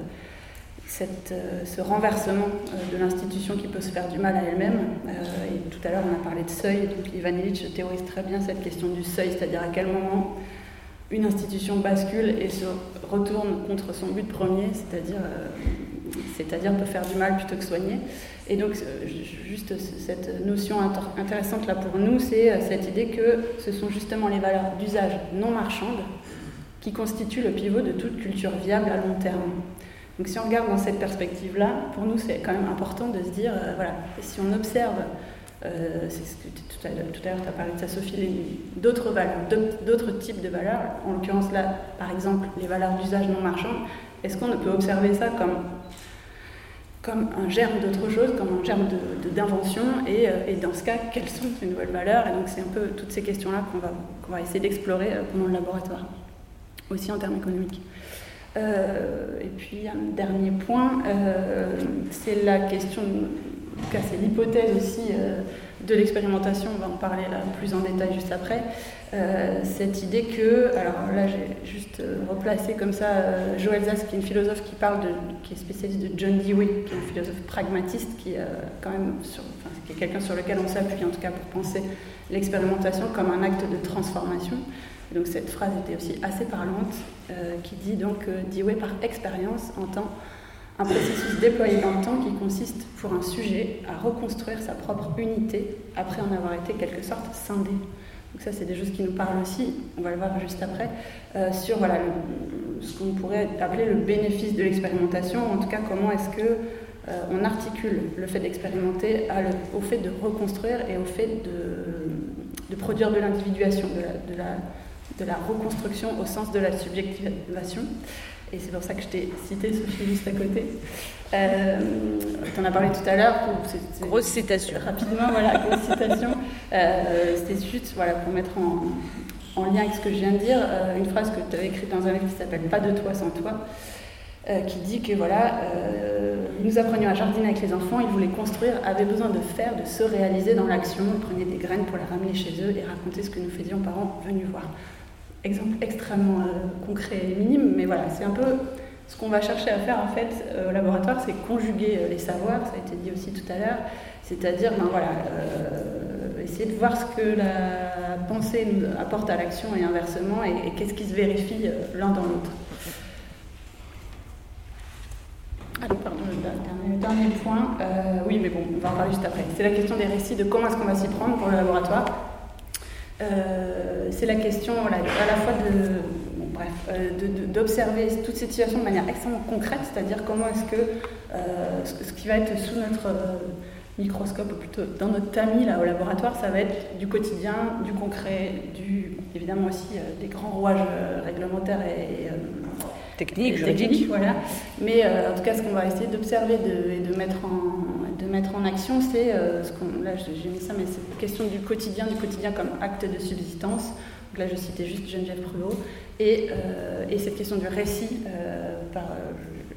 cette, euh, ce renversement de l'institution qui peut se faire du mal à elle-même. et tout à l'heure, on a parlé de seuil, donc Ivan Illich théorise très bien cette question du seuil, c'est-à-dire à quel moment une institution bascule et se retourne contre son but premier, c'est-à-dire c'est-à-dire peut faire du mal plutôt que soigner. Et donc, euh, juste cette notion intéressante là pour nous, c'est euh, cette idée que ce sont justement les valeurs d'usage non marchandes qui constituent le pivot de toute culture viable à long terme. Donc, si on regarde dans cette perspective-là, pour nous, c'est quand même important de se dire, euh, voilà, si on observe, que tout à, l'heure tu as parlé de ça, Sophie, d'autres valeurs, d'autres types de valeurs, en l'occurrence là, par exemple, les valeurs d'usage non marchandes, est-ce qu'on peut observer ça comme comme un germe d'autre chose, comme un germe d'invention, euh, et, dans ce cas, quelles sont ces nouvelles valeurs? Et donc c'est un peu toutes ces questions-là qu'on va, va, essayer d'explorer euh, pendant le laboratoire, aussi en termes économiques. Euh, et puis un dernier point, c'est la question en tout cas c'est l'hypothèse aussi de l'expérimentation, on va en parler là plus en détail juste après, euh, cette idée que, alors là j'ai juste euh, replacé comme ça euh, Joël Zass, qui est une philosophe qui parle de, qui est spécialiste de John Dewey, qui est un philosophe pragmatiste, qui, quand même sur, qui est quelqu'un sur lequel on s'appuie en tout cas pour penser l'expérimentation comme un acte de transformation. donc cette phrase était aussi assez parlante, qui dit donc Dewey par expérience entend un processus déployé dans le temps qui consiste pour un sujet à reconstruire sa propre unité après en avoir été quelque sorte scindé. Donc ça, c'est des choses qui nous parlent aussi, on va le voir juste après, euh, sur voilà, ce qu'on pourrait appeler le bénéfice de l'expérimentation, en tout cas comment est-ce que euh, on articule le fait d'expérimenter au fait de reconstruire et au fait de, de produire de l'individuation, de la, de la reconstruction au sens de la subjectivation. Et c'est pour ça que je t'ai cité Sophie juste à côté. Euh, tu en as parlé tout à l'heure. Grosse citation. Rapidement, voilà, grosse citation. Euh, C'était juste voilà, pour mettre en, en, lien avec ce que je viens de dire, euh, une phrase que tu avais écrite dans un livre qui s'appelle Pas de toi sans toi, euh, qui dit que voilà, euh, nous apprenions à jardiner avec les enfants, ils voulaient construire, avaient besoin de faire, de se réaliser dans l'action, ils prenaient des graines pour les ramener chez eux et raconter ce que nous faisions parents venus voir exemple extrêmement euh, concret et minime, mais voilà, c'est un peu ce qu'on va chercher à faire en fait euh, au laboratoire, c'est conjuguer euh, les savoirs, ça a été dit aussi tout à l'heure, c'est-à-dire ben, voilà, essayer de voir ce que la pensée apporte à l'action et inversement, et, qu'est-ce qui se vérifie l'un dans l'autre. Alors, pardon, le dernier, point, oui, mais bon, on va en parler juste après. C'est la question des récits, de comment est-ce qu'on va s'y prendre pour le laboratoire. Euh, c'est la question à la fois de, bref, euh, d'observer toute cette situation de manière extrêmement concrète, c'est-à-dire comment est-ce que euh, ce, qui va être sous notre microscope, ou plutôt dans notre tamis là, au laboratoire, ça va être du quotidien, du concret, du, évidemment aussi des grands rouages réglementaires et, techniques, juridiques. Voilà. Mais en tout cas, ce qu'on va essayer d'observer et de mettre en, mettre en action, c'est euh, ce qu'on, là j'ai mis ça, mais c'est question du quotidien, du quotidien comme acte de subsistance. Donc là, je citais juste Geneviève Prudhoe, et, euh, et cette question du récit, euh, par,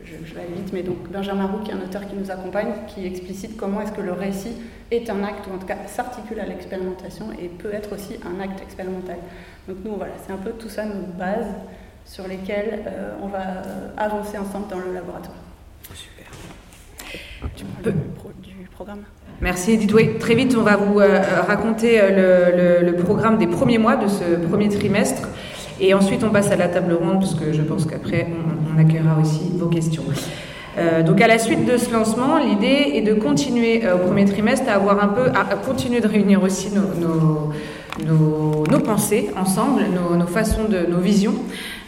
je, vais vite, mais donc Benjamin Roux, qui est un auteur qui nous accompagne, qui explicite comment est-ce que le récit est un acte, ou en tout cas s'articule à l'expérimentation et peut être aussi un acte expérimental. Donc nous, voilà, c'est un peu tout ça nos bases sur lesquelles on va avancer ensemble dans le laboratoire. Super. Tu peux programme. Merci Edith. Oui, très vite, on va vous euh, raconter euh, le, programme des premiers mois de ce premier trimestre. Et ensuite, on passe à la table ronde, parce que je pense qu'après, on, accueillera aussi vos questions. Euh, donc à la suite de ce lancement, l'idée est de continuer au premier trimestre à avoir un peu, à, continuer de réunir aussi nos, nos, pensées ensemble, nos, façons de, nos visions,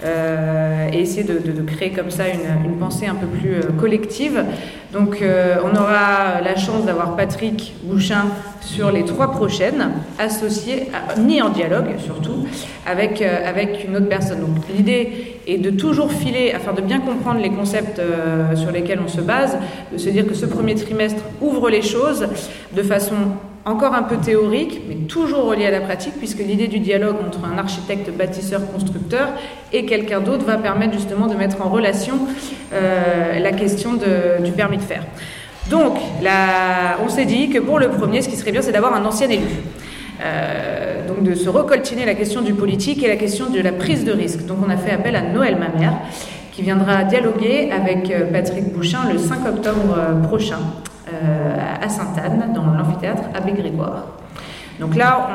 euh, et essayer de, créer comme ça une, pensée un peu plus euh, collective. Donc euh, on aura la chance d'avoir Patrick Bouchin sur les trois prochaines, associées, ni en dialogue surtout, avec, avec une autre personne. Donc l'idée est de toujours filer, afin de bien comprendre les concepts sur lesquels on se base, de se dire que ce premier trimestre ouvre les choses de façon encore un peu théorique, mais toujours relié à la pratique, puisque l'idée du dialogue entre un architecte, bâtisseur, constructeur et quelqu'un d'autre va permettre justement de mettre en relation euh, la question du permis de faire. Donc, on s'est dit que pour le premier, ce qui serait bien, c'est d'avoir un ancien élu. Euh, donc de se recoltiner la question du politique et la question de la prise de risque. Donc on a fait appel à Noël Mamère, qui viendra dialoguer avec euh, Patrick Bouchin le 5 octobre prochain à Sainte-Anne, dans l'amphithéâtre Abbé Grégoire. Donc là,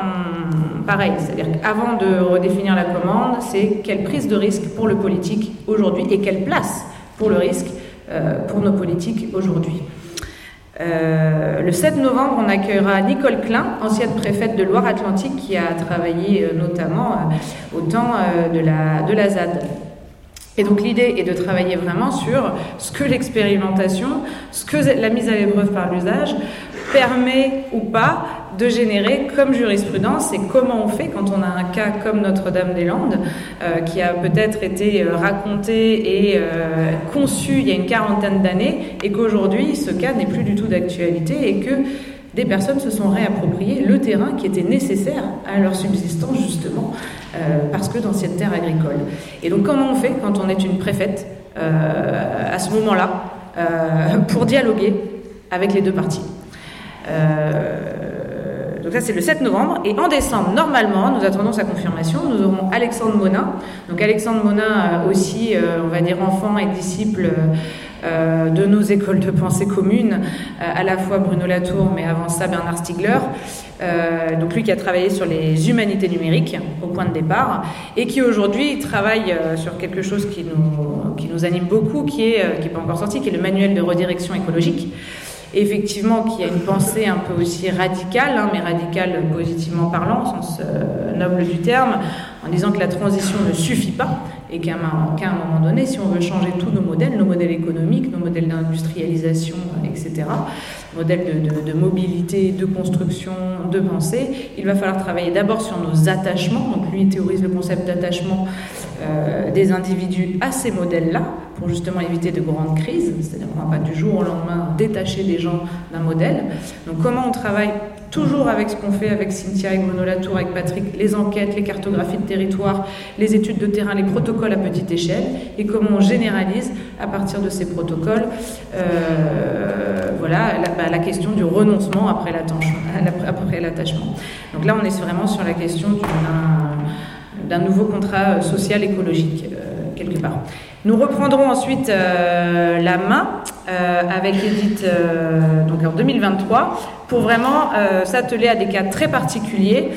pareil, c'est-à-dire qu'avant de redéfinir la commande, c'est quelle prise de risque pour le politique aujourd'hui et quelle place pour le risque pour nos politiques aujourd'hui. Euh, le 7 novembre, on accueillera Nicole Klein, ancienne préfète de Loire-Atlantique, qui a travaillé euh, notamment euh, au temps de, la, de la ZAD. Et donc l'idée est de travailler vraiment sur ce que l'expérimentation, ce que la mise à l'épreuve par l'usage permet ou pas de générer comme jurisprudence et comment on fait quand on a un cas comme Notre-Dame-des-Landes euh, qui a peut-être été euh, raconté et euh, conçu il y a une quarantaine d'années et qu'aujourd'hui ce cas n'est plus du tout d'actualité et que des personnes se sont réappropriées le terrain qui était nécessaire à leur subsistance justement euh, parce que d'anciennes terres agricoles. Et donc comment on fait quand on est une préfète euh, à ce moment-là euh, pour dialoguer avec les deux parties? Donc ça c'est le 7 novembre. Et en décembre, normalement, nous attendons sa confirmation, nous aurons Alexandre Monin. Donc Alexandre Monin aussi, on va dire enfant et disciple euh, de nos écoles de pensée communes, à la fois Bruno Latour, mais avant ça Bernard Stiegler. Euh, donc lui qui a travaillé sur les humanités numériques au point de départ et qui aujourd'hui travaille euh, sur quelque chose qui nous, qui nous anime beaucoup, qui est euh, qui n'est pas encore sorti, qui est le manuel de redirection écologique. Effectivement, qui a une pensée un peu aussi radicale, hein, mais radicale positivement parlant, au sens euh, noble du terme, en disant que la transition ne suffit pas et qu'à un, moment donné, si on veut changer tous nos modèles, nos modèles économiques, nos modèles d'industrialisation, etc., modèles de, mobilité, de construction, de pensée, il va falloir travailler d'abord sur nos attachements. Donc lui il théorise le concept d'attachement euh, des individus à ces modèles-là pour justement éviter de grandes crises, c'est-à-dire qu'on ne va pas du jour au lendemain détacher des gens d'un modèle. Donc comment on travaille toujours avec ce qu'on fait avec Cynthia, avec Bruno Latour, avec Patrick, les enquêtes, les cartographies de territoire, les études de terrain, les protocoles à petite échelle, et comment on généralise à partir de ces protocoles euh, voilà, la, bah, la, question du renoncement après l'attachement. Donc là, on est vraiment sur la question d'un nouveau contrat social écologique, euh, quelque part. Nous reprendrons ensuite euh, la main avec Edith donc en 2023 pour vraiment euh, s'atteler à des cas très particuliers.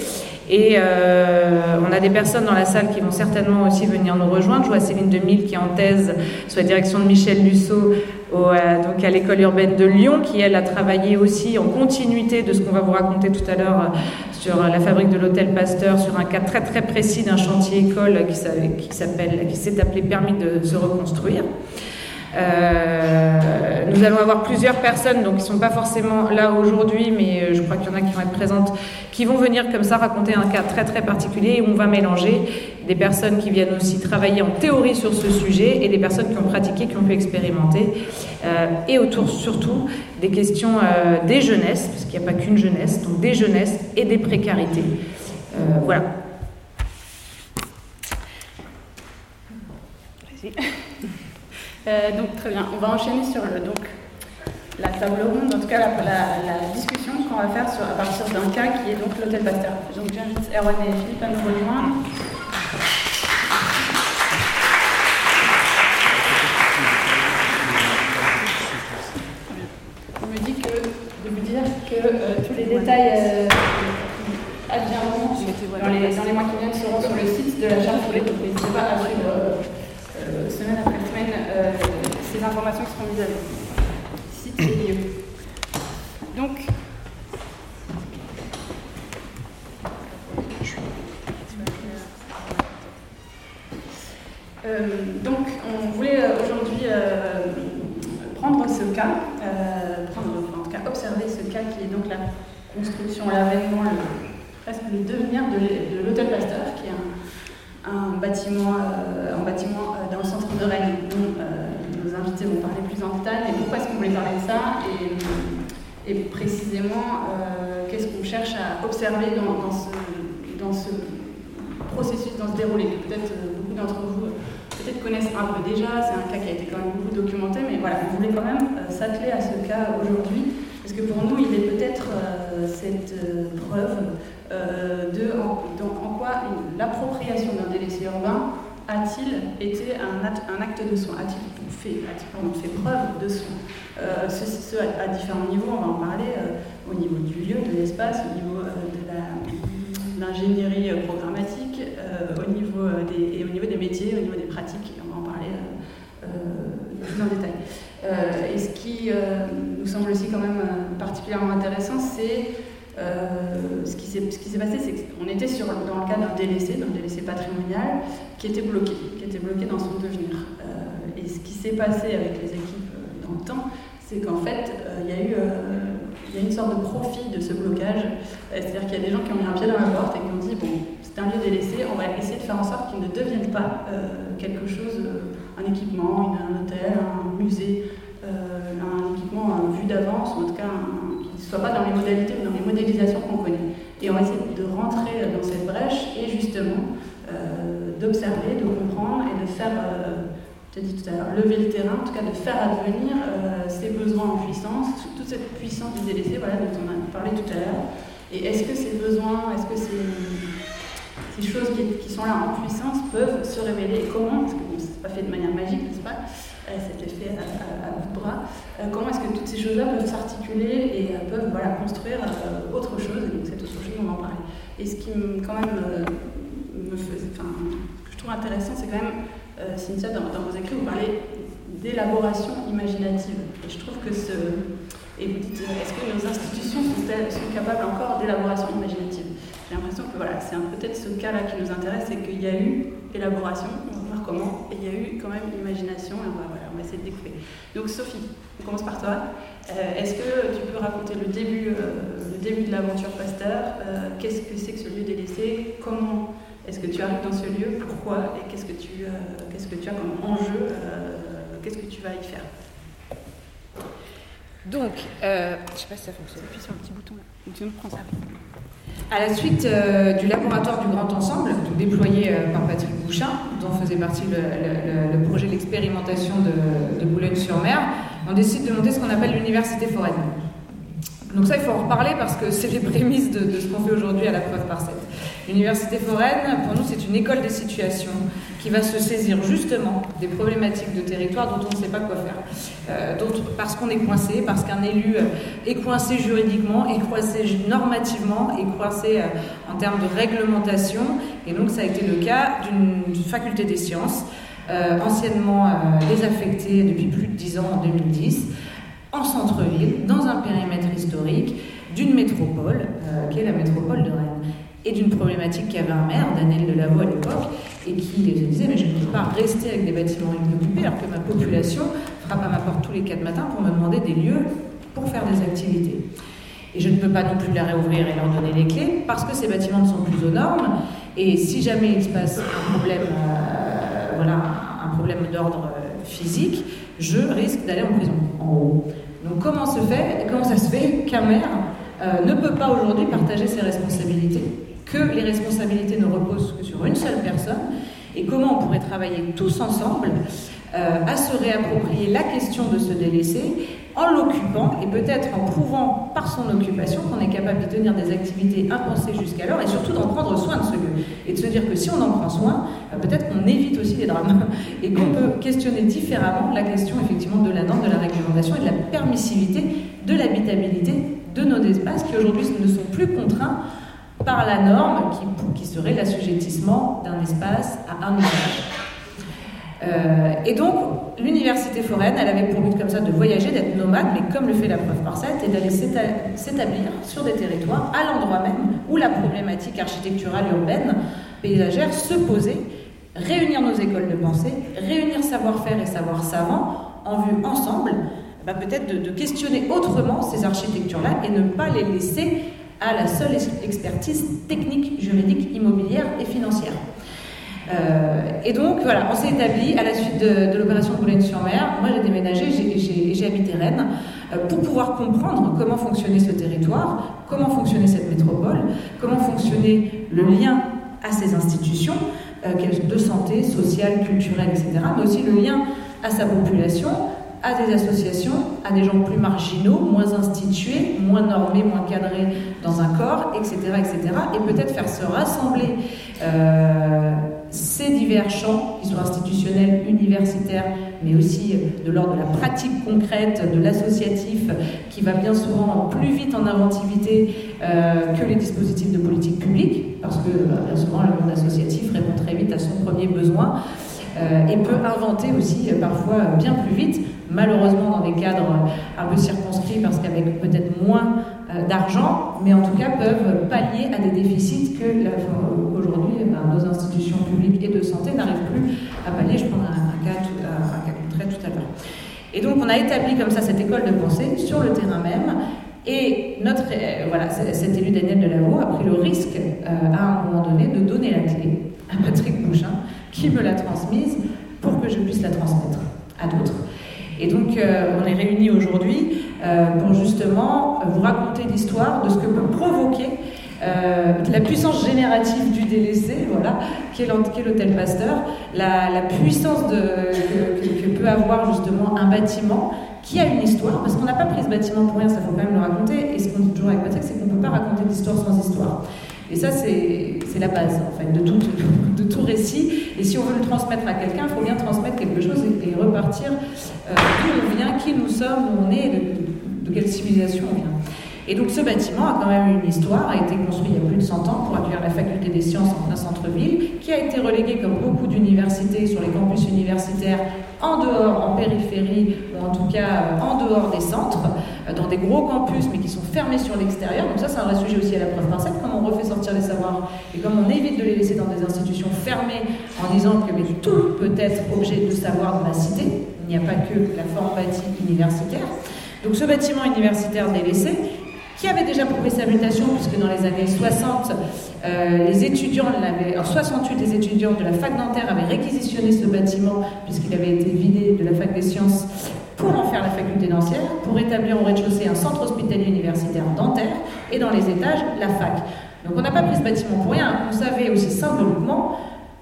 Et euh, on a des personnes dans la salle qui vont certainement aussi venir nous rejoindre. Je vois Céline Demille qui est en thèse sous la direction de Michel Lusso au, euh, donc à l'école urbaine de Lyon, qui elle a travaillé aussi en continuité de ce qu'on va vous raconter tout à l'heure sur la fabrique de l'hôtel Pasteur, sur un cas très très précis d'un chantier école qui s'est appelé permis de se reconstruire. Euh, nous allons avoir plusieurs personnes, donc qui ne sont pas forcément là aujourd'hui, mais euh, je crois qu'il y en a qui vont être présentes, qui vont venir comme ça raconter un cas très très particulier où on va mélanger des personnes qui viennent aussi travailler en théorie sur ce sujet et des personnes qui ont pratiqué, qui ont pu expérimenter, euh, et autour surtout des questions des jeunesses, parce qu'il n'y a pas qu'une jeunesse, donc des jeunesses et des précarités. Voilà. Euh, donc très bien, on va enchaîner sur le, donc, la table ronde, en tout cas la, la, la discussion qu'on va faire sur, à partir d'un cas qui est donc l'hôtel Pasteur. Donc j'invite Erwan et Philippe à nous rejoindre. On me dit que, de vous dire que euh, tous les détails euh, adviendront dans les, dans les mois qui viennent seront sur le site de la charte donc n'hésitez pas à suivre euh, ces informations qui seront mises à jour. Donc, euh, donc, on voulait aujourd'hui euh, prendre ce cas, prendre, en tout cas observer ce cas qui est donc la construction, l'avènement, presque le devenir de l'hôtel Pasteur, qui est un, bâtiment, un bâtiment euh, dans le centre de Rennes dont euh, nos invités vont parler plus en détail. Et pourquoi est-ce qu'on voulait parler de ça et, et euh, qu'est-ce qu'on cherche à observer dans, ce, dans, ce, processus, dans ce déroulé peut-être euh, beaucoup d'entre vous peut-être connaissent un peu déjà. C'est un cas qui a été quand même beaucoup documenté, mais voilà, on voulait quand même euh, s'atteler à ce cas aujourd'hui. Parce que pour nous, il est peut-être euh, cette euh, preuve euh, de en, en quoi l'appropriation d'un délaissé urbain a-t-il été un acte, de soin A-t-il fait, preuve de soin euh, ce, à, différents niveaux, on va en parler, euh, au niveau du lieu, de l'espace, au niveau euh, de l'ingénierie programmatique, au niveau des, et au niveau des métiers, au niveau des pratiques, on va en parler plus en détail. Euh, et ce qui euh, nous semble aussi quand même euh, particulièrement intéressant, c'est euh, ce qui s'est passé, c'est qu'on était dans le cas d'un délaissé, d'un délaissé patrimonial, qui était bloqué, qui était bloqué dans son devenir. et ce qui s'est passé avec les équipes dans le temps, c'est qu'en fait, il y a eu une sorte de profit de ce blocage. C'est-à-dire qu'il y a des gens qui ont mis un pied dans la porte et qui ont dit bon, c'est un lieu délaissé, on va essayer de faire en sorte qu'il ne devienne pas euh, quelque chose, euh, un équipement, un hôtel, un musée, euh, un équipement vu d'avance, ou en tout cas un, soit pas dans les modalités ou dans les modélisations qu'on connaît. Et on va essayer de rentrer dans cette brèche et justement d'observer, de comprendre et de faire as dit tout à l'heure, lever le terrain, en tout cas de faire advenir ces besoins en puissance, toute cette puissance du délaissé, voilà, dont on a parlé tout à l'heure. Et est-ce que ces besoins, est-ce que ces, ces choses qui, sont là en puissance peuvent se révéler Comment? Parce que bon, c'est pas fait de manière magique, n'est-ce pas? C'était fait à, bout de bras. comment est-ce que toutes ces choses-là peuvent s'articuler et peuvent voilà, construire autre chose? Et donc cette autre chose, on va en parler. Et ce qui quand même me faisait, enfin, que je trouve intéressant, c'est quand même euh, Cynthia, dans, vos écrits, vous parlez d'élaboration imaginative. Et je trouve que ce. Et vous dites, euh, est-ce que nos institutions sont, sont capables encore d'élaboration imaginative? J'ai l'impression que voilà, c'est peut-être ce cas-là qui nous intéresse, c'est qu'il y a eu élaboration, comment, et il y a eu quand même imagination, et on va, essayer de découper. Donc Sophie, on commence par toi. Euh, est-ce que tu peux raconter le début, le début de l'aventure Pasteur Qu'est-ce que c'est que ce lieu délaissé Comment est-ce que tu arrives dans ce lieu Pourquoi Et qu'est-ce que tu, euh, qu'est-ce que tu as comme enjeu euh, Qu'est-ce que tu vas y faire? Donc, euh, je ne sais pas si ça fonctionne. Appuie sur le petit bouton là. Tu nous prends ça. À la suite du laboratoire du Grand Ensemble, déployé par Patrick Bouchin, dont faisait partie le, projet d'expérimentation de, de Boulogne-sur-Mer, on décide de monter ce qu'on appelle l'université foraine. Donc ça, il faut en reparler parce que c'est les prémices de, ce qu'on fait aujourd'hui à la preuve par 7. L'université foraine, pour nous, c'est une école des situations qui va se saisir justement des problématiques de territoire dont on ne sait pas quoi faire. Euh, parce qu'on est coincé, parce qu'un élu est coincé juridiquement, est coincé normativement, est coincé euh, en termes de réglementation. Et donc ça a été le cas d'une faculté des sciences, euh, anciennement désaffectée depuis plus de 10 ans en 2010 en centre-ville, dans un périmètre historique d'une métropole, qui est la métropole de Rennes, et d'une problématique qui avait un maire, Daniel Delavaux à l'époque, et qui disait Mais je ne peux pas rester avec des bâtiments inoccupés alors que ma population frappe à ma porte tous les quatre matins pour me demander des lieux pour faire des activités. Et je ne peux pas non plus la réouvrir et leur donner les clés parce que ces bâtiments ne sont plus aux normes. Et si jamais il se passe un problème, euh, voilà, problème d'ordre euh, physique, je risque d'aller en prison, en haut. Donc comment, se fait, comment ça se fait qu'un maire euh, ne peut pas aujourd'hui partager ses responsabilités, que les responsabilités ne reposent que sur une seule personne, et comment on pourrait travailler tous ensemble euh, à se réapproprier la question de se délaisser en l'occupant et peut-être en prouvant par son occupation qu'on est capable de tenir des activités impensées jusqu'alors et surtout d'en prendre soin de ce lieu. Et de se dire que si on en prend soin, euh, peut-être qu'on évite aussi les drames et qu'on peut questionner différemment la question effectivement de la norme, de la réglementation et de la permissivité de l'habitabilité de nos espaces qui aujourd'hui ne sont plus contraints par la norme qui, qui serait l'assujettissement d'un espace à un usage. Euh, et donc, l'université foraine, elle avait pour but comme ça de voyager, d'être nomade, mais comme le fait la preuve par et d'aller s'établir sur des territoires à l'endroit même où la problématique architecturale urbaine, paysagère se posait, réunir nos écoles de pensée, réunir savoir-faire et savoir savant en vue ensemble, bah, peut-être de, de questionner autrement ces architectures-là et ne pas les laisser à la seule expertise technique, juridique, immobilière et financière. Euh, et donc, voilà, on s'est établi à la suite de, l'opération Boulogne-sur-Mer. Moi, j'ai déménagé, j'ai habité Rennes euh, pour pouvoir comprendre comment fonctionnait ce territoire, comment fonctionnait cette métropole, comment fonctionnait le lien à ces institutions euh, de santé, sociale, culturelle, etc., mais aussi le lien à sa population, à des associations, à des gens plus marginaux, moins institués, moins normés, moins cadrés dans un corps, etc., etc., et peut-être faire se rassembler euh, ces divers champs, qui sont institutionnels, universitaires, mais aussi de l'ordre de la pratique concrète, de l'associatif, qui va bien souvent plus vite en inventivité euh, que les dispositifs de politique publique, parce que euh, bien souvent le monde associatif répond très vite à son premier besoin. et peut inventer aussi parfois bien plus vite malheureusement dans des cadres un peu circonscrits parce qu'avec peut-être moins euh, d'argent, mais en tout cas peuvent pallier à des déficits que aujourd'hui ben, nos institutions publiques et de santé n'arrivent plus à pallier. Je prends un, cas, cas concret tout à l'heure. Et donc on a établi comme ça cette école de pensée sur le terrain même. Et notre, euh, voilà, cet élu Daniel Delavaux a pris le risque euh, à un moment donné de donner la clé à Patrick Bouchin, qui me l'a transmise pour que je puisse la transmettre à d'autres. Et donc, euh, on est réunis aujourd'hui euh, pour justement vous raconter l'histoire de ce que peut provoquer euh, la puissance générative du délaissé, voilà, qui est l'hôtel Pasteur, la, puissance que, peut avoir justement un bâtiment qui a une histoire, parce qu'on n'a pas pris ce bâtiment pour rien, ça faut quand même le raconter, et ce qu'on dit toujours avec Patrick, c'est qu'on ne peut pas raconter d'histoire sans histoire. Et ça, c'est la base, en fait, de tout, récit. Et si on veut le transmettre à quelqu'un, il faut bien transmettre quelque chose et, repartir euh, d'où on vient, qui nous sommes, où on est, de, de quelle civilisation on vient. Et donc ce bâtiment a quand même une histoire, a été construit il y a plus de 100 ans pour accueillir la faculté des sciences en plein centre-ville, qui a été relégué comme beaucoup d'universités sur les campus universitaires en dehors, en périphérie, ou en tout cas euh, en dehors des centres, euh, dans des gros campus, mais qui sont fermés sur l'extérieur. Donc ça, c'est un vrai sujet aussi à la preuve parcelle, comment on refait sortir les savoirs et comment on évite de les laisser dans des institutions fermées en disant que tout peut être objet de savoir dans la cité. Il n'y a pas que la forme bâtie universitaire. Donc ce bâtiment universitaire délaissé, qui avait déjà prouvé sa mutation, puisque dans les années 60, euh, les étudiants, en 68, les étudiants de la fac dentaire avaient réquisitionné ce bâtiment, puisqu'il avait été vidé de la fac des sciences, pour en faire la faculté dentaire, pour établir au rez-de-chaussée un centre hospitalier universitaire dentaire, et dans les étages, la fac. Donc on n'a pas pris ce bâtiment pour rien, on savait aussi symboliquement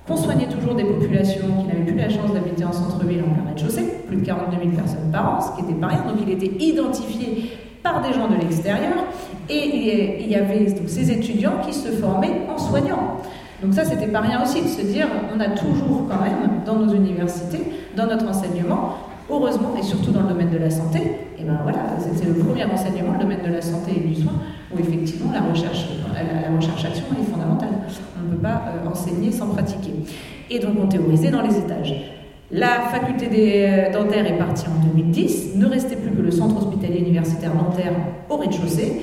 qu'on soignait toujours des populations qui n'avaient plus la chance d'habiter en centre-ville en rez-de-chaussée, plus de 42 000 personnes par an, ce qui n'était pas rien, donc il était identifié par des gens de l'extérieur, et il y avait donc, ces étudiants qui se formaient en soignants. Donc ça, c'était pas rien aussi de se dire, on a toujours quand même dans nos universités, dans notre enseignement, heureusement, et surtout dans le domaine de la santé, et ben voilà, c'est le premier enseignement, le domaine de la santé et du soin, où effectivement la recherche, la recherche-action est fondamentale. On ne peut pas euh, enseigner sans pratiquer. Et donc on théorisait dans les étages. La faculté des euh, dentaires est partie en 2010, ne restait plus que le centre hospitalier universitaire dentaire au rez-de-chaussée.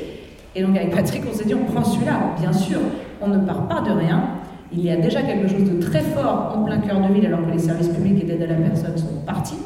Et donc avec Patrick, on s'est dit, on prend celui-là. Bien sûr, on ne part pas de rien. Il y a déjà quelque chose de très fort en plein cœur de ville alors que les services publics et d'aide à la personne sont partis.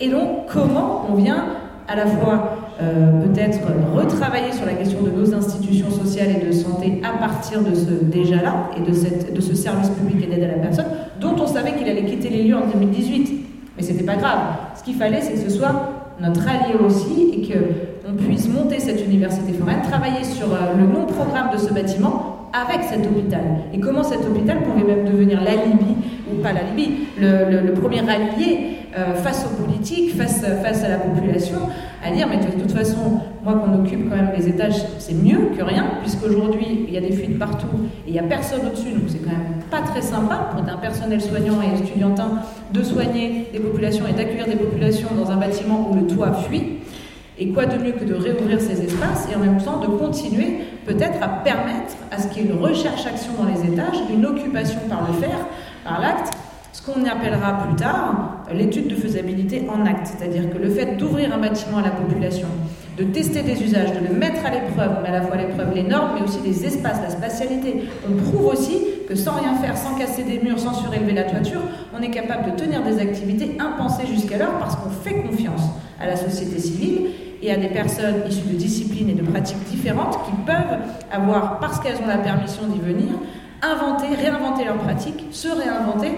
Et donc, comment on vient à la fois euh, peut-être retravailler sur la question de nos institutions sociales et de santé à partir de ce déjà-là et de, ce service public et d'aide à la personne, dont on savait qu'il allait quitter les lieux en 2018. Mais ce n'était pas grave. Ce qu'il fallait, c'est que ce soit notre allié aussi et qu'on puisse monter cette université foraine, travailler sur euh, le non-programme de ce bâtiment avec cet hôpital. Et comment cet hôpital pouvait même devenir l'alibi, ou pas l'alibi, le, le, premier allié euh, face aux politiques, face, face à la population, à dire mais de toute façon, moi qu'on occupe quand même les étages, c'est mieux que rien, puisqu'aujourd'hui il y a des fuites partout et il n'y a personne au-dessus, donc c'est quand même pas très sympa pour un personnel soignant et étudiantin de soigner des populations et d'accueillir des populations dans un bâtiment où le toit fuit. Et quoi de mieux que de réouvrir ces espaces et en même temps de continuer peut-être à permettre à ce qu'il y ait une recherche-action dans les étages, une occupation par le faire, par l'acte, ce qu'on appellera plus tard l'étude de faisabilité en acte, c'est-à-dire que le fait d'ouvrir un bâtiment à la population, de tester des usages, de le mettre à l'épreuve, mais à la fois l'épreuve, les normes, mais aussi les espaces, la spatialité. On prouve aussi que sans rien faire, sans casser des murs, sans surélever la toiture, on est capable de tenir des activités impensées jusqu'alors parce qu'on fait confiance à la société civile et à des personnes issues de disciplines et de pratiques différentes qui peuvent avoir, parce qu'elles ont la permission d'y venir, inventer, réinventer leurs pratiques, se réinventer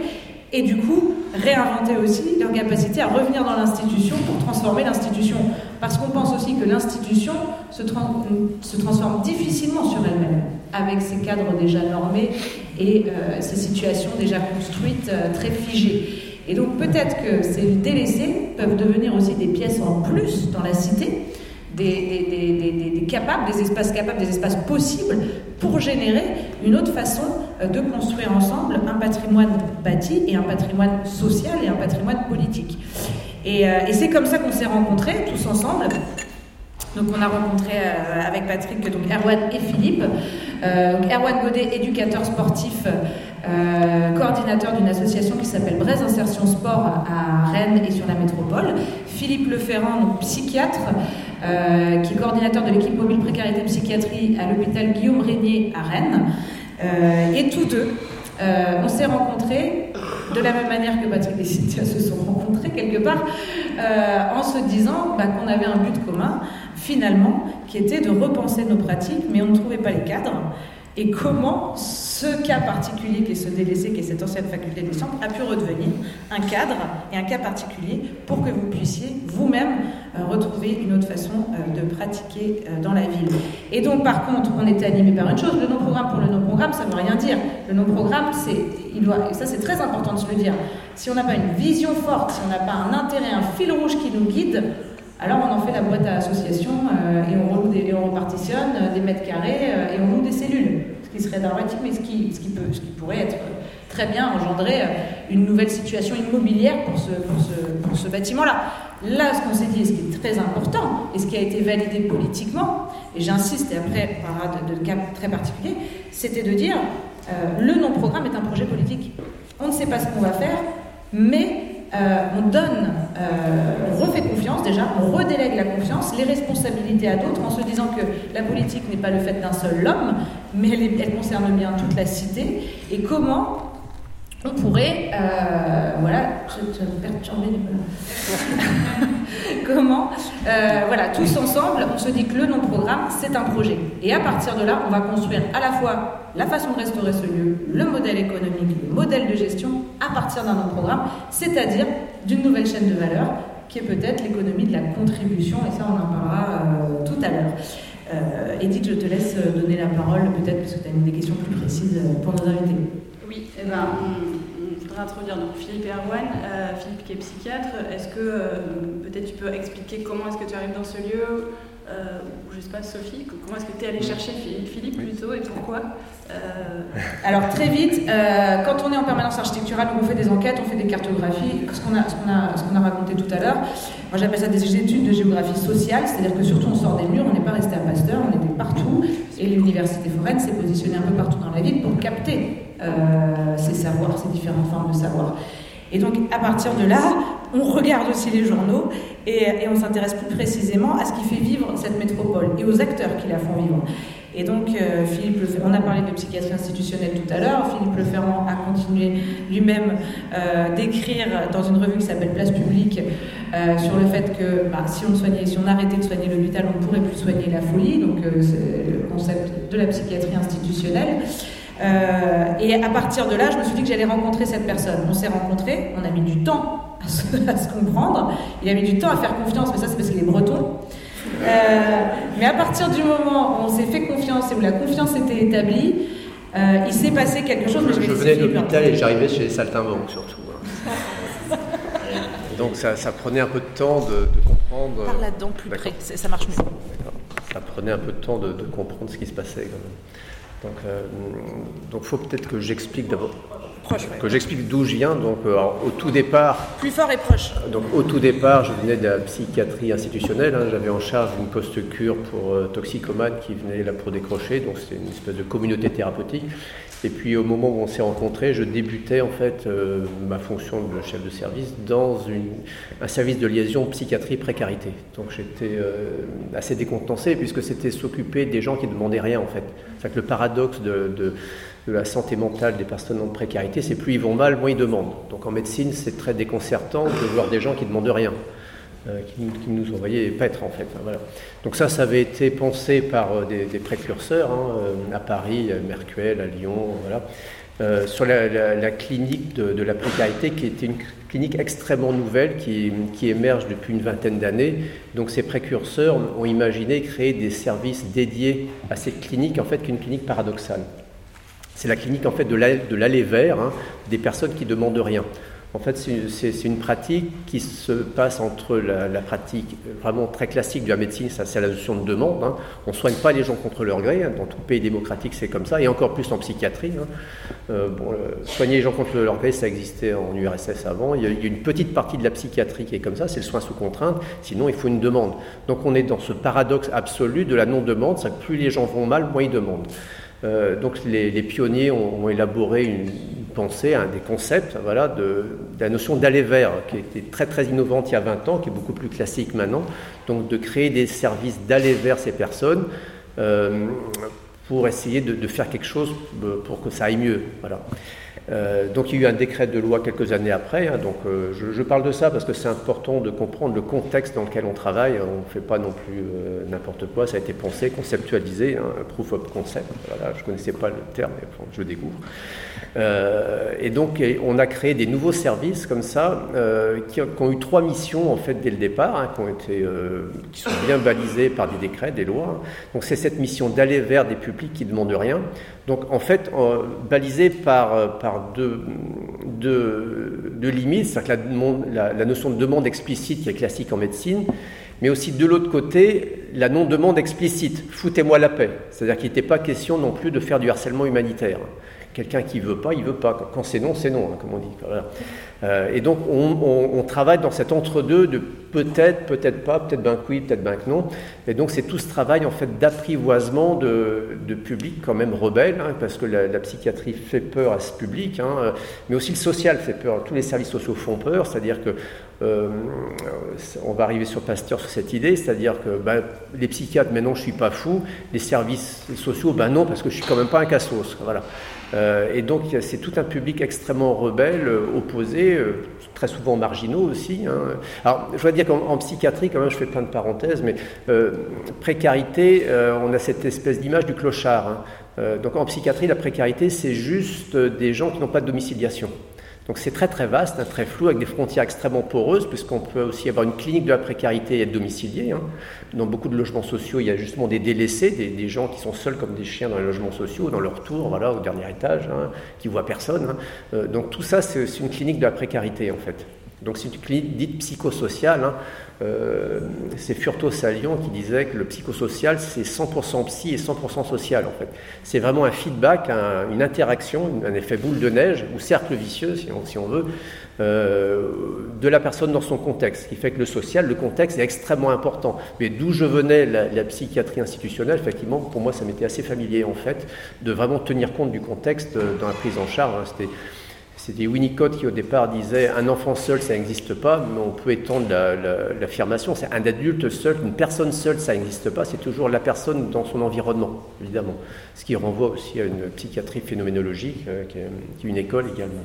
et du coup réinventer aussi leur capacité à revenir dans l'institution pour transformer l'institution. Parce qu'on pense aussi que l'institution se, transforme difficilement sur elle-même, avec ses cadres déjà normés et euh, ses situations déjà construites, euh, très figées. Et donc peut-être que ces délaissés peuvent devenir aussi des pièces en plus dans la cité, des, des espaces capables, des espaces possibles pour générer une autre façon euh, de construire ensemble un patrimoine bâti et un patrimoine social et un patrimoine politique. Et, euh, et c'est comme ça qu'on s'est rencontrés tous ensemble. Donc on a rencontré euh, avec Patrick donc Erwan et Philippe. Erwan Godet, éducateur sportif, coordinateur d'une association qui s'appelle Braise Insertion Sport à Rennes et sur la métropole. Philippe Leferrand, donc psychiatre, euh, qui est coordinateur de l'équipe mobile précarité psychiatrie à l'hôpital Guillaume Régnier à Rennes. Euh, et tous deux, euh, on s'est rencontrés de la même manière que Patrick et Cynthia se sont rencontrés quelque part, en se disant bah, qu'on avait un but commun, finalement, qui était de repenser nos pratiques, mais on ne trouvait pas les cadres. Et comment ce cas particulier qui est ce délaissé, qui est cette ancienne faculté des sciences, a pu redevenir un cadre et un cas particulier pour que vous puissiez vous-même euh, retrouver une autre façon euh, de pratiquer euh, dans la ville. Et donc, par contre, on était animé par une chose, le non-programme pour le non-programme, ça ne veut rien dire. Le non-programme, c'est, il doit, ça c'est très important de se le dire, si on n'a pas une vision forte, si on n'a pas un intérêt, un fil rouge qui nous guide, alors on en fait la boîte à association et on, repartitionne des mètres carrés et on loue des cellules ce qui serait dramatique, mais ce qui, ce qui, peut, ce qui pourrait être très bien engendrer une nouvelle situation immobilière pour ce, pour ce, pour ce bâtiment-là. Là, ce qu'on s'est dit, et ce qui est très important, et ce qui a été validé politiquement, et j'insiste, et après on parlera de, cas très particuliers, c'était de dire euh, le non-programme est un projet politique. On ne sait pas ce qu'on va faire, mais euh, on donne, euh, on refait confiance déjà, on redélègue la confiance, les responsabilités à d'autres en se disant que la politique n'est pas le fait d'un seul homme, mais elle, elle, concerne bien toute la cité. Et comment on pourrait, euh, voilà, je te perturber les Comment, euh, voilà, tous ensemble, on se dit que le non-programme, c'est un projet. Et à partir de là, on va construire à la fois la façon de restaurer ce lieu, le modèle économique, le modèle de gestion, à partir d'un non-programme, c'est-à-dire d'une nouvelle chaîne de valeur, qui est peut-être l'économie de la contribution, et ça, on en parlera euh, tout à l'heure. Edith, je te laisse donner la parole, peut-être, parce que tu as des questions plus précises pour nos invités. Oui, eh ben, on, on voudrait introduire donc Philippe Erwan. Euh, Philippe qui est psychiatre, est-ce que euh, peut-être tu peux expliquer comment est-ce que tu arrives dans ce lieu euh, ou je sais pas, Sophie, comment est-ce que tu es allée chercher Philippe plutôt et pourquoi Alors très vite, quand on est en permanence architecturale, on fait des enquêtes, on fait des cartographies, ce qu'on a, ce qu'on a, ce qu'on a raconté tout à l'heure, moi j'appelle ça des études de géographie sociale, c'est-à-dire que surtout on sort des murs, on n'est pas resté à Pasteur, on était partout, et l'université foraine s'est positionnée un peu partout dans la ville pour capter ces savoirs, ces différentes formes de savoir. Et donc, à partir de là, on regarde aussi les journaux et, on s'intéresse plus précisément à ce qui fait vivre cette métropole et aux acteurs qui la font vivre. Et donc, euh, Philippe on a parlé de psychiatrie institutionnelle tout à l'heure. Philippe Leferrand a continué lui-même euh, d'écrire dans une revue qui s'appelle Place Publique euh, sur le fait que bah, si on si on arrêtait de soigner l'hôpital, on ne pourrait plus soigner la folie. Donc, c'est le concept de la psychiatrie institutionnelle. Euh, et à partir de là, je me suis dit que j'allais rencontrer cette personne. On s'est rencontrés, on a mis du temps à se, à se, comprendre, il a mis du temps à faire confiance, mais ça c'est parce qu'il est breton. Euh, mais à partir du moment où on s'est fait confiance et où la confiance était établie, euh, il s'est passé quelque chose. Je, je venais de l'hôpital et j'arrivais chez les saltimbanques surtout. Hein. Donc ça, ça, prenait un peu de temps de, de comprendre. Par là-dedans plus près, ça marche mieux. Ça prenait un peu de temps de, de comprendre ce qui se passait quand même. Donc, euh, donc faut peut-être que j'explique d'abord. Proche, ouais. Que j'explique d'où je viens. Donc, euh, au tout départ. Plus fort et proche. Donc, au tout départ, je venais de la psychiatrie institutionnelle. Hein, J'avais en charge une post-cure pour euh, toxicomanes qui venaient là pour décrocher. Donc, c'était une espèce de communauté thérapeutique. Et puis, au moment où on s'est rencontrés, je débutais en fait euh, ma fonction de chef de service dans un service de liaison psychiatrie-précarité. Donc, j'étais euh, assez décontenancé puisque c'était s'occuper des gens qui ne demandaient rien en fait. C'est que le paradoxe de, de de la santé mentale des personnes en précarité, c'est plus ils vont mal, moins ils demandent. Donc en médecine, c'est très déconcertant de voir des gens qui ne demandent rien, euh, qui, qui, nous envoyaient paître en fait. Donc ça, ça avait été pensé par euh, des, précurseurs hein, euh, à Paris, à Mercuel, à Lyon, sur la, clinique de, la précarité, qui était une clinique extrêmement nouvelle, qui, émerge depuis une vingtaine d'années. Donc ces précurseurs ont imaginé créer des services dédiés à cette clinique, en fait, qu'une clinique paradoxale. C'est la clinique en fait de l'aller vers hein, des personnes qui demandent rien. En fait, c'est une pratique qui se passe entre la, pratique vraiment très classique de la médecine, ça c'est la notion de demande. Hein. On ne soigne pas les gens contre leur gré, hein. dans tout pays démocratique c'est comme ça, et encore plus en psychiatrie. Bon, euh, soigner les gens contre leur gré, ça existait en URSS avant. Il y, a, une petite partie de la psychiatrie qui est comme ça, c'est le soin sous contrainte, sinon il faut une demande. Donc on est dans ce paradoxe absolu de la non-demande, plus les gens vont mal, moins ils demandent. Euh, donc les, pionniers ont, élaboré une, pensée, un, des concepts voilà, de, de la notion d'aller vers, qui était très très innovante il y a 20 ans, qui est beaucoup plus classique maintenant, donc de créer des services d'aller vers ces personnes. Euh, pour essayer de, faire quelque chose pour que ça aille mieux. Voilà. Euh, donc il y a eu un décret de loi quelques années après. Hein, donc euh, je, parle de ça parce que c'est important de comprendre le contexte dans lequel on travaille. On ne fait pas non plus euh, n'importe quoi. Ça a été pensé, conceptualisé, hein, proof of concept. Je ne connaissais pas le terme, mais je le découvre. et donc on a créé des nouveaux services comme ça qui, ont eu trois missions en fait dès le départ, hein, qui, ont été, qui sont bien balisées par des décrets, des lois. Donc c'est cette mission d'aller vers des publics qui ne demandent rien. Donc en fait, balisé par, par deux, limites, c'est-à-dire la, la, notion de demande explicite qui est classique en médecine, mais aussi de l'autre côté, la non-demande explicite, foutez-moi la paix, c'est-à-dire qu'il n'était pas question non plus de faire du harcèlement humanitaire. Quelqu'un qui veut pas, il veut pas. Quand c'est non, c'est non, hein, comme on dit. Euh, et donc, on, travaille dans cet entre-deux de peut-être, peut-être pas, peut-être ben oui, peut-être ben que non. Et donc, c'est tout ce travail en fait d'apprivoisement de, public quand même rebelle, hein, parce que la, psychiatrie fait peur à ce public, hein, mais aussi le social fait peur. Tous les services sociaux font peur, c'est-à-dire que euh, on va arriver sur Pasteur sur cette idée, c'est-à-dire que ben, les psychiatres, mais non, je suis pas fou. Les services sociaux, ben non, parce que je suis quand même pas un cassos. Voilà. Euh, et donc c'est tout un public extrêmement rebelle, euh, opposé, euh, très souvent marginaux aussi. Hein. Alors je dois dire qu'en psychiatrie, quand même, je fais plein de parenthèses, mais précarité, on a cette espèce d'image du clochard. Hein. donc en psychiatrie, la précarité, c'est juste des gens qui n'ont pas de domiciliation. Donc c'est très très vaste, hein, très flou, avec des frontières extrêmement poreuses, puisqu'on peut aussi avoir une clinique de la précarité et être domicilié. Hein. Dans beaucoup de logements sociaux, il y a justement des délaissés, des, gens qui sont seuls comme des chiens dans les logements sociaux, dans leur tour, voilà, au dernier étage, hein, qui voient personne. Euh, donc tout ça, c'est une clinique de la précarité en fait. Donc c'est une clinique dite psychosociale. Euh, c'est Furto Salion qui disait que le psychosocial, c'est 100% psy et 100% social, en fait. C'est vraiment un feedback, une interaction, un effet boule de neige, ou cercle vicieux, si on, veut, euh, de la personne dans son contexte. Ce qui fait que le social, le contexte est extrêmement important. Mais d'où je venais, la, psychiatrie institutionnelle, effectivement, pour moi, ça m'était assez familier, en fait, de vraiment tenir compte du contexte euh, dans la prise en charge. Hein. C'était c'était Winnicott qui au départ disait un enfant seul ça n'existe pas, mais on peut étendre l'affirmation. c'est un adulte seul, une personne seule ça n'existe pas, c'est toujours la personne dans son environnement, évidemment. Ce qui renvoie aussi à une psychiatrie phénoménologique, euh, qui, est, une école également.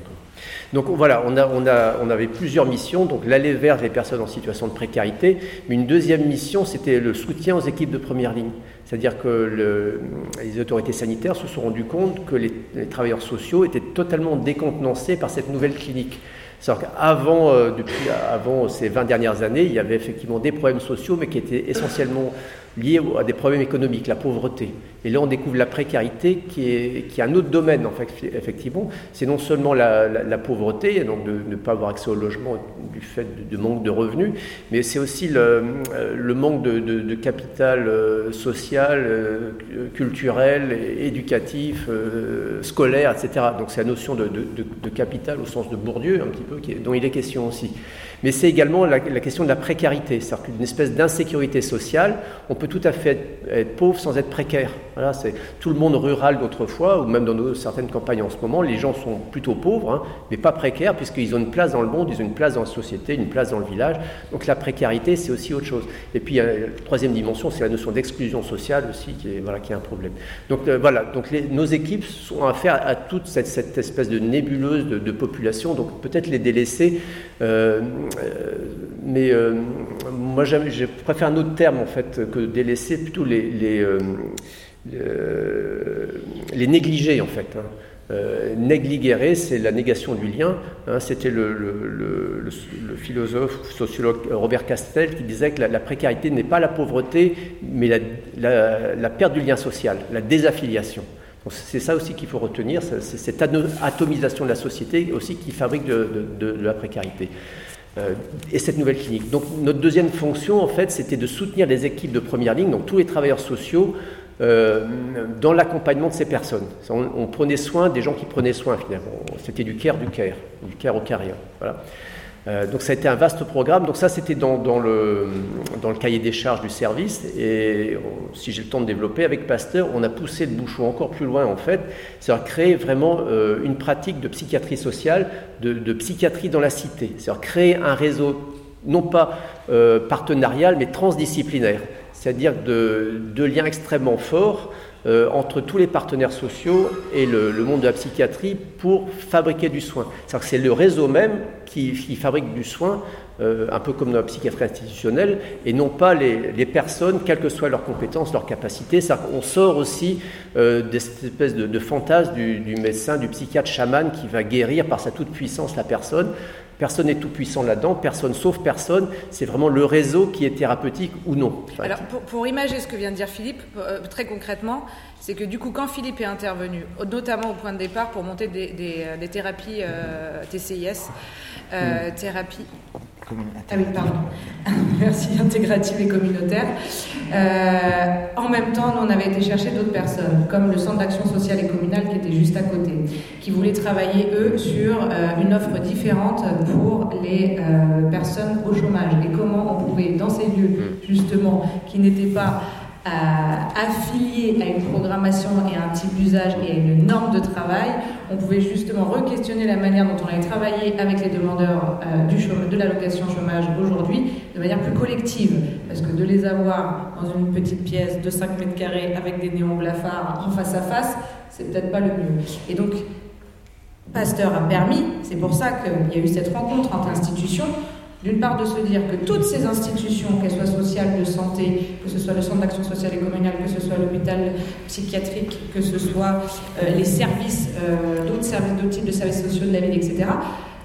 Donc voilà, on, a, on, a, on avait plusieurs missions, donc l'aller vers les personnes en situation de précarité, mais une deuxième mission, c'était le soutien aux équipes de première ligne. C'est-à-dire que les autorités sanitaires se sont rendues compte que les, travailleurs sociaux étaient totalement décontenancés par cette nouvelle clinique. C'est-à-dire qu'avant, euh, depuis avant ces 20 dernières années, il y avait effectivement des problèmes sociaux, mais qui étaient essentiellement liés à des problèmes économiques, la pauvreté. Et là, on découvre la précarité qui est, qui est un autre domaine, en fait, effectivement. C'est non seulement la, pauvreté, donc de ne pas avoir accès au logement du fait de, manque de revenus, mais c'est aussi le, euh, manque de, capital euh, social, euh, culturel, éducatif, scolaire, etc. Donc c'est la notion de, capital au sens de Bourdieu, un petit peu, dont il est question aussi. Mais c'est également la, question de la précarité, c'est-à-dire qu'une espèce d'insécurité sociale. On peut tout à fait être pauvre sans être précaire. Voilà, c'est tout le monde rural d'autrefois, ou même dans certaines campagnes en ce moment, les gens sont plutôt pauvres, hein, mais pas précaires, puisqu'ils ont une place dans le monde, ils ont une place dans la société, une place dans le village. Donc la précarité, c'est aussi autre chose. Et puis, la troisième dimension, c'est la notion d'exclusion sociale aussi, qui est, voilà, qui est un problème. Donc euh, voilà, donc nos équipes sont affaire à, toute cette, cette, espèce de nébuleuse de, population, donc peut-être les délaisser. Euh, euh, mais moi, je préfère un autre terme, en fait, que délaisser, plutôt les, les euh, négliger en fait. Hein. Euh, c'est la négation du lien. Hein. C'était le, philosophe sociologue Robert Castel qui disait que la, précarité n'est pas la pauvreté, mais la, perte du lien social, la désaffiliation. C'est ça aussi qu'il faut retenir, c'est cette atomisation de la société aussi qui fabrique de la précarité. Euh, et cette nouvelle clinique. Donc notre deuxième fonction, en fait, c'était de soutenir les équipes de première ligne, donc tous les travailleurs sociaux, euh, dans l'accompagnement de ces personnes. On, prenait soin des gens qui prenaient soin finalement. C'était du care, du care, du care au carrière. Voilà. Euh, donc ça a été un vaste programme. Donc ça c'était dans, le, cahier des charges du service. Et si j'ai le temps de développer, avec Pasteur, on a poussé le bouchon encore plus loin en fait. C'est-à-dire créer vraiment euh, une pratique de psychiatrie sociale, de, de psychiatrie dans la cité. C'est-à-dire créer un réseau non pas partenarial mais transdisciplinaire c'est-à-dire de, liens extrêmement forts euh, entre tous les partenaires sociaux et le, monde de la psychiatrie pour fabriquer du soin. C'est-à-dire que c'est le réseau même qui, fabrique du soin, euh, un peu comme dans la psychiatrie institutionnelle, et non pas les, personnes, quelles que soient leurs compétences, leurs capacités. On sort aussi euh, de cette espèce de, fantasme du, du, médecin, du psychiatre chaman qui va guérir par sa toute-puissance la personne. Personne n'est tout puissant là-dedans, personne sauf personne. C'est vraiment le réseau qui est thérapeutique ou non. Alors, pour, pour, imager ce que vient de dire Philippe, euh, très concrètement, c'est que du coup, quand Philippe est intervenu, notamment au point de départ pour monter des, des, euh, thérapies euh, TCIS, euh, mm. thérapie ah oui, pardon. Merci, intégrative et communautaire. Euh, en même temps, nous, on avait été chercher d'autres personnes, comme le Centre d'action sociale et communale qui était juste à côté, qui voulaient travailler, eux, sur euh, une offre différente pour les euh, personnes au chômage et comment on pouvait, dans ces lieux, mm. justement, qui n'étaient pas affiliés à une programmation et à un type d'usage et à une norme de travail, on pouvait justement re-questionner la manière dont on allait travailler avec les demandeurs euh, du de l'allocation chômage aujourd'hui de manière plus collective. Parce que de les avoir dans une petite pièce de 5 mètres carrés avec des néons blafards en face à face, c'est peut-être pas le mieux. Et donc, Pasteur a permis, c'est pour ça qu'il y a eu cette rencontre entre institutions, d'une part, de se dire que toutes ces institutions, qu'elles soient sociales, de santé, que ce soit le centre d'action sociale et communale, que ce soit l'hôpital psychiatrique, que ce soit euh, les services, euh, d'autres services, d'autres types de services sociaux de la ville, etc.,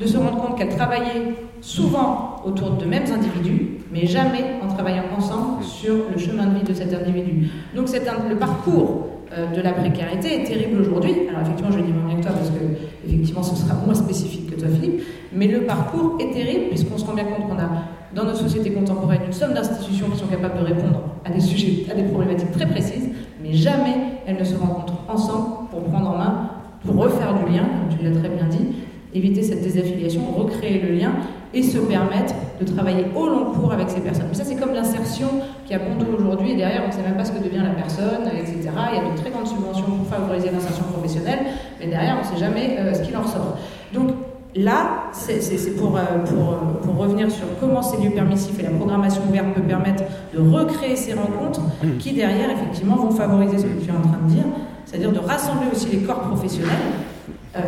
de se rendre compte qu'elles travaillaient souvent autour de mêmes individus, mais jamais en travaillant ensemble sur le chemin de vie de cet individu. Donc c'est le parcours euh, de la précarité est terrible aujourd'hui. Alors effectivement, je dis que toi parce que effectivement, ce sera moins spécifique que toi, Philippe. Mais le parcours est terrible puisqu'on se rend bien compte qu'on a dans notre société contemporaine une somme d'institutions qui sont capables de répondre à des sujets, à des problématiques très précises, mais jamais elles ne se rencontrent ensemble pour prendre en main, pour refaire du lien, comme tu l'as très bien dit, éviter cette désaffiliation, recréer le lien et se permettre de travailler au long cours avec ces personnes. Mais ça, c'est comme l'insertion qui a Ponto aujourd'hui, et derrière, on ne sait même pas ce que devient la personne, etc. Il y a de très grandes subventions pour favoriser l'insertion professionnelle, mais derrière, on ne sait jamais euh, ce qu'il en ressort. Donc là, c'est pour, euh, pour, euh, pour, revenir sur comment ces lieux permissifs et la programmation ouverte peut permettre de recréer ces rencontres qui, derrière, effectivement, vont favoriser ce que tu es en train de dire, c'est-à-dire de rassembler aussi les corps professionnels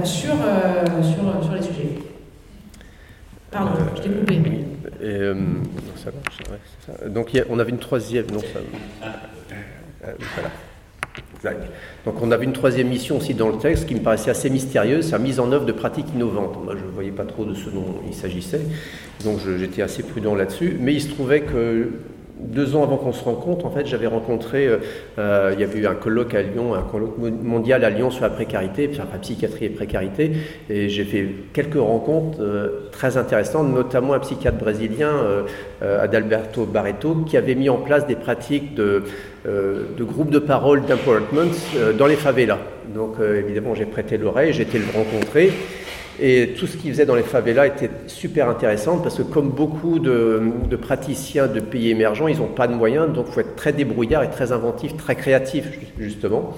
sur, sur, sur les sujets. Pardon, je t'ai coupé. Euh, ça ça. Donc on avait une troisième. Non, ça, euh, voilà. Donc on avait une troisième mission aussi dans le texte qui me paraissait assez mystérieuse, c'est la mise en œuvre de pratiques innovantes. Moi je ne voyais pas trop de ce dont il s'agissait, donc j'étais assez prudent là-dessus. Mais il se trouvait que deux ans avant qu'on se rencontre, en fait, j'avais rencontré, euh, euh, il y avait eu un colloque à Lyon, un colloque mondial à Lyon sur la précarité, sur la psychiatrie et précarité, et j'ai fait quelques rencontres euh, très intéressantes, notamment un psychiatre brésilien, Adalberto Barreto, qui avait mis en place des pratiques de, de groupes de parole d'empowerment dans les favelas. Donc, évidemment, j'ai prêté l'oreille, j'ai été le rencontrer. Et tout ce qu'ils faisaient dans les favelas était super intéressant parce que comme beaucoup de, praticiens de pays émergents, ils n'ont pas de moyens, donc il faut être très débrouillard et très inventif, très créatif justement.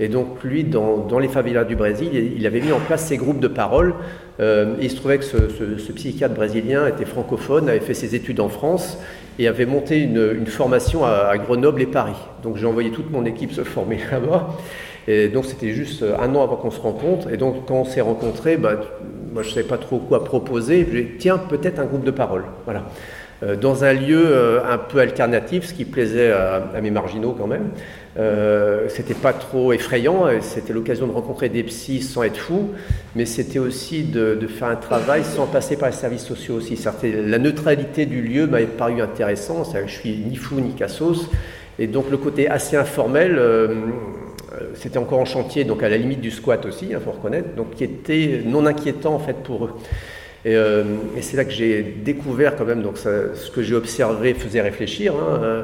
Et donc lui, dans, les favelas du Brésil, il avait mis en place ces groupes de parole. Euh, il se trouvait que ce, psychiatre brésilien était francophone, avait fait ses études en France et avait monté une, formation à, Grenoble et Paris. Donc j'ai envoyé toute mon équipe se former là-bas. Et donc c'était juste un an avant qu'on se rencontre. Et donc quand on s'est rencontrés, bah, moi je ne savais pas trop quoi proposer. Dit, tiens, peut-être un groupe de parole. Voilà. Euh, dans un lieu euh, un peu alternatif, ce qui plaisait à, mes marginaux quand même. Euh, c'était pas trop effrayant, c'était l'occasion de rencontrer des psys sans être fou, mais c'était aussi de, faire un travail sans passer par les services sociaux aussi. La neutralité du lieu m'avait paru intéressant, je suis ni fou ni cassos, et donc le côté assez informel, euh, c'était encore en chantier, donc à la limite du squat aussi, il faut reconnaître, donc qui était non inquiétant en fait pour eux. Et, euh, c'est là que j'ai découvert quand même, donc ce que j'ai observé faisait réfléchir, hein, euh,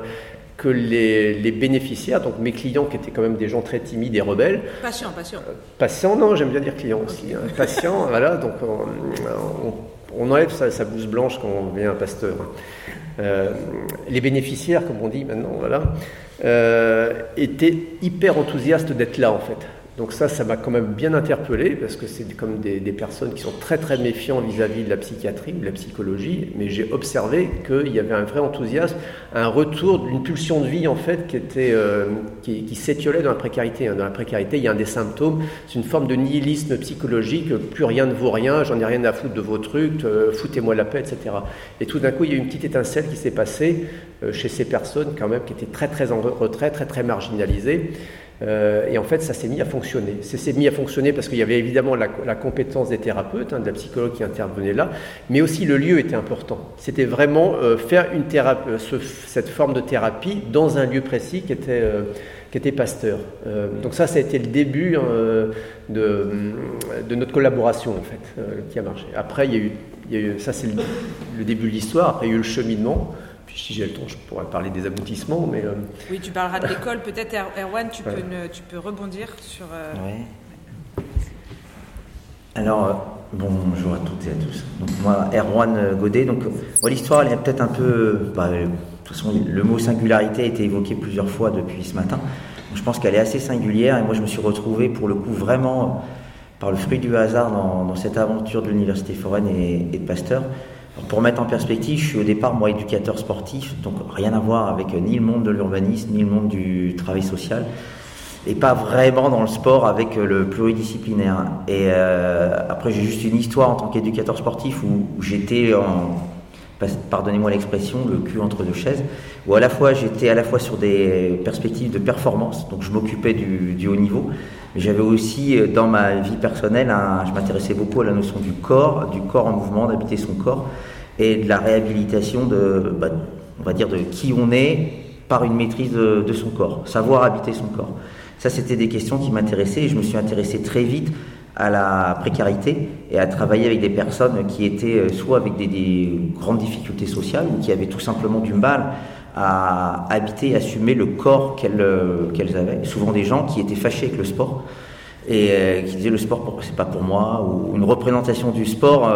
que les, bénéficiaires, donc mes clients qui étaient quand même des gens très timides et rebelles. Patients, patients. patients, non, j'aime bien dire clients aussi. Hein, patients, voilà, donc on, enlève sa, sa, blouse blanche quand on devient un pasteur. les bénéficiaires, comme on dit maintenant, voilà, euh, étaient hyper enthousiastes d'être là en fait. Donc ça, ça m'a quand même bien interpellé, parce que c'est comme des, personnes qui sont très très méfiants vis-à-vis de la psychiatrie ou de la psychologie, mais j'ai observé qu'il y avait un vrai enthousiasme, un retour d'une pulsion de vie en fait qui, euh, qui, s'étiolait dans la précarité. Dans la précarité, il y a un des symptômes, c'est une forme de nihilisme psychologique, plus rien ne vaut rien, j'en ai rien à foutre de vos trucs, euh, foutez-moi la paix, etc. Et tout d'un coup, il y a eu une petite étincelle qui s'est passée euh, chez ces personnes quand même qui étaient très très en retrait, très très marginalisées. Euh, et en fait, ça s'est mis à fonctionner. Ça s'est mis à fonctionner parce qu'il y avait évidemment la, compétence des thérapeutes, hein, de la psychologue qui intervenait là, mais aussi le lieu était important. C'était vraiment euh, faire euh, cette forme de thérapie dans un lieu précis qui était, qui était Pasteur. donc ça, ça a été le début hein, de, notre collaboration, en fait, qui a marché. Après, il y a eu ça c'est le, le, début de l'histoire, après il y a eu le cheminement si j'ai le temps, je pourrais parler des aboutissements. Mais, euh, Oui, tu parleras de l'école. Peut-être, Erwan, tu, peux tu peux rebondir sur. Euh, Alors, euh, bonjour à toutes et à tous. Donc, moi, Erwan Godet. Donc, l'histoire, elle est peut-être un peu. Bah, de toute façon, le mot singularité a été évoqué plusieurs fois depuis ce matin. je pense qu'elle est assez singulière. Et moi, je me suis retrouvé, pour le coup, vraiment par le fruit du hasard dans, cette aventure de l'Université foraine et, et de Pasteur. Pour mettre en perspective, je suis au départ, moi, éducateur sportif, donc rien à voir avec ni le monde de l'urbanisme, ni le monde du travail social, et pas vraiment dans le sport avec le pluridisciplinaire. Et euh, après, j'ai juste une histoire en tant qu'éducateur sportif où, j'étais en, pardonnez-moi l'expression, le cul entre deux chaises, où à la fois j'étais à la fois sur des perspectives de performance, donc je m'occupais du, haut niveau, mais j'avais aussi dans ma vie personnelle, je m'intéressais beaucoup à la notion du corps, du corps en mouvement, d'habiter son corps, et de la réhabilitation de, bah, on va dire, de qui on est par une maîtrise de, son corps, savoir habiter son corps. Ça, c'était des questions qui m'intéressaient et je me suis intéressé très vite à la précarité et à travailler avec des personnes qui étaient euh, soit avec des, grandes difficultés sociales ou qui avaient tout simplement du mal à habiter, assumer le corps qu'elles euh, avaient. Souvent des gens qui étaient fâchés avec le sport et euh, qui disaient le sport c'est pas pour moi ou une représentation du sport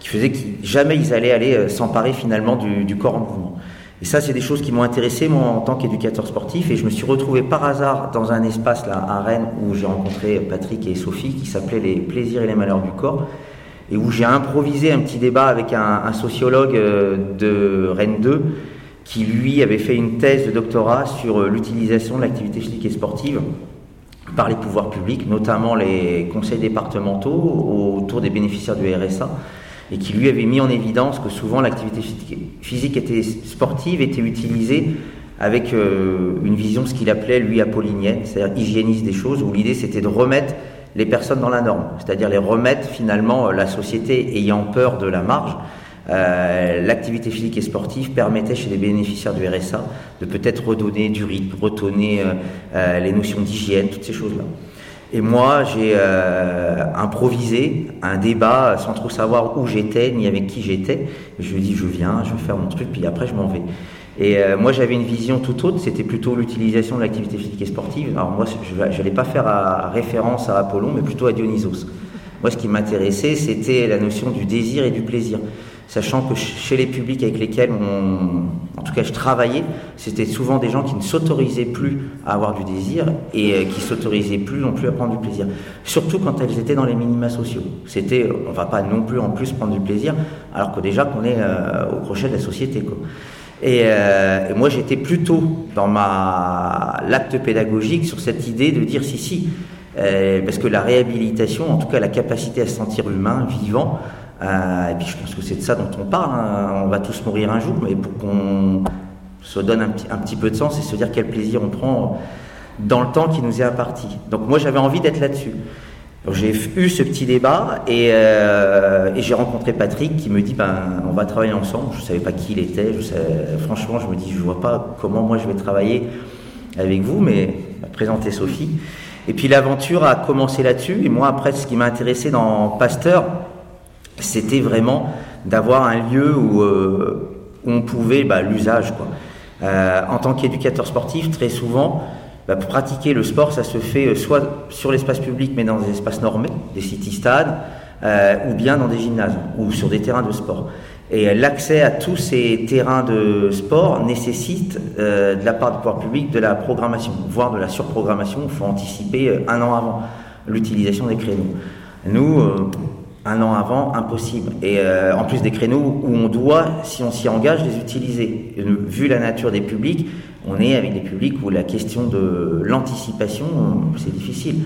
qui faisait que jamais ils allaient aller euh, s'emparer finalement du, corps en mouvement. Et ça, c'est des choses qui m'ont intéressé moi en tant qu'éducateur sportif. Et je me suis retrouvé par hasard dans un espace là à Rennes où j'ai rencontré Patrick et Sophie qui s'appelait les plaisirs et les malheurs du corps et où j'ai improvisé un petit débat avec un, sociologue euh, de Rennes 2 qui lui avait fait une thèse de doctorat sur euh, l'utilisation de l'activité physique et sportive par les pouvoirs publics, notamment les conseils départementaux autour des bénéficiaires du RSA et qui lui avait mis en évidence que souvent l'activité physique était sportive était utilisée avec euh, une vision, ce qu'il appelait lui apollinienne, c'est-à-dire hygiéniste des choses, où l'idée c'était de remettre les personnes dans la norme, c'est-à-dire les remettre finalement euh, la société ayant peur de la marge. Euh, l'activité physique et sportive permettait chez les bénéficiaires du RSA de peut-être redonner du rythme, retourner les notions d'hygiène, toutes ces choses-là. Et moi, j'ai euh, improvisé un débat sans trop savoir où j'étais ni avec qui j'étais. Je lui ai dit, je viens, je vais faire mon truc, puis après je m'en vais. Et euh, moi, j'avais une vision tout autre, c'était plutôt l'utilisation de l'activité physique et sportive. Alors moi, je n'allais pas faire à, référence à Apollon, mais plutôt à Dionysos. Moi, ce qui m'intéressait, c'était la notion du désir et du plaisir sachant que chez les publics avec lesquels on, en tout cas je travaillais, c'était souvent des gens qui ne s'autorisaient plus à avoir du désir et euh, qui s'autorisaient plus non plus à prendre du plaisir. Surtout quand elles étaient dans les minima sociaux. C'était, on va pas non plus en plus prendre du plaisir, alors que déjà qu'on est euh, au crochet de la société. Euh, et, moi j'étais plutôt dans ma l'acte pédagogique sur cette idée de dire si si, parce que la réhabilitation, en tout cas la capacité à se sentir humain, vivant, et puis je pense que c'est de ça dont on parle. Hein. On va tous mourir un jour, mais pour qu'on se donne un petit, un petit peu de sens et se dire quel plaisir on prend dans le temps qui nous est imparti. Donc moi j'avais envie d'être là-dessus. J'ai eu ce petit débat et, euh, et j'ai rencontré Patrick qui me dit ben on va travailler ensemble. Je savais pas qui il était. Franchement je me dis je vois pas comment moi je vais travailler avec vous, mais présenter Sophie. Et puis l'aventure a commencé là-dessus. Et moi après ce qui m'a intéressé dans Pasteur, c'était vraiment d'avoir un lieu où, euh, on pouvait, bah, l'usage, quoi. Euh, en tant qu'éducateur sportif, très souvent, bah, pour pratiquer le sport, ça se fait euh, soit sur l'espace public, mais dans des espaces normés, des city-stades, ou bien dans des gymnases ou sur des terrains de sport. Et l'accès à tous ces terrains de sport nécessite de la part du pouvoir public de la programmation, voire de la surprogrammation. Il faut anticiper un an avant l'utilisation des créneaux. Nous, un an avant, impossible. Et euh, en plus des créneaux où on doit, si on s'y engage, les utiliser. vu la nature des publics, on est avec des publics où la question de l'anticipation, c'est difficile.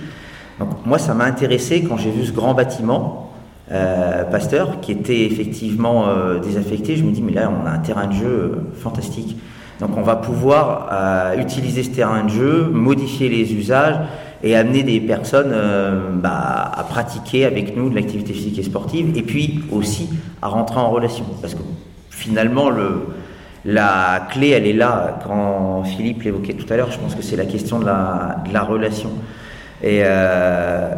Donc moi, ça m'a intéressé quand j'ai vu ce grand bâtiment, euh, Pasteur, qui était effectivement euh, désaffecté. Je me dis, mais là, on a un terrain de jeu fantastique. Donc on va pouvoir utiliser ce terrain de jeu, modifier les usages et amener des personnes euh, bah, à pratiquer avec nous de l'activité physique et sportive, et puis aussi à rentrer en relation. Parce que finalement, le, la clé, elle est là. Quand Philippe l'évoquait tout à l'heure, je pense que c'est la question de la, de la relation. Et, euh,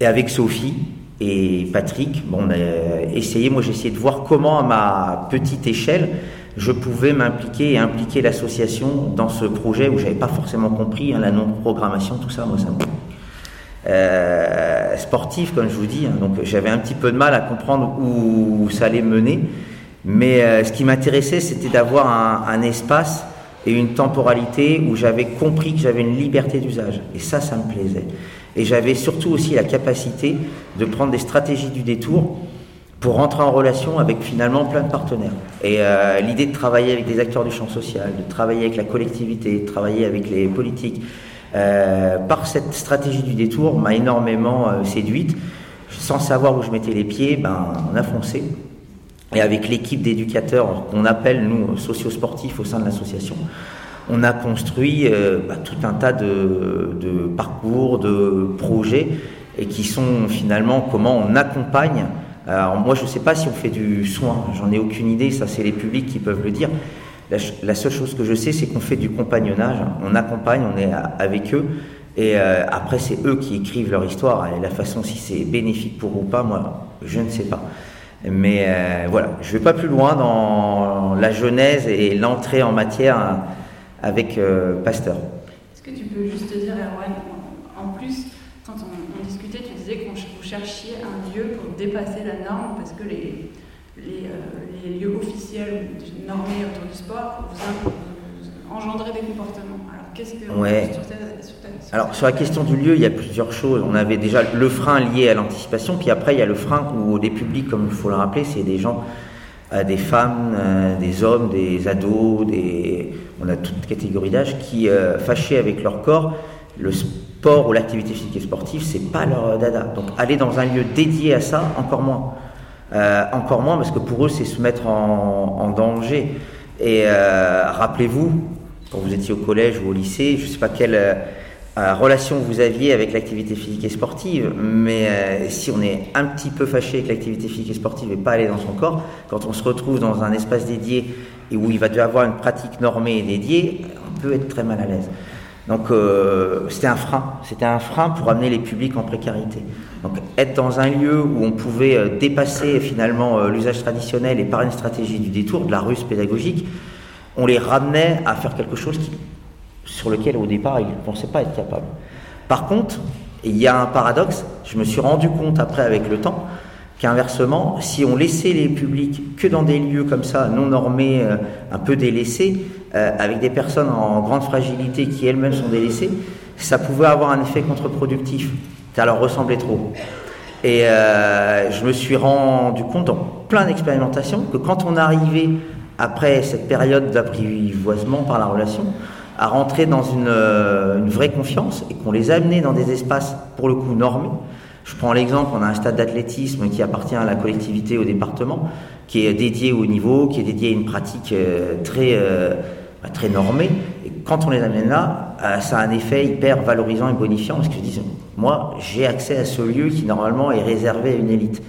et, avec Sophie et Patrick, bon, essayé, moi j'ai essayé de voir comment à ma petite échelle, je pouvais m'impliquer et impliquer l'association dans ce projet où j'avais pas forcément compris hein, la non-programmation, tout ça, moi ça me... Euh, sportif, comme je vous dis, hein, donc j'avais un petit peu de mal à comprendre où, ça allait mener, mais euh, ce qui m'intéressait, c'était d'avoir un, un, espace et une temporalité où j'avais compris que j'avais une liberté d'usage, et ça, ça me plaisait. Et j'avais surtout aussi la capacité de prendre des stratégies du détour pour rentrer en relation avec finalement plein de partenaires. Et euh, l'idée de travailler avec des acteurs du champ social, de travailler avec la collectivité, de travailler avec les politiques, euh, par cette stratégie du détour m'a énormément euh, séduite. Sans savoir où je mettais les pieds, ben, on a foncé. Et avec l'équipe d'éducateurs qu'on appelle, nous, sociosportifs au sein de l'association, on a construit bah, tout un tas de, de, parcours, de projets, et qui sont finalement comment on accompagne alors moi, je ne sais pas si on fait du soin, j'en ai aucune idée, ça c'est les publics qui peuvent le dire. La, seule chose que je sais, c'est qu'on fait du compagnonnage, on accompagne, on est avec eux, et euh, après c'est eux qui écrivent leur histoire, et la façon si c'est bénéfique pour eux ou pas, moi, je ne sais pas. Mais euh, voilà, je ne vais pas plus loin dans la genèse et l'entrée en matière avec euh, Pasteur. Est-ce que tu peux juste dire, Erwan, en plus, quand on, discutait, tu disais que vous cherchiez un lieu pour dépasser la norme parce que les, les, euh, les lieux autour du sport vous, vous engendraient des comportements. Alors, qu'est-ce que. Ouais. Sur, sur, Alors, sur la question du lieu, il y a plusieurs choses. On avait déjà le frein lié à l'anticipation, puis après, il y a le frein où des publics, comme il faut le rappeler, c'est des gens. Euh, des femmes, euh, des hommes, des ados, des... on a toute catégorie d'âge qui, fâchés avec leur corps, le sport ou l'activité physique et sportive, c'est pas leur dada. Donc aller dans un lieu dédié à ça, encore moins. Euh, encore moins parce que pour eux, c'est se mettre en, danger. Et euh, rappelez-vous, quand vous étiez au collège ou au lycée, je ne sais pas quelle euh, relation vous aviez avec l'activité physique et sportive, mais si on est un petit peu fâché avec l'activité physique et sportive et pas aller dans son corps, quand on se retrouve dans un espace dédié et où il va devoir avoir une pratique normée et dédiée, on peut être très mal à l'aise. Donc euh, c'était un frein, c'était un frein pour amener les publics en précarité. Donc être dans un lieu où on pouvait euh, dépasser finalement euh, l'usage traditionnel et par une stratégie du détour, de la ruse pédagogique, on les ramenait à faire quelque chose sur lequel au départ ils ne pensaient pas être capables. Par contre, il y a un paradoxe, je me suis rendu compte après avec le temps, qu'inversement, si on laissait les publics que dans des lieux comme ça, non normés, un peu délaissés, euh, avec des personnes en grande fragilité qui elles-mêmes sont délaissées, ça pouvait avoir un effet contre-productif. Ça leur ressemblait trop. Et euh, je me suis rendu compte dans plein d'expérimentations que quand on arrivait, après cette période d'apprivoisement par la relation, à rentrer dans une, euh, une vraie confiance et qu'on les amenait dans des espaces, pour le coup, normés. Je prends l'exemple, on a un stade d'athlétisme qui appartient à la collectivité, au département, qui est dédié au niveau, qui est dédié à une pratique très très normé. Et quand on les amène là, euh, ça a un effet hyper valorisant et bonifiant parce que je dis, moi, j'ai accès à ce lieu qui normalement est réservé à une élite.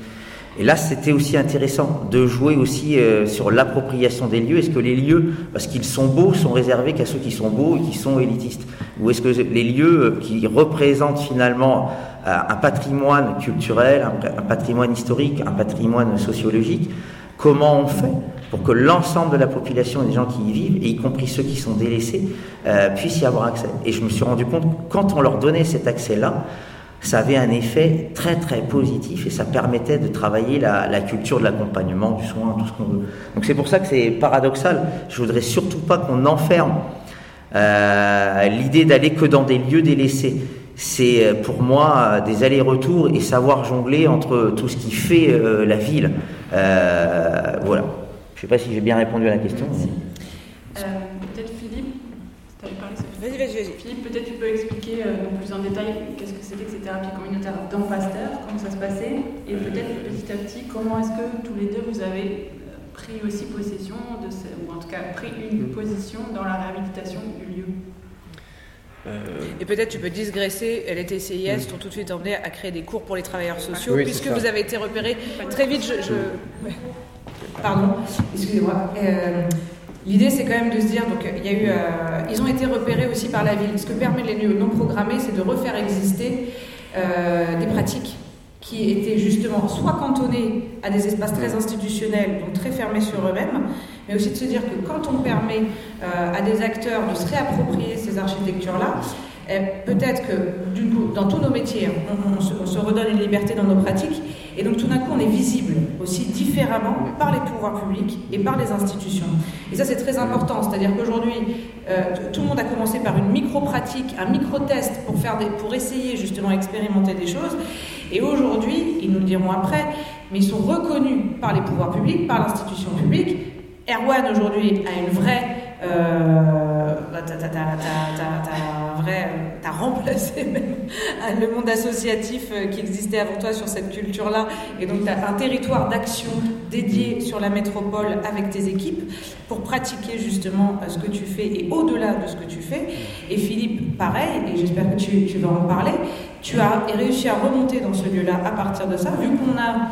Et là, c'était aussi intéressant de jouer aussi euh, sur l'appropriation des lieux. Est-ce que les lieux, parce qu'ils sont beaux, sont réservés qu'à ceux qui sont beaux et qui sont élitistes? Ou est-ce que les lieux euh, qui représentent finalement un patrimoine culturel, un patrimoine historique, un patrimoine sociologique, comment on fait pour que l'ensemble de la population et des gens qui y vivent, y compris ceux qui sont délaissés, euh, puissent y avoir accès? Et je me suis rendu compte, quand on leur donnait cet accès-là, ça avait un effet très très positif et ça permettait de travailler la, la culture de l'accompagnement, du soin, tout ce qu'on veut. Donc c'est pour ça que c'est paradoxal. Je voudrais surtout pas qu'on enferme euh, l'idée d'aller que dans des lieux délaissés. C'est euh, pour moi euh, des allers-retours et savoir jongler entre tout ce qui fait euh, la ville. Euh, voilà. Je sais pas si j'ai bien répondu à la question. mais- Euh, peut-être Philippe, tu avais parlé. Vas-y, vas-y, vas-y. Philippe, peut-être tu peux expliquer euh, plus en détail thérapies communautaires dans Pasteur, comment ça se passait, et peut-être petit à petit, comment est-ce que tous les deux vous avez euh, pris aussi possession de ce, ou en tout cas pris une position dans la réhabilitation du lieu. Euh, Et peut-être tu peux digresser, elle était CIS, t'ont tout de suite emmené à créer des cours pour les travailleurs sociaux, Oui, puisque vous avez été repérés très vite. Je. Pardon, excusez-moi. Euh, L'idée, c'est quand même de se dire, donc il y a eu, euh, ils ont été repérés aussi par la ville. Ce que permet les lieux non programmés, c'est de refaire exister euh, des pratiques qui étaient justement soit cantonnées à des espaces très institutionnels, donc très fermés sur eux-mêmes, mais aussi de se dire que quand on permet euh, à des acteurs de se réapproprier ces architectures-là, euh, peut-être que dans tous nos métiers, on se redonne une liberté dans nos pratiques, et donc tout d'un coup, on est visible aussi différemment par les pouvoirs publics et par les institutions. Et ça, c'est très important. C'est-à-dire qu'aujourd'hui, euh, tout le monde a commencé par une micro-pratique, un micro-test pour, faire des, pour essayer justement expérimenter des choses. Et aujourd'hui, ils nous le diront après, mais ils sont reconnus par les pouvoirs publics, par l'institution publique. Erwan aujourd'hui a une vraie. Euh, vrai, euh, t'as remplacé même le monde associatif euh, qui existait avant toi sur cette culture-là, et donc tu as un territoire d'action dédié sur la métropole avec tes équipes pour pratiquer justement euh, ce que tu fais et au-delà de ce que tu fais. Et Philippe, pareil, et j'espère que tu, tu vas en parler, tu as réussi à remonter dans ce lieu-là à partir de ça, vu qu'on a